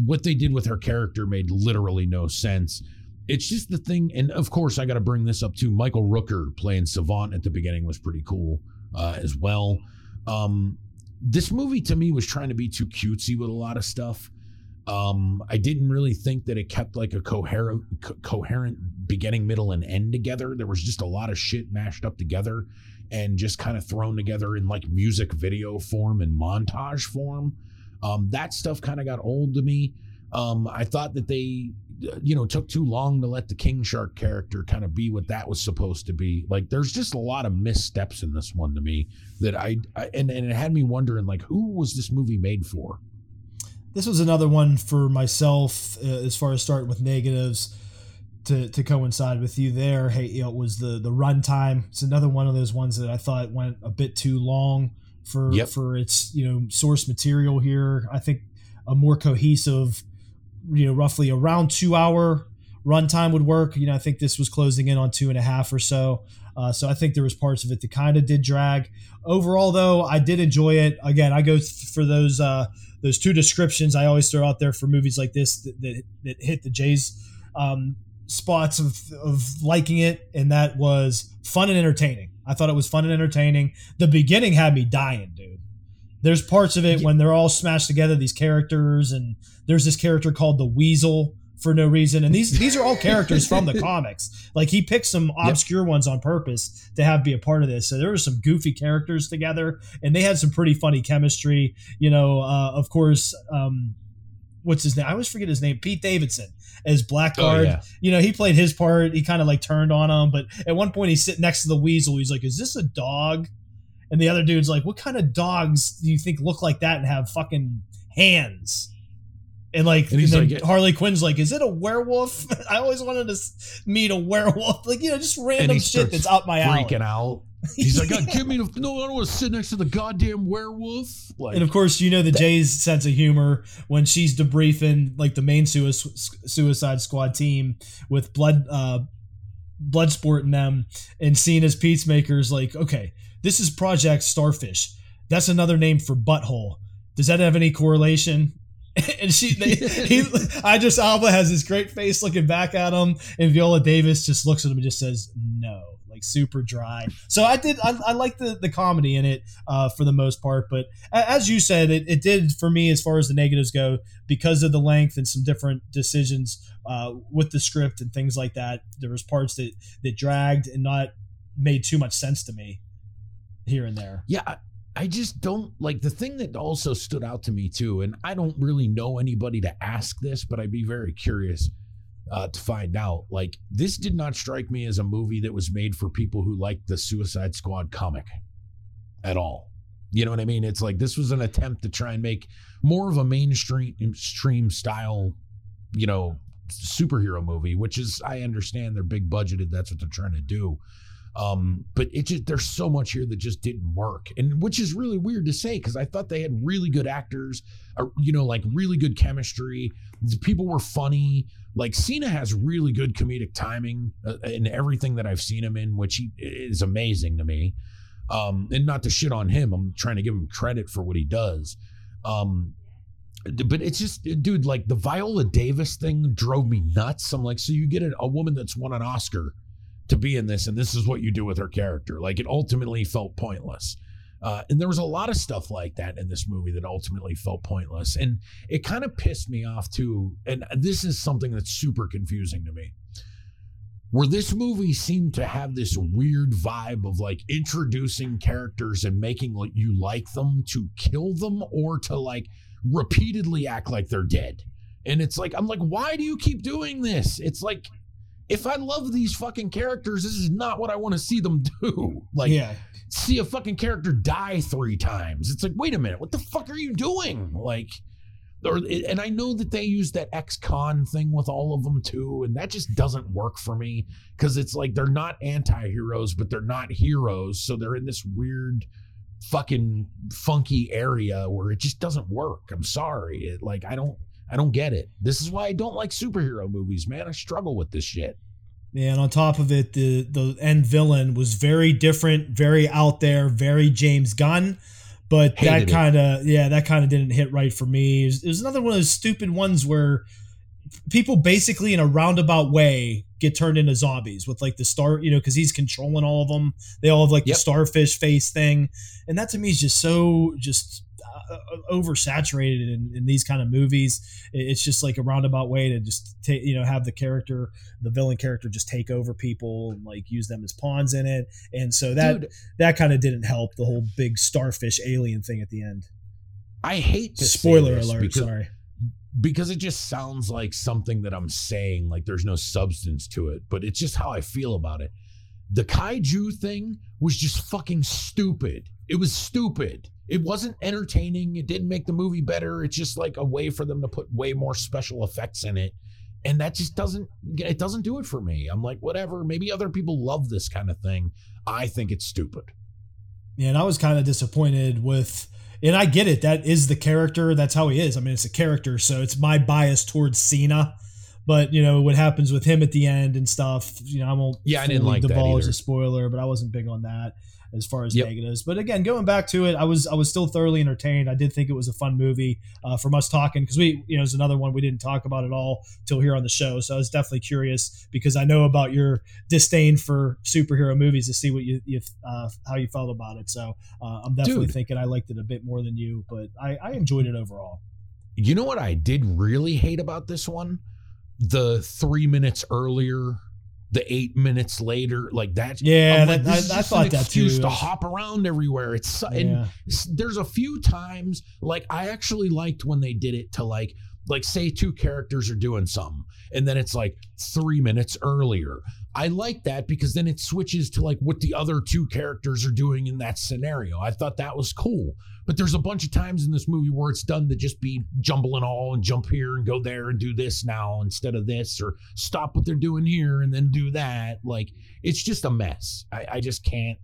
what they did with her character made literally no sense. It's just the thing, and of course, I got to bring this up too. Michael Rooker playing Savant at the beginning was pretty cool uh, as well. Um, this movie to me was trying to be too cutesy with a lot of stuff. Um, I didn't really think that it kept like a coherent, co- coherent beginning, middle, and end together. There was just a lot of shit mashed up together and just kind of thrown together in like music video form and montage form. Um, that stuff kind of got old to me. Um, I thought that they you know took too long to let the king shark character kind of be what that was supposed to be like there's just a lot of missteps in this one to me that i, I and, and it had me wondering like who was this movie made for this was another one for myself uh, as far as starting with negatives to, to coincide with you there. Hey you know, it was the the runtime. It's another one of those ones that i thought went a bit too long for Yep. for its you know source material here. I think a more cohesive you know roughly around two hour runtime would work. You know i think this was closing in on two and a half or so. Uh, so i think there was parts of it that kind of did drag. Overall though i did enjoy it. Again i go th- for those uh those two descriptions i always throw out there for movies like this that, that, that hit the J's um, spots of, of liking it. And that was fun and entertaining. I thought it was fun and entertaining. The beginning had me dying dude. There's parts of it when they're all smashed together these characters and there's this character called the weasel for no reason. And these these are all characters from the comics. Like he picked some obscure ones on purpose to have be a part of this. So there were some goofy characters together and they had some pretty funny chemistry. You know uh, of course um what's his name? I always forget his name. Pete davidson as blackguard. Oh, yeah. you know he played his part. He kind of like turned on him. But at one point he's sitting next to the weasel. He's like is this a dog? And the other dude's like what kind of dogs do you think look like that and have fucking hands and like And he's then like- harley quinn's like is it a werewolf? I always wanted to meet a werewolf. Like you know just random shit that's up my alley. freaking out. He's like "God, give me the no i don't want to sit next to the goddamn werewolf. Like And of course, you know the J's sense of humor when she's debriefing like the main sui- Suicide Squad team with blood, uh, Bloodsport and them, and seeing as peacemakers, like, okay, this is Project Starfish. That's another name for butthole. Does that have any correlation? and she, they, he, I just Elba has this great face looking back at him, and Viola Davis just looks at him and just says no, like super dry. So I did, I, I like the the comedy in it uh, for the most part, but as you said, it, it did for me as far as the negatives go because of the length and some different decisions uh, with the script and things like that. There was parts that that dragged and not made too much sense to me here and there. Yeah, I- just don't like the thing that also stood out to me too, and I don't really know anybody to ask this, but I'd be very curious uh, to find out. Like, this did not strike me as a movie that was made for people who like the Suicide Squad comic at all. You know what I mean? It's like this was an attempt to try and make more of a mainstream stream style, you know, superhero movie, which is I understand they're big budgeted. That's what they're trying to do. Um, but it just there's so much here that just didn't work, and which is really weird to say because I thought they had really good actors, uh, you know, like really good chemistry. The people were funny. Like Cena has really good comedic timing uh, in everything that I've seen him in, which he is amazing to me. Um, and not to shit on him, I'm trying to give him credit for what he does. Um, but it's just, dude, like the Viola Davis thing drove me nuts. I'm like, so you get a, a woman that's won an Oscar to be in this, and this is what you do with her character. Like it ultimately felt pointless. Uh, and there was a lot of stuff like that in this movie that ultimately felt pointless. And it kind of pissed me off too. And this is something that's super confusing to me. Where this movie seemed to have this weird vibe of like introducing characters and making you like them to kill them or to like repeatedly act like they're dead. And it's like, I'm like, why do you keep doing this? It's like, if I love these fucking characters, this is not what I want to see them do. Like, yeah, see a fucking character die three times. It's like, wait a minute, what the fuck are you doing? Like, or, and I know that they use that ex-con thing with all of them too, and that just doesn't work for me because it's like they're not anti-heroes, but they're not heroes, so they're in this weird, fucking funky area where it just doesn't work. I'm sorry, it like I don't, I don't get it. This is why I don't like superhero movies, man. I struggle with this shit. and on top of it, the the end villain was very different, very out there, very James Gunn. But Hated that kind of yeah, that kind of didn't hit right for me. It was, it was another one of those stupid ones where people basically in a roundabout way get turned into zombies with like the star, you know, because he's controlling all of them. They all have like Yep. the starfish face thing, and that to me is just so just Uh, uh, oversaturated in, in these kind of movies. It's just like a roundabout way to just take, you know, have the character, the villain character, just take over people and like use them as pawns in it. And so that Dude, that kind of didn't help the whole big starfish alien thing at the end. I hate Spoiler alert! because- Sorry. because it just sounds like something that I'm saying, like there's no substance to it, but it's just how I feel about it. The kaiju thing was just fucking stupid. It was stupid. It wasn't entertaining. It didn't make the movie better. It's just like a way for them to put way more special effects in it. And that just doesn't it doesn't do it for me. I'm like, whatever. Maybe other people love this kind of thing. I think it's stupid. Yeah, and I was kind of disappointed with and I get it. That is the character. That's how he is. I mean, it's a character, so it's my bias towards Cena. But you know what happens with him at the end and stuff. You know, I won't. Yeah, I didn't like the that ball as a spoiler, but I wasn't big on that as far as Yep. negatives. But again, going back to it, I was I was still thoroughly entertained. I did think it was a fun movie uh, from us talking because we you know it's another one we didn't talk about at all till here on the show. So I was definitely curious because I know about your disdain for superhero movies to see what you, you uh, how you felt about it. So uh, I'm definitely Dude. thinking I liked it a bit more than you, but I, I enjoyed it overall. You know what I did really hate about this one? The three minutes earlier, the eight minutes later, like that. Yeah, I'm like, that- this is I- I thought an that excuse too. to hop around everywhere. It's and Yeah. there's a few times like I actually liked when they did it to like like say two characters are doing something and then it's like three minutes earlier. I like that because then it switches to like what the other two characters are doing in that scenario. I thought that was cool. But there's a bunch of times in this movie where it's done to just be jumble and all and jump here and go there and do this now instead of this or stop what they're doing here and then do that. Like it's just a mess. I, I just can't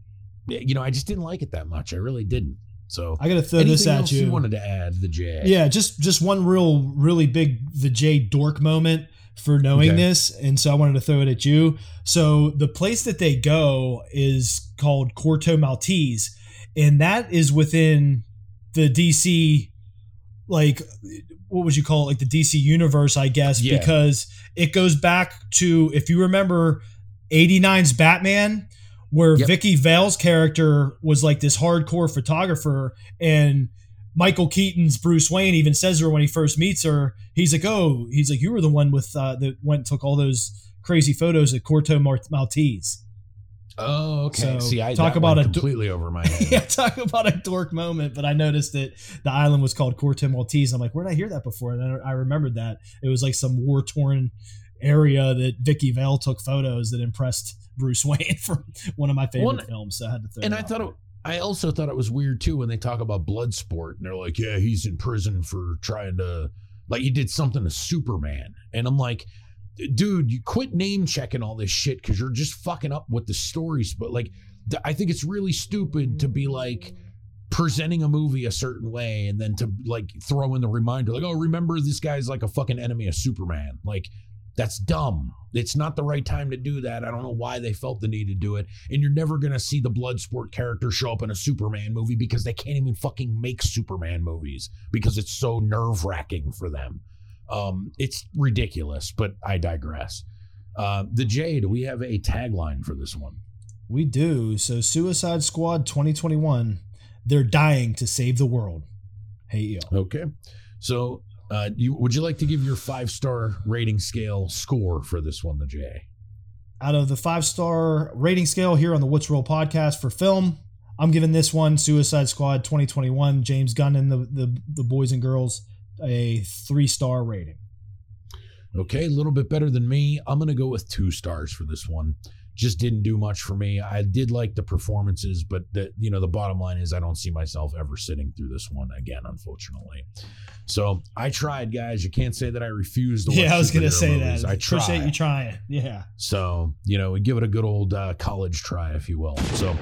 you know, I just didn't like it that much. I really didn't. So I got to throw this at else you. wanted to add the J. Yeah, just just one real really big the J dork moment for knowing Okay. this, and so I wanted to throw it at you. So the place that they go is called Corto Maltese, and that is within the DC, like what would you call it, like the DC universe, I guess, Yeah. because it goes back to if you remember 89's Batman. Where Yep. Vicky Vale's character was like this hardcore photographer, and Michael Keaton's Bruce Wayne even says to her when he first meets her, he's like, "Oh, he's like, you were the one with uh, that went and took all those crazy photos at Corto Maltese." Oh, okay. So, See, I talk about a do- completely over my head. yeah, talk about a dork moment. But I noticed that the island was called Corto Maltese. I'm like, where did I hear that before? And I remembered that it was like some war torn area that Vicky Vale took photos that impressed Bruce Wayne from one of my favorite Well, films. So I had to throw and I thought it, I also thought it was weird too when they talk about blood sport and they're like, yeah, he's in prison for trying to like he did something to Superman, and I'm like, dude, you quit name checking all this shit because you're just fucking up with the stories. But like, I think it's really stupid to be like presenting a movie a certain way and then to like throw in the reminder like, oh, remember this guy's like a fucking enemy of Superman, like. That's dumb. It's not the right time to do that. I don't know why they felt the need to do it. And you're never going to see the Bloodsport character show up in a Superman movie because they can't even fucking make Superman movies because it's so nerve wracking for them. Um, it's ridiculous, but I digress. Uh, the Jade, we have a tagline for this one? We do. So Suicide Squad 2021, they're dying to save the world. Hey yo. Okay. So, uh, you, would you like to give your five star rating scale score for this one, the J? Out of the five star rating scale here on the What's Real podcast for film, I'm giving this one Suicide Squad 2021, James Gunn and the the, the boys and girls a three star rating. Okay, a little bit better than me. I'm going to go with two stars for this one. Just didn't do much for me. I did like the performances, but the you know the bottom line is I don't see myself ever sitting through this one again, unfortunately. So I tried, guys. You can't say that I refused. To Yeah, I was gonna say movies. that. I tried. Appreciate you trying. Yeah. So, you know, we give it a good old uh, college try, if you will. So,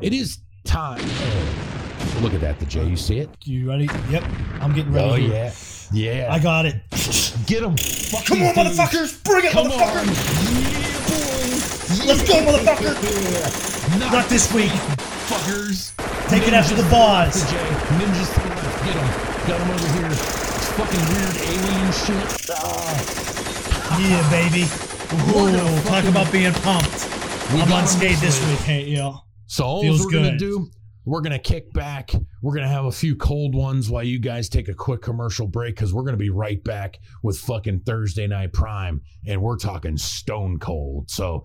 it is time. Oh, look at that, the J. You see it? You ready? Yep. I'm getting ready. Oh, yeah. Yeah. I got it. Get him! Come on, motherfuckers! Bring it, Come motherfucker! on. Let's go, motherfucker! Not Not this week. fuckers. Take it after the The boss. J. Ninjas to the left. Get them. Got them over here. It's fucking weird alien shit. Ah. Yeah, baby. Ooh, talk about being pumped. We I'm unscathed this week. Hey, yo. So all Feels we're gonna do, we're gonna kick back. We're gonna have a few cold ones while you guys take a quick commercial break because we're gonna be right back with fucking Thursday night prime, and we're talking stone cold. So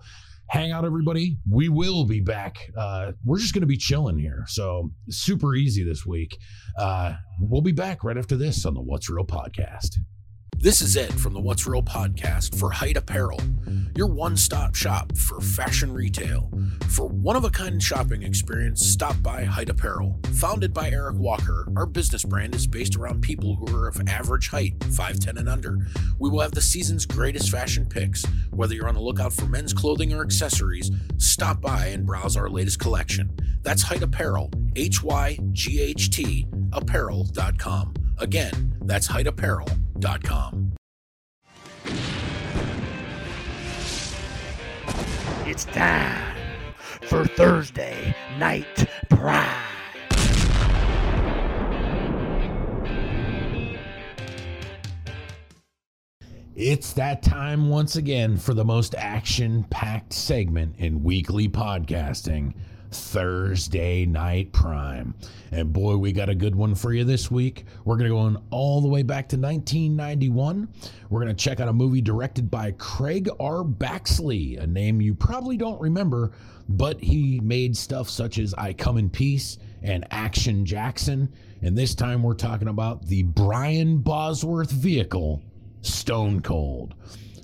hang out, everybody. We will be back. Uh, we're just gonna be chilling here, so super easy this week. Uh, we'll be back right after this on the What's Real podcast. This is Ed from the What's Real podcast for Hyght Apparel, your one stop shop for fashion retail. For one of a kind shopping experience, stop by Hyght Apparel. Founded by Eric Walker, our business brand is based around people who are of average height, 5'10 and under. We will have the season's greatest fashion picks. Whether you're on the lookout for men's clothing or accessories, stop by and browse our latest collection. That's Hyght Apparel, H Y G H T apparel.com. Again, that's hyghtapparel.com. It's time for Thursday Night Prime. It's that time once again for the most action packed segment in weekly podcasting Thursday Night Prime. And boy, we got a good one for you this week. We're going to go on all the way back to 1991. We're going to check out a movie directed by Craig R. Baxley, a name you probably don't remember, but he made stuff such as I Come in Peace and Action Jackson. And this time we're talking about the Brian Bosworth vehicle, Stone Cold.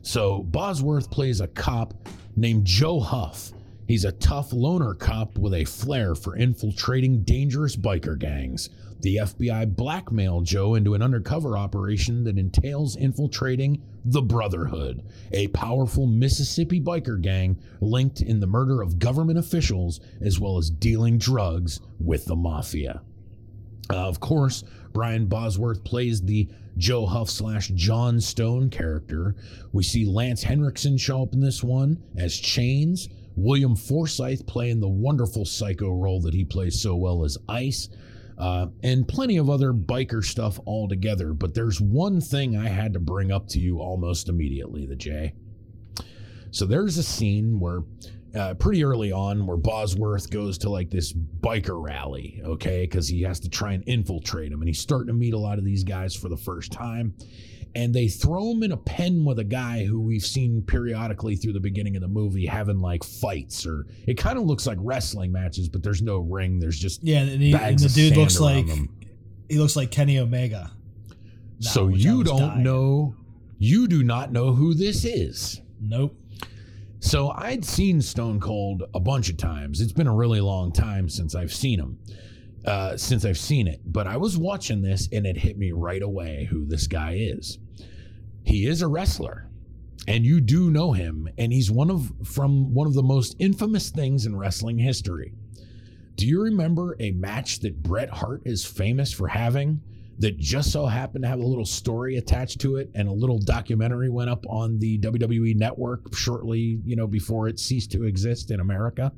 So Bosworth plays a cop named Joe Huff. He's a tough loner cop with a flair for infiltrating dangerous biker gangs. The FBI blackmailed Joe into an undercover operation that entails infiltrating the Brotherhood, a powerful Mississippi biker gang linked in the murder of government officials as well as dealing drugs with the mafia. Uh, of course, Brian Bosworth plays the Joe Huff slash John Stone character. We see Lance Henriksen show up in this one as Chains. William Forsythe playing the wonderful psycho role that he plays so well as Ice, uh, and plenty of other biker stuff altogether. But there's one thing I had to bring up to you almost immediately, the J. So there's a scene where uh, pretty early on where Bosworth goes to like this biker rally, okay, because he has to try and infiltrate him, and he's starting to meet a lot of these guys for the first time. And they throw him in a pen with a guy who we've seen periodically through the beginning of the movie having like fights, or it kind of looks like wrestling matches, but there's no ring. There's just Yeah, and, he, and the dude looks like them. he looks like Kenny Omega. now, so you don't dying. know, you do not know who this is. Nope. So I'd seen Stone Cold a bunch of times. It's been a really long time since I've seen him, uh, since I've seen it. But I was watching this and it hit me right away who this guy is. He is a wrestler, and you do know him, and he's one of from one of the most infamous things in wrestling history. Do you remember a match that Bret Hart is famous for having? That just so happened to have a little story attached to it, and a little documentary went up on the WWE network shortly, you know, before it ceased to exist in America.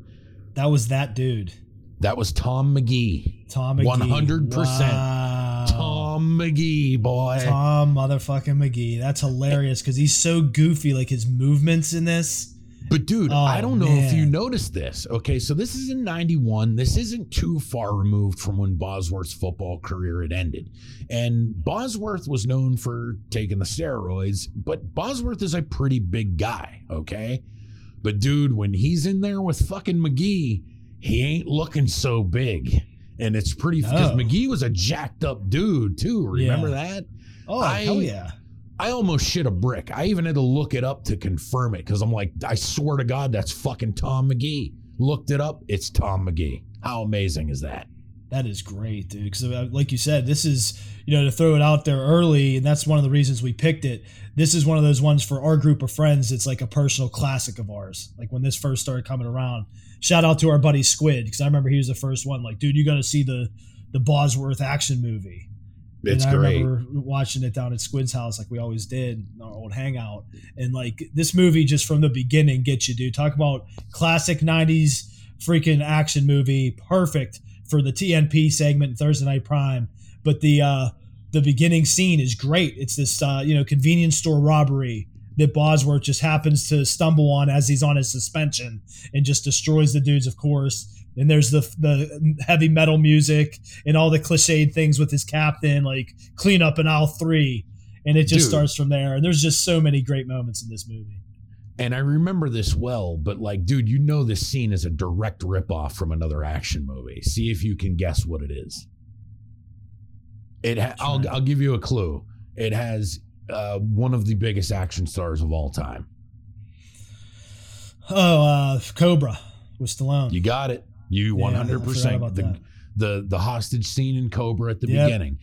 That was that dude. That was Tom Magee. Tom Magee. 100%. Wow. Tom Magee, boy. Tom motherfucking Magee. That's hilarious because he's so goofy. Like his movements in this. But dude, Oh, I don't know if you noticed this. Okay, so this is in 91. This isn't too far removed from when Bosworth's football career had ended. And Bosworth was known for taking the steroids, but Bosworth is a pretty big guy, okay? But dude, when he's in there with fucking Magee, he ain't looking so big. And it's pretty because No. Magee was a jacked up dude too. Remember Yeah. that? Oh I- hell yeah! I almost shit a brick. I even had to look it up to confirm it because I'm like, I swear to God, that's fucking Tom Magee. Looked it up. It's Tom Magee. How amazing is that? That is great, dude. Because uh, like you said, this is you know to throw it out there early, and that's one of the reasons we picked it. This is one of those ones for our group of friends. It's like a personal classic of ours. Like when this first started coming around. Shout out to our buddy Squid because I remember he was the first one. Like, dude, you got to see the the Bosworth action movie. It's and I great. remember watching it down at Squid's house, like we always did, in our old hangout. And like this movie, just from the beginning, gets you, dude. Talk about classic '90s freaking action movie, perfect for the TNP segment, Thursday Night Prime. But the uh, the beginning scene is great. It's this uh, you know convenience store robbery that Bosworth just happens to stumble on as he's on his suspension and just destroys the dudes, of course. And there's the the heavy metal music and all the cliched things with his captain, like clean up in aisle three. And it just Dude. starts from there. And there's just so many great moments in this movie. And I remember this well, but like, dude, you know this scene is a direct ripoff from another action movie. See if you can guess what it is. It ha- I'll, I'll give you a clue. It has uh, one of the biggest action stars of all time. Oh, uh, Cobra with Stallone. You got it. You one hundred percent the that. the the hostage scene in Cobra at the Yep. beginning.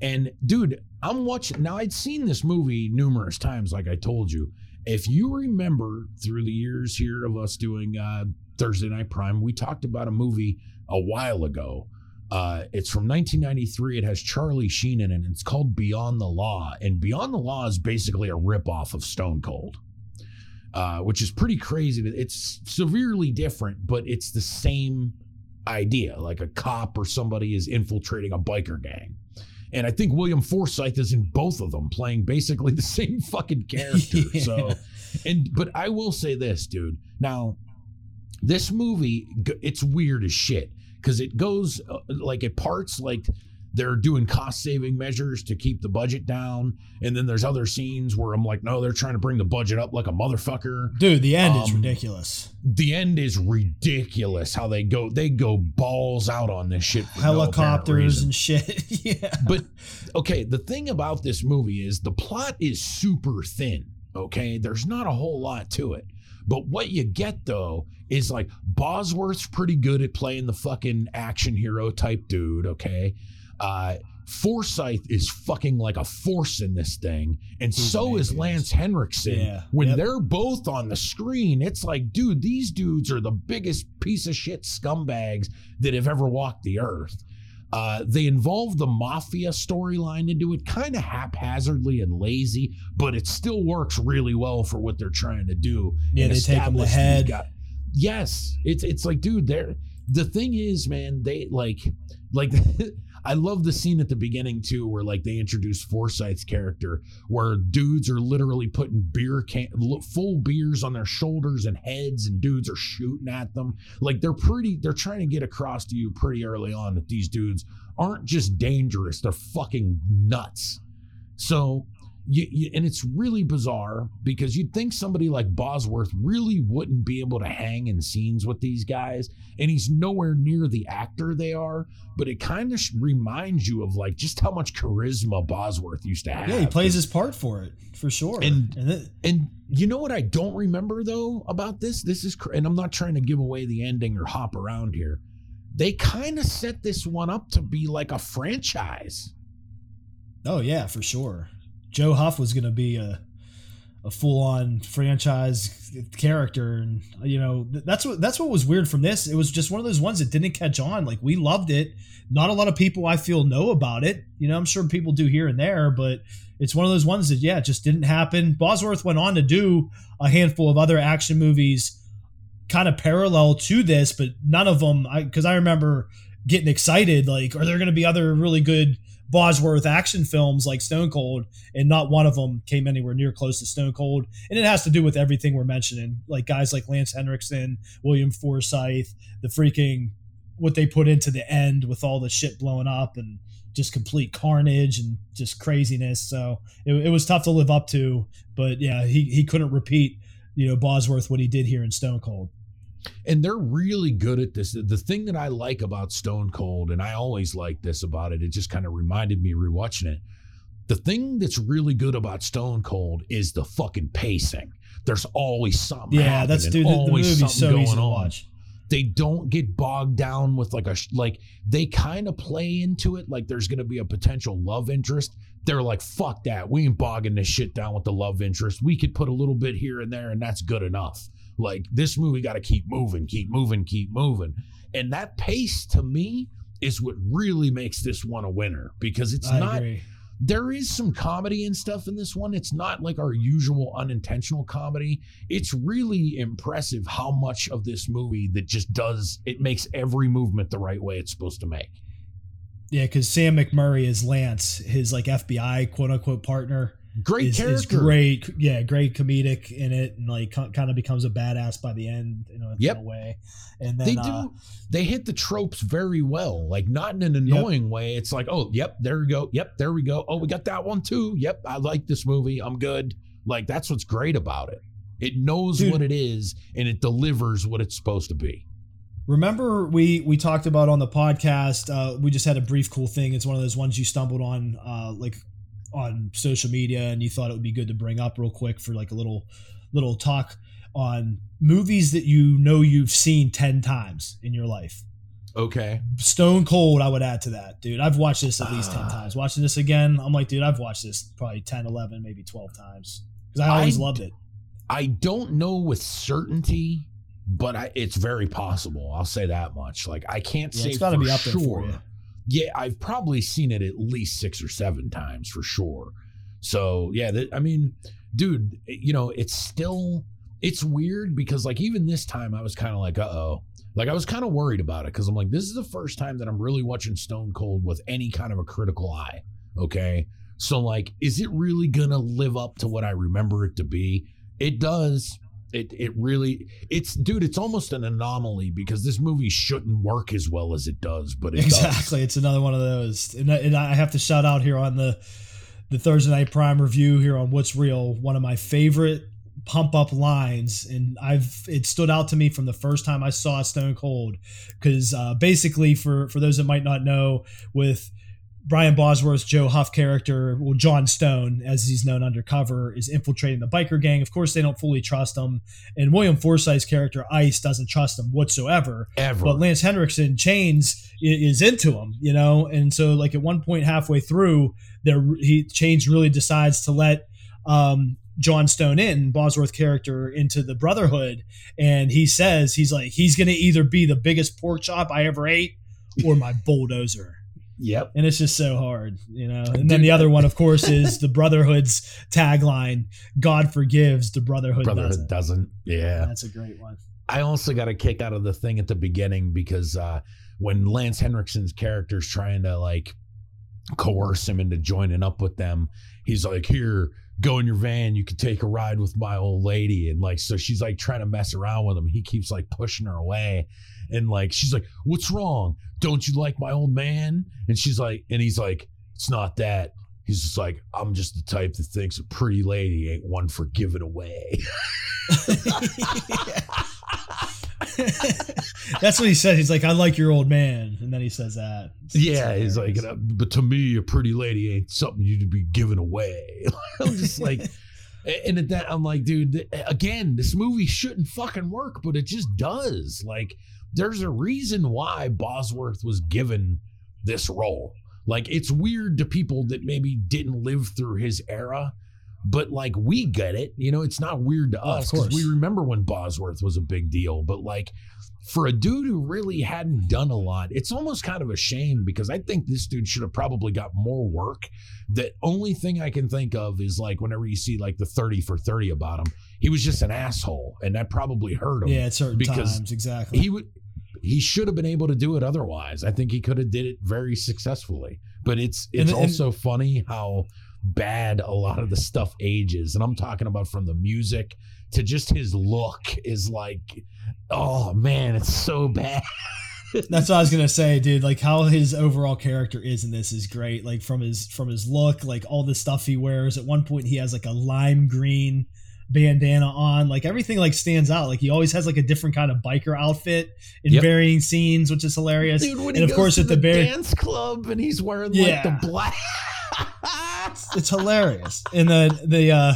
And dude, I'm watching now. I'd seen this movie numerous times, like I told you. If you remember through the years here of us doing uh, Thursday Night Prime, we talked about a movie a while ago. Uh, it's from 1993. It has Charlie Sheen in it. And it's called Beyond the Law. And Beyond the Law is basically a ripoff of Stone Cold uh, which is pretty crazy. It's severely different, but it's the same idea. Like a cop or somebody is infiltrating a biker gang. And I think William Forsythe is in both of them, playing basically the same fucking character. Yeah. So, and but I will say this, dude. Now, this movie, it's weird as shit because it goes uh, like it parts like they're doing cost saving measures to keep the budget down, and then there's other scenes where I'm like, no, they're trying to bring the budget up like a motherfucker. Dude, the end is Um, ridiculous. The end is ridiculous. How they go, they go balls out on this shit. for no Helicopters and shit. yeah. But okay, the thing about this movie is the plot is super thin. Okay, there's not a whole lot to it. But what you get though is like Bosworth's pretty good at playing the fucking action hero type dude. Okay, uh, Forsythe is fucking like a force in this thing, and He's so is. Lance Henriksen. Yeah. When Yep. they're both on the screen, it's like, dude, these dudes are the biggest piece of shit scumbags that have ever walked the earth. Uh, they involve the mafia storyline into it kind of haphazardly and lazy, but it still works really well for what they're trying to do. Yeah, and they take them these head. Yes, it's it's like, dude, they're the thing is, man, they like like I love the scene at the beginning too, where like they introduce Forsythe's character, where dudes are literally putting beer can full beers on their shoulders and heads, and dudes are shooting at them. Like they're pretty, they're trying to get across to you pretty early on that these dudes aren't just dangerous; they're fucking nuts. So. You, you, and it's really bizarre because you'd think somebody like Bosworth really wouldn't be able to hang in scenes with these guys, and he's nowhere near the actor they are. But it kind of reminds you of like just how much charisma Bosworth used to have. Yeah, he plays his part for it, for sure. And- then- And you know what I don't remember though about this? This is, cr- and I'm not trying to give away the ending or hop around here. They kind of set this one up to be like a franchise. oh yeah, for sure. Joe Huff was going to be a a full on franchise character, and you know that's what that's what was weird from this. It was just one of those ones that didn't catch on. Like we loved it. Not a lot of people I feel know about it. You know, I'm sure people do here and there, but it's one of those ones that yeah, just didn't happen. Bosworth went on to do a handful of other action movies kind of parallel to this, but none of them I because I remember getting excited like are there going to be other really good Bosworth action films like Stone Cold and not one of them came anywhere near close to Stone Cold. And it has to do with everything we're mentioning like guys like Lance Henriksen, William Forsythe, the freaking what they put into the end with all the shit blowing up and just complete carnage and just craziness. So it, it was tough to live up to but yeah he, he couldn't repeat you know Bosworth what he did here in Stone Cold and they're really good at this. The thing that I like about Stone Cold, and I always like this about it, it just kind of reminded me rewatching it. The thing that's really good about Stone Cold is the fucking pacing. There's always something. yeah that's dude the, the movie's something so easy going to on. watch They don't get bogged down with like a like they kind of play into it like there's gonna be a potential love interest. They're like, fuck that. We ain't bogging this shit down with the love interest. We could put a little bit here and there, and that's good enough. Like this movie got to keep moving, keep moving, keep moving. And that pace to me is what really makes this one a winner because it's I not agree there is some comedy and stuff in this one. It's not like our usual unintentional comedy. It's really impressive how much of this movie that just does it makes every movement the right way it's supposed to make. Yeah, because Sam McMurray is Lance, his like FBI quote unquote partner. Great is, character. is great. Yeah, great comedic in it, and like kind of becomes a badass by the end, you know, Yep. in a way. And then They do. uh, they hit the tropes very well. Like not in an annoying way. It's like, oh, yep, there we go. Yep, there we go. Oh, we got that one too. Yep, I like this movie. I'm good. Like that's what's great about it. It knows Dude. what it is and it delivers what it's supposed to be. remember we we talked about on the podcast. Uh, we just had a brief cool thing. It's one of those ones you stumbled on, uh, like on social media, and you thought it would be good to bring up real quick for like a little little talk on movies that you know you've seen ten times in your life. Okay. Stone Cold, I would add to that, dude. I've watched this at least 10 Ah. times. Watching this again, I'm like, dude, I've watched this probably 10, 11, maybe 12 times. Because I always I- loved it. I don't know with certainty, but I, it's very possible. I'll say that much. Like I can't Yeah, say it's gotta for be up there sure. for you. Yeah, I've probably seen it at least six or seven times for sure. So yeah, I mean, dude, you know, it's still it's weird because like even this time I was kind of like, uh oh, like I was kind of worried about it because I'm like, this is the first time that I'm really watching Stone Cold with any kind of a critical eye. Okay, so like, is it really gonna live up to what I remember it to be? It does. It it really it's dude. It's almost an anomaly because this movie shouldn't work as well as it does, but it does. Exactly. It's another one of those. And, I- and I have to shout out here on the the Thursday Night Prime review here on What's Real, one of my favorite pump up lines and I've it stood out to me from the first time I saw Stone Cold cuz uh, basically for for those that might not know with Brian Bosworth's Joe Huff character, well, John Stone, as he's known undercover, is infiltrating the biker gang. Of course, they don't fully trust him, and William Forsythe's character Ice doesn't trust him whatsoever Ever. but Lance Henriksen Chains is into him, you know, and so like at one point halfway through, there he Chains really decides to let um, John Stone in Bosworth character into the Brotherhood, and he says he's like he's gonna either be the biggest pork chop I ever ate or my bulldozer. Yep. And it's just so hard, you know. And then the other one, of course, is the Brotherhood's tagline: "God forgives, the Brotherhood, Brotherhood doesn't." doesn't. Yeah. That's a great one. I also got a kick out of the thing at the beginning because uh, when Lance Henriksen's character's trying to like coerce him into joining up with them, he's like, "Here, go in your van. You can take a ride with my old lady." And like, so she's like trying to mess around with him. He keeps like pushing her away, and like she's like, "What's wrong? Don't you like my old man?" And she's like, and he's like, "It's not that." He's just like, I'm just the type that thinks a pretty lady ain't one for giving away. That's what he said. He's like, I like your old man. And then he says that. It's- it's Yeah, he's like, but to me, a pretty lady ain't something you'd be giving away. I'm just like, and at that, I'm like, dude, again, this movie shouldn't fucking work, but it just does. Like, there's a reason why Bosworth was given this role. Like, it's weird to people that maybe didn't live through his era, but like, we get it. You know, it's not weird to Oh, us because we remember when Bosworth was a big deal, but like, for a dude who really hadn't done a lot, it's almost kind of a shame because I think this dude should have probably got more work. The only thing I can think of is like whenever you see like the 30 for 30 about him, he was just an asshole and that probably hurt him. Yeah, at certain because times, exactly. He would he should have been able to do it otherwise. I think he could have did it very successfully. But it's it's And- and- also funny how bad a lot of the stuff ages. And I'm talking about from the music to just his look is like oh man, it's so bad. That's what I was gonna say, dude. Like how his overall character is in this is great. Like from his from his look, like all the stuff he wears. At one point, he has like a lime green bandana on. Like everything like stands out. Like he always has like a different kind of biker outfit in Yep. varying scenes, which is hilarious. Dude, and of course at the, the dance club and he's wearing Yeah. like the black it's hilarious. And the the uh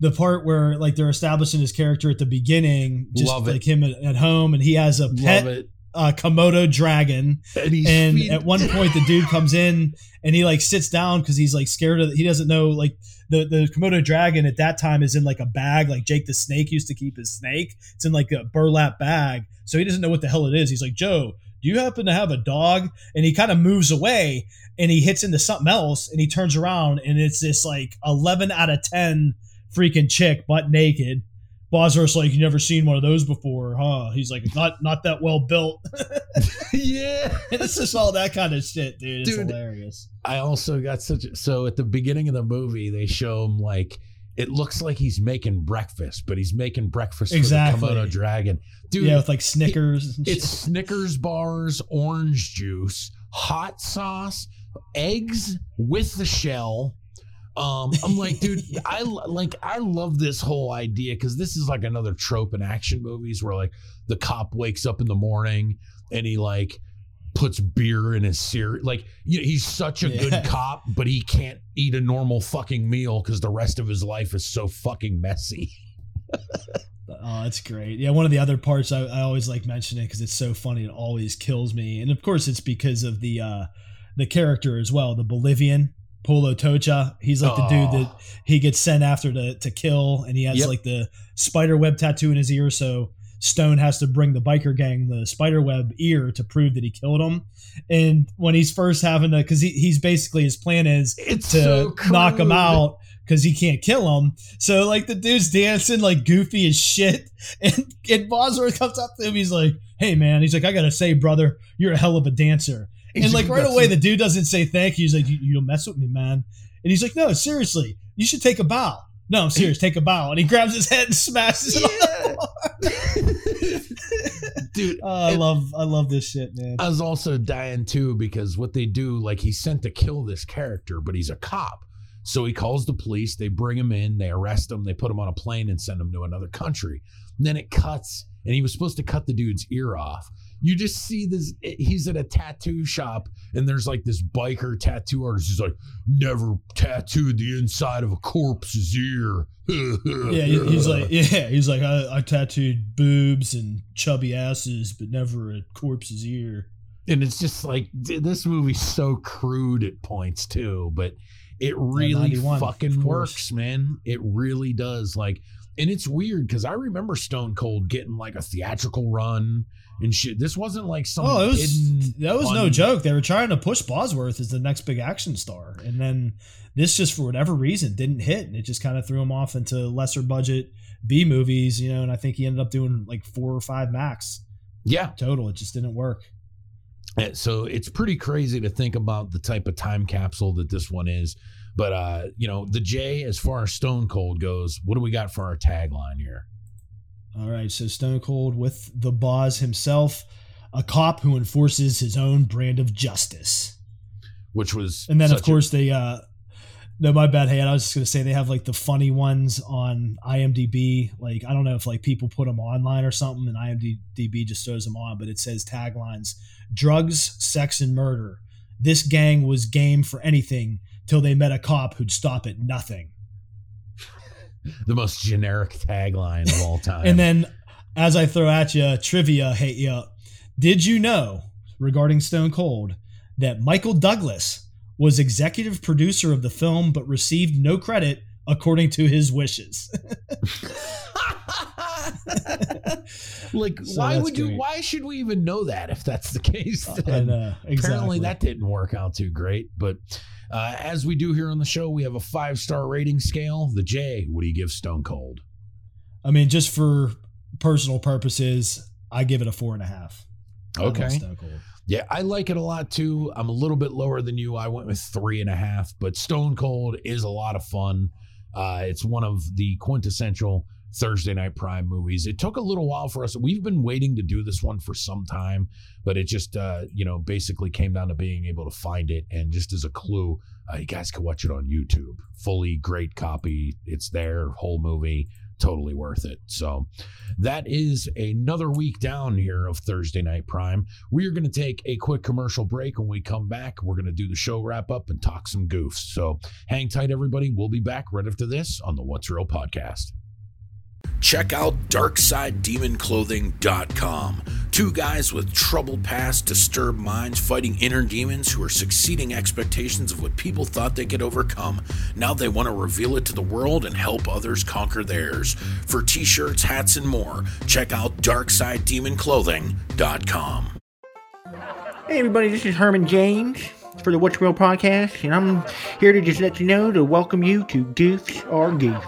the part where like they're establishing his character at the beginning, just Love it. like him at, at home, and he has a pet. Uh, Komodo dragon. And, and at one point the dude comes in and he like sits down because he's like scared of he doesn't know like the the komodo dragon at that time is in like a bag like jake the snake used to keep his snake. It's in like a burlap bag. So he doesn't know what the hell it is. He's like joe do you happen to have a dog? And he kind of moves away and he hits into something else and he turns around and it's this like 11 out of 10 freaking chick butt naked Bosworth's like, you never seen one of those before, huh? He's like, not not that well built. yeah. It's just all that kind of shit, dude. It's Dude. hilarious. I also got such a, so at the beginning of the movie they show him like it looks like he's making breakfast, but he's making breakfast Exactly. for the Komodo dragon. Dude, yeah, with like Snickers. and it's. Snickers bars, orange juice, hot sauce, eggs with the shell. Um, I'm like, dude, I like I love this whole idea because this is like another trope in action movies where like the cop wakes up in the morning and he like puts beer in his cereal. Like you know, he's such a Yeah. good cop, but he can't eat a normal fucking meal because the rest of his life is so fucking messy. Oh, that's great. Yeah, one of the other parts I, I always like mentioning because it's so funny. It always kills me, and of course it's because of the uh the character as well, the Bolivian Polo Tocha. He's like the dude that he gets sent after to to kill, and he has Yep. like the spider web tattoo in his ear. So Stone has to bring the biker gang the spider web ear to prove that he killed him. And when he's first having to, because he, he's basically his plan is It's to so knock him out because he can't kill him. So like the dude's dancing like goofy as shit, and and Bosworth comes up to him. He's like, "Hey man," he's like, "I gotta say, brother, you're a hell of a dancer." He's and like right away, the dude doesn't say thank you. He's like, "You, you don't mess with me, man." And he's like, "No, seriously, you should take a bow." No, I'm serious. Take a bow, and he grabs his head and smashes it. on the floor. dude. Oh, I love, I love this shit, man. I was also dying too because what they do, like he's sent to kill this character, but he's a cop. So he calls the police, they bring him in, they arrest him, they put him on a plane and send him to another country. And then it cuts, and he was supposed to cut the dude's ear off. You just see this, eh, he's at a tattoo shop, and there's like this biker tattoo artist who's like, never tattooed the inside of a corpse's ear. Yeah, he's like, yeah, he's like, I, I tattooed boobs and chubby asses, but never a corpse's ear. and it's just like this movie's so crude at points too but it really 91, of fucking works man it really does like and it's weird because i remember stone cold getting like a theatrical run and shit this wasn't like some Oh, it was that was no joke. They were trying to push Bosworth as the next big action star, and then this just for whatever reason didn't hit, and it just kind of threw him off into lesser budget B movies, you know. And I think he ended up doing like four or five max yeah total. It just didn't work. So it's pretty crazy to think about the type of time capsule that this one is but uh you know the j as far as stone cold goes what do we got for our tagline here All right, so Stone Cold with the Boz himself, a cop who enforces his own brand of justice. which was And then of such a- course they uh no my bad. Hey I was just gonna say they have like the funny ones on IMDb. Like I don't know if like people put them online or something and IMDb just throws them on but it says taglines drugs sex and murder. This gang was game for anything till they met a cop who'd stop at nothing the most generic tagline of all time and then as I throw at you trivia hey you did you know regarding Stone Cold that Michael Douglas was executive producer of the film but received no credit according to his wishes. like So why that's would you great. why should we even know that if that's the case I then? know, exactly. apparently that didn't work out too great but uh, as we do here on the show we have a five star rating scale the j what do you give stone cold I mean, just for personal purposes, I give it a four and a half. Okay. Stone Cold. yeah i like it a lot too i'm a little bit lower than you i went with three and a half but stone cold is a lot of fun uh, it's one of the quintessential Thursday Night Prime movies. It took a little while for us. We've been waiting to do this one for some time, but it just, uh, you know, basically came down to being able to find it. And just as a clue, uh, you guys can watch it on YouTube. Fully great copy. It's there, whole movie, totally worth it. So that is another week down here of Thursday Night Prime. We are going to take a quick commercial break. When we come back, we're going to do the show wrap up and talk some goofs. So hang tight, everybody. We'll be back right after this on the What's Real podcast. Check out DarksideDemonClothing.com. Two guys with troubled past, disturbed minds, fighting inner demons who are succeeding expectations of what people thought they could overcome. Now they want to reveal it to the world and help others conquer theirs. For t shirts, hats, and more, check out DarksideDemonClothing.com. Hey everybody, this is Herman James for the What's Real podcast, and I'm here to just let you know to welcome you to Goofs or Goof.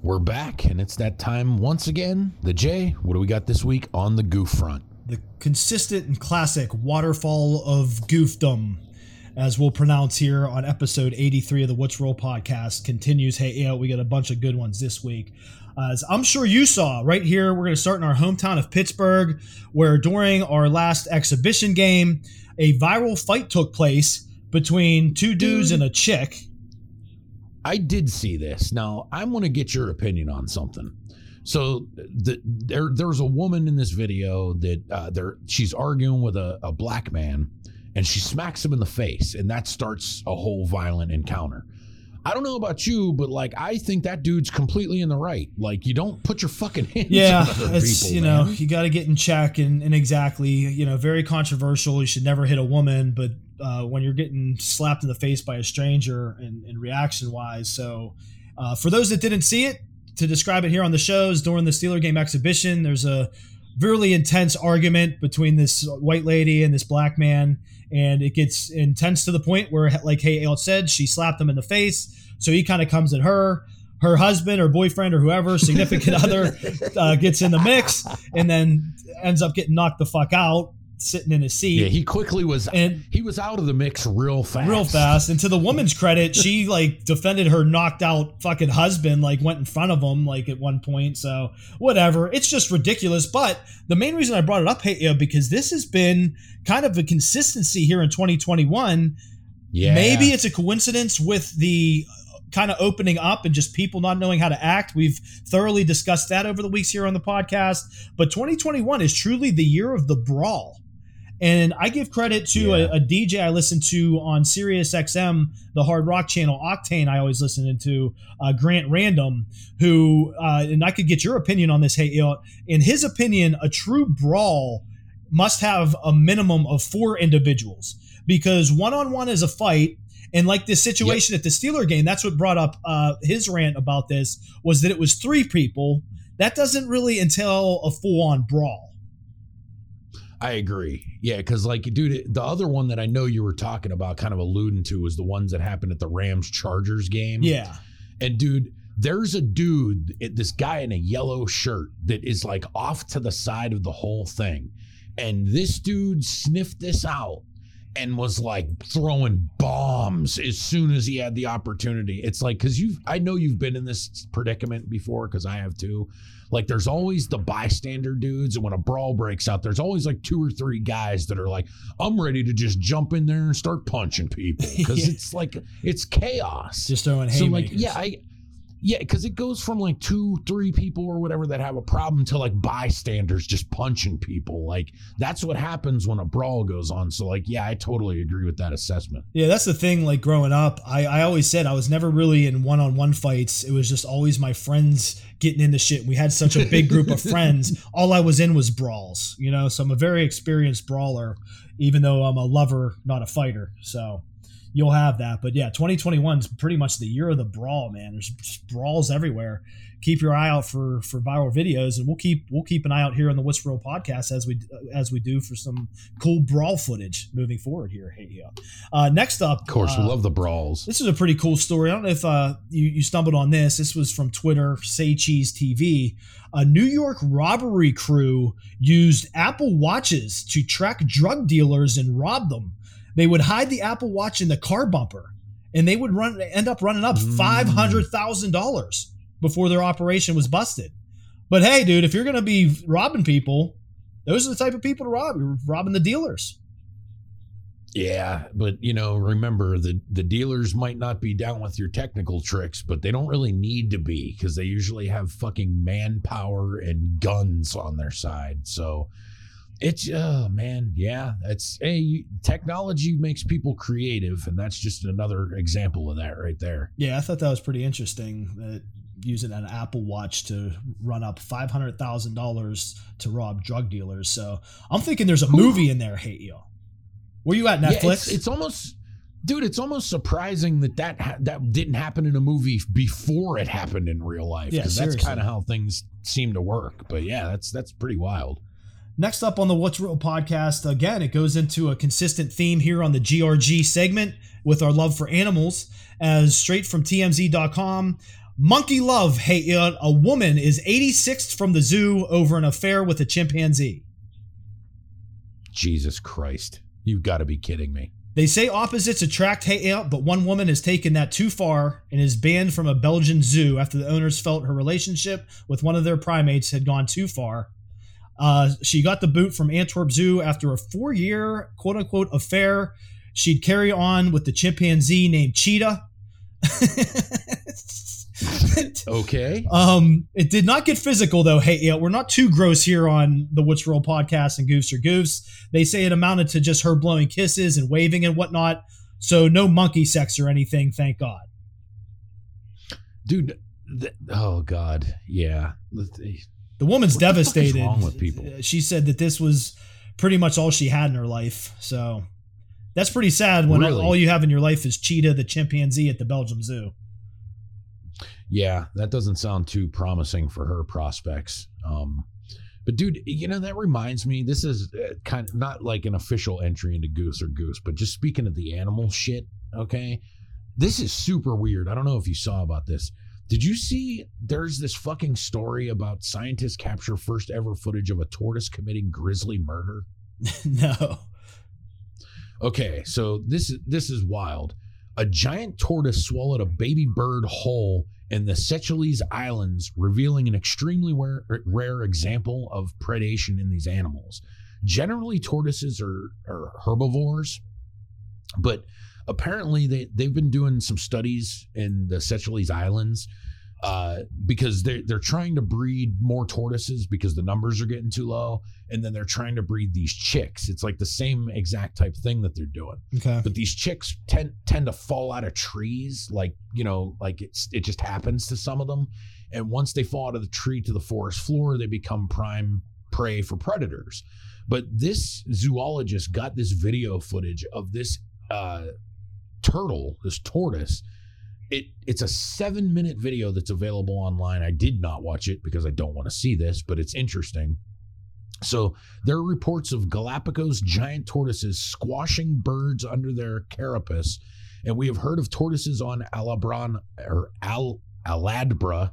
We're back, and it's that time once again. The J, what do we got this week on the goof front? The consistent and classic waterfall of goofdom, as we'll pronounce here on episode 83 of the What's Real podcast, continues. Hey, yeah, we got a bunch of good ones this week. As I'm sure you saw right here, we're going to start in our hometown of Pittsburgh, where during our last exhibition game, a viral fight took place between two dudes and a chick. I did see this. Now, I want to get your opinion on something. So the, there, there's a woman in this video that uh, there she's arguing with a, a black man, and she smacks him in the face, and that starts a whole violent encounter. I don't know about you, but like I think that dude's completely in the right. Like you don't put your fucking hands Yeah, it's people. you know man. you got to get in check and, and exactly you know very controversial. You should never hit a woman, but uh, when you're getting slapped in the face by a stranger and, and reaction wise, so uh, for those that didn't see it, to describe it here on the shows during the Steeler game exhibition, there's a really intense argument between this white lady and this black man, and it gets intense to the point where, like Hey Ed said, she slapped him in the face. So he kind of comes at her. Her husband or boyfriend or whoever, significant other, uh, gets in the mix and then ends up getting knocked the fuck out, sitting in his seat. yeah, he quickly was and he was out of the mix real fast. real fast. And to the woman's credit, she like defended her knocked out fucking husband, like went in front of him like at one point. So whatever. It's just ridiculous. But the main reason I brought it up, hey, because this has been kind of a consistency here in 2021. Yeah, Maybe it's a coincidence with the kind of opening up and just people not knowing how to act. We've thoroughly discussed that over the weeks here on the podcast. But 2021 is truly the year of the brawl. And I give credit to Yeah. a, a DJ I listen to on Sirius XM, the hard rock channel Octane. I always listen to uh, Grant Random, who uh, and I could get your opinion on this. Hey, you know, in his opinion, a true brawl must have a minimum of four individuals because one on one is a fight. And like this situation at the Steeler game, that's what brought up uh, his rant about this was that it was three people. That doesn't really entail a full on brawl. I agree. Yeah, because like, dude, the other one that I know you were talking about, kind of alluding to, was the ones that happened at the Rams Chargers game. Yeah. And dude, there's a dude, this guy in a yellow shirt that is like off to the side of the whole thing. And this dude sniffed this out and was like throwing bombs as soon as he had the opportunity. It's like, cause you've, I know you've been in this predicament before, cause I have too. Like, there's always the bystander dudes. And when a brawl breaks out, there's always like two or three guys that are like, I'm ready to just jump in there and start punching people. Cause Yeah. it's like, it's chaos Just throwing so haymakers. like yeah i yeah because it goes from like two three people or whatever that have a problem to like bystanders just punching people like that's what happens when a brawl goes on so like yeah i totally agree with that assessment Yeah, that's the thing. Like growing up, I, I always said I was never really in one on one fights. It was just always my friends getting into shit. We had such a big group of friends. All I was in was brawls, you know. So I'm a very experienced brawler, even though I'm a lover, not a fighter. So you'll have that. But yeah, 2021 is pretty much the year of the brawl, man. There's just brawls everywhere. Keep your eye out for for viral videos, and we'll keep we'll keep an eye out here on the What's Real podcast as we as we do for some cool brawl footage moving forward here. Hey, yeah. Uh, next up, of course uh, we love the brawls this is a pretty cool story. I don't know if uh, you, you stumbled on this. This was from Twitter, Say Cheese TV. A New York robbery crew used Apple Watches to track drug dealers and rob them. They would hide the Apple Watch in the car bumper, and they would run end up running up Mm. five hundred thousand dollars before their operation was busted. But hey, dude, if you're gonna be robbing people, those are the type of people to rob. You're robbing the dealers. yeah but you know remember the the dealers might not be down with your technical tricks but they don't really need to be because they usually have fucking manpower and guns on their side so It's oh man, yeah. That's hey, technology makes people creative, and that's just another example of that right there. Yeah, I thought that was pretty interesting. That using an Apple Watch to run up five hundred thousand dollars to rob drug dealers. So I'm thinking there's a movie in there. Hate you. Where you at Yeah, Netflix? it's, it's almost, dude. It's almost surprising that that ha- that didn't happen in a movie before it happened in real life. Yeah, that's kind of how things seem to work. But yeah, that's that's pretty wild. Next up on the What's Real podcast, again, it goes into a consistent theme here on the GRG segment with our love for animals. As straight from TMZ.com, Monkey Love, hey, uh, a woman is 86th from the zoo over an affair with a chimpanzee. Jesus Christ, you've got to be kidding me. They say opposites attract hate out, but one woman has taken that too far and is banned from a Belgian zoo after the owners felt her relationship with one of their primates had gone too far. Uh, she got the boot from Antwerp Zoo after a four year quote unquote affair. She'd carry on with the chimpanzee named Cheetah. Okay. Um, it did not get physical though. Hey, yeah, we're not too gross here on the What's Real podcast and Goofs R' Goofs. They say it amounted to just her blowing kisses and waving and whatnot. So no monkey sex or anything, thank God. Dude, th- oh God. Yeah. The woman's What the devastated. wrong with people? She said that this was pretty much all she had in her life. So that's pretty sad when Really? all you have in your life is Cheetah, the chimpanzee at the Belgium Zoo. Yeah, that doesn't sound too promising for her prospects. Um, but dude, you know that reminds me. This is uh, kind of not like an official entry into Goofs R' Goofs, but just speaking of the animal shit. Okay, this is super weird. I don't know if you saw about this. Did you see? There's this fucking story about scientists capture first ever footage of a tortoise committing grisly murder. no. Okay, so this is this is wild. A giant tortoise swallowed a baby bird whole in the Seychelles Islands, revealing an extremely rare, rare example of predation in these animals. Generally, tortoises are, are herbivores, but apparently they, they've been doing some studies in the Seychelles Islands uh, because they're, they're trying to breed more tortoises because the numbers are getting too low. And then they're trying to breed these chicks. It's like the same exact type thing that they're doing Okay. but these chicks tend tend to fall out of trees like you know like it's it just happens to some of them and once they fall out of the tree to the forest floor they become prime prey for predators but this zoologist got this video footage of this uh turtle this tortoise it it's a seven minute video that's available online i did not watch it because i don't want to see this but it's interesting so there are reports of Galapagos giant tortoises squashing birds under their carapace, and we have heard of tortoises on Alabron or Al Aldabra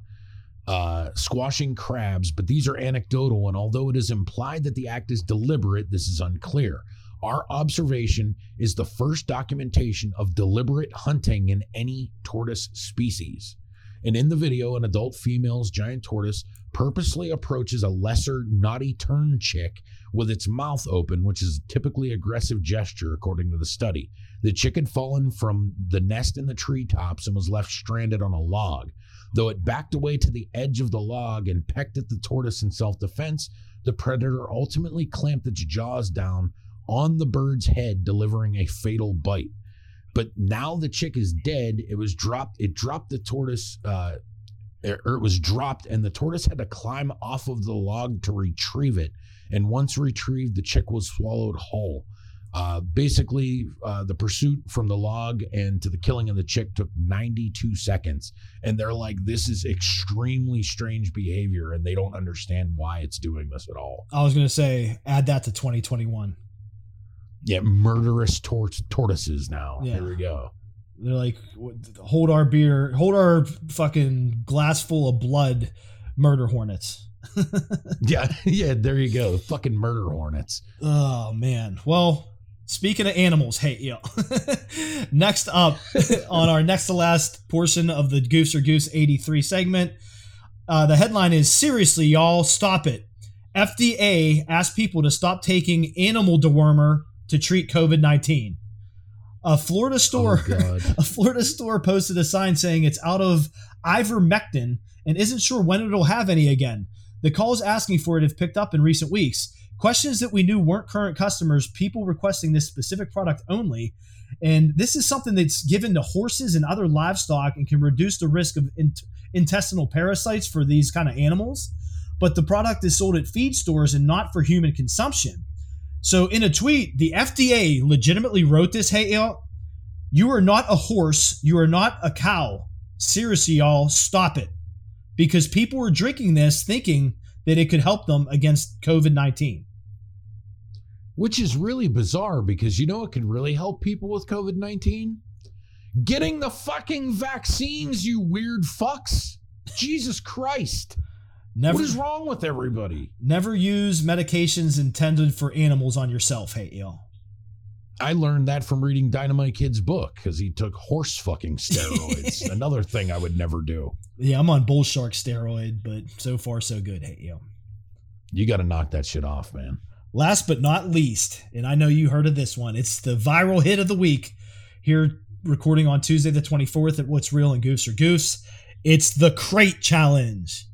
uh, squashing crabs, but these are anecdotal, and although it is implied that the act is deliberate, this is unclear. Our observation is the first documentation of deliberate hunting in any tortoise species. And in the video, an adult female's giant tortoise purposely approaches a lesser noddy tern chick with its mouth open, which is a typically aggressive gesture, according to the study. The chick had fallen from the nest in the treetops and was left stranded on a log. Though it backed away to the edge of the log and pecked at the tortoise in self defense, the predator ultimately clamped its jaws down on the bird's head, delivering a fatal bite. But now the chick is dead. It was dropped. It dropped the tortoise, uh, or it was dropped, and the tortoise had to climb off of the log to retrieve it. And once retrieved, the chick was swallowed whole. Uh, basically, uh, the pursuit from the log and to the killing of the chick took 92 seconds. And they're like, this is extremely strange behavior, and they don't understand why it's doing this at all. I was going to say, add that to 2021. Yeah, murderous tor- tortoises now. Yeah. Here we go. They're like, hold our beer, hold our fucking glass full of blood, murder hornets. Yeah, yeah, there you go. Fucking murder hornets. Oh man. Well, speaking of animals, hey, yo. next up on our next to last portion of the Goofs R' Goofs 83 segment, uh, the headline is Seriously, y'all, stop it. FDA asked people to stop taking animal dewormer to treat COVID 19. A Florida oh, store Oh, a Florida store posted a sign saying it's out of ivermectin and isn't sure when it'll have any again. The calls asking for it have picked up in recent weeks. Questions that we knew weren't current customers, people requesting this specific product only. And this is something that's given to horses and other livestock and can reduce the risk of int- intestinal parasites for these kind of animals. But the product is sold at feed stores and not for human consumption. So, in a tweet, the FDA legitimately wrote this Hey, y'all, you are not a horse. You are not a cow. Seriously, y'all, stop it. Because people were drinking this thinking that it could help them against COVID 19. Which is really bizarre because you know it could really help people with COVID 19? Getting the fucking vaccines, you weird fucks. Jesus Christ. Never, What is wrong with everybody? never use medications intended for animals on yourself, hey, y'all. I learned that from reading Dynamite Kid's book because he took horse fucking steroids. Another thing I would never do. Yeah, I'm on bull shark steroid, but so far so good, hey, yo. You got to knock that shit off, man. Last but not least, and I know you heard of this one, it's the viral hit of the week here recording on Tuesday the 24th at What's Real and Goofs R' Goofs. It's the crate challenge.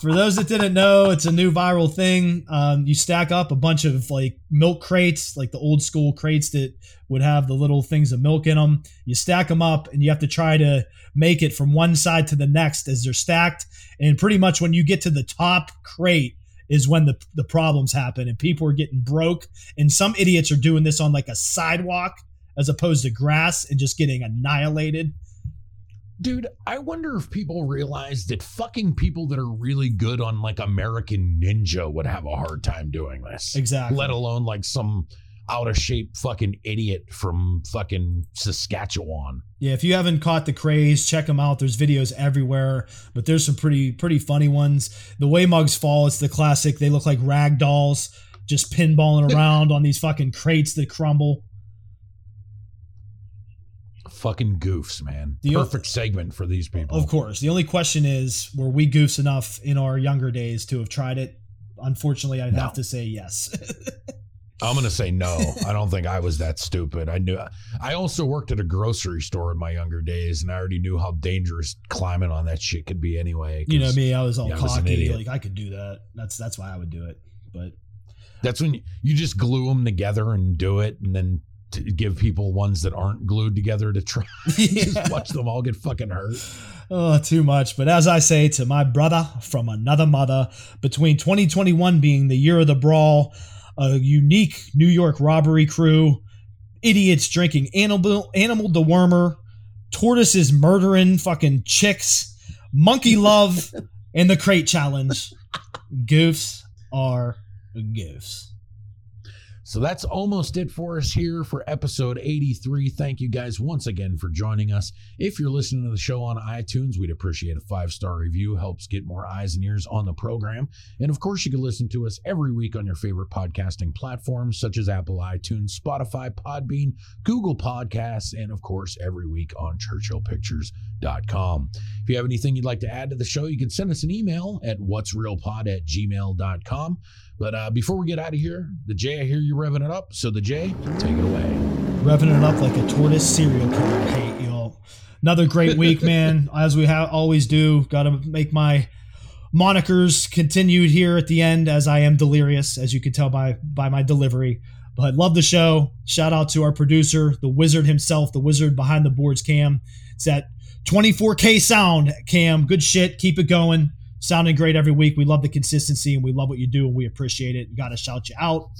For those that didn't know, it's a new viral thing. Um, you stack up a bunch of like milk crates, like the old school crates that would have the little things of milk in them. You stack them up, and you have to try to make it from one side to the next as they're stacked. And pretty much when you get to the top crate, is when the the problems happen and people are getting broke and some idiots are doing this on like a sidewalk as opposed to grass and just getting annihilated. Dude, I wonder if people realize that fucking people that are really good on like American Ninja would have a hard time doing this. Exactly. Let alone like some out of shape fucking idiot from fucking Saskatchewan. Yeah, if you haven't caught the craze, check them out. There's videos everywhere, but there's some pretty pretty funny ones. The way mugs fall, it's the classic. They look like rag dolls just pinballing around on these fucking crates that crumble. Fucking goofs, man. The- Perfect segment for these people. Of course. The only question is, were we goofs enough in our younger days to have tried it? Unfortunately, I'd No. have to say yes. I'm gonna say no. I don't think I was that stupid. I knew. I also worked at a grocery store in my younger days, and I already knew how dangerous climbing on that shit could be. Anyway, you know me, I was all Yeah, I was cocky, like I could do that. That's that's why I would do it. But That's when you, you just glue them together and do it, and then to give people ones that aren't glued together to try. just watch them all get fucking hurt. Oh, too much. But as I say to my brother from another mother, between 2021 being the year of the brawl, a unique New York robbery crew, idiots drinking animal animal dewormer, tortoises murdering fucking chicks, monkey love, and the crate challenge. Goofs R' Goofs. So that's almost it for us here for episode 83. Thank you guys once again for joining us. If you're listening to the show on iTunes, we'd appreciate a five star review. Helps get more eyes and ears on the program. And of course, you can listen to us every week on your favorite podcasting platforms such as Apple iTunes, Spotify, Podbean, Google Podcasts, and of course, every week on ChurchillPictures.com. If you have anything you'd like to add to the show, you can send us an email at what's realpod at gmail.com. But uh, before we get out of here, the J, I hear you revving it up. So the J, take it away. revving it up like a tortoise serial killer. Hate y'all. Another great week, man. As we ha- always do, got to make my monikers continued here at the end, as I am delirious, as you can tell by by my delivery. But love the show. Shout out to our producer, the wizard himself, the wizard behind the boards, Cam. It's that 24K sound, Cam. Good shit. Keep it going. Sounding great every week. We love the consistency and we love what you do and we appreciate it. Got to shout you out.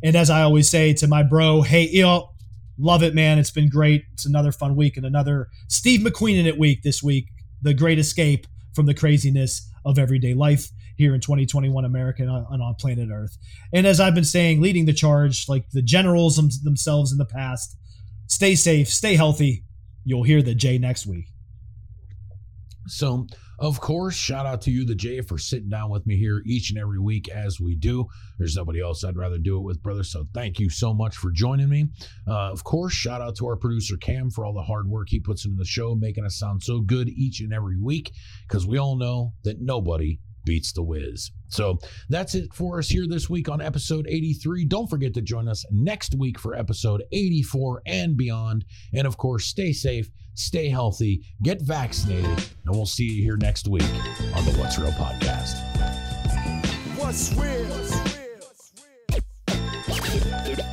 And as I always say to my bro, hey, yo, love it, man. It's been great. It's another fun week and another Steve McQueen in it week this week. The great escape from the craziness of everyday life here in 2021 America and on, planet Earth. And as I've been saying, leading the charge, like the generals themselves in the past, stay safe, stay healthy. You'll hear the J next week. So, of course, shout out to you, the J, for sitting down with me here each and every week as we do. There's nobody else I'd rather do it with, brother. So, thank you so much for joining me. Uh, of course, shout out to our producer, Cam, for all the hard work he puts into the show, making us sound so good each and every week, because we all know that nobody beats the whiz. So that's it for us here this week on episode 83. Don't forget to join us next week for episode 84 and beyond. And of course, stay safe, stay healthy, get vaccinated, and we'll see you here next week on the What's Real podcast. What's real? What's real?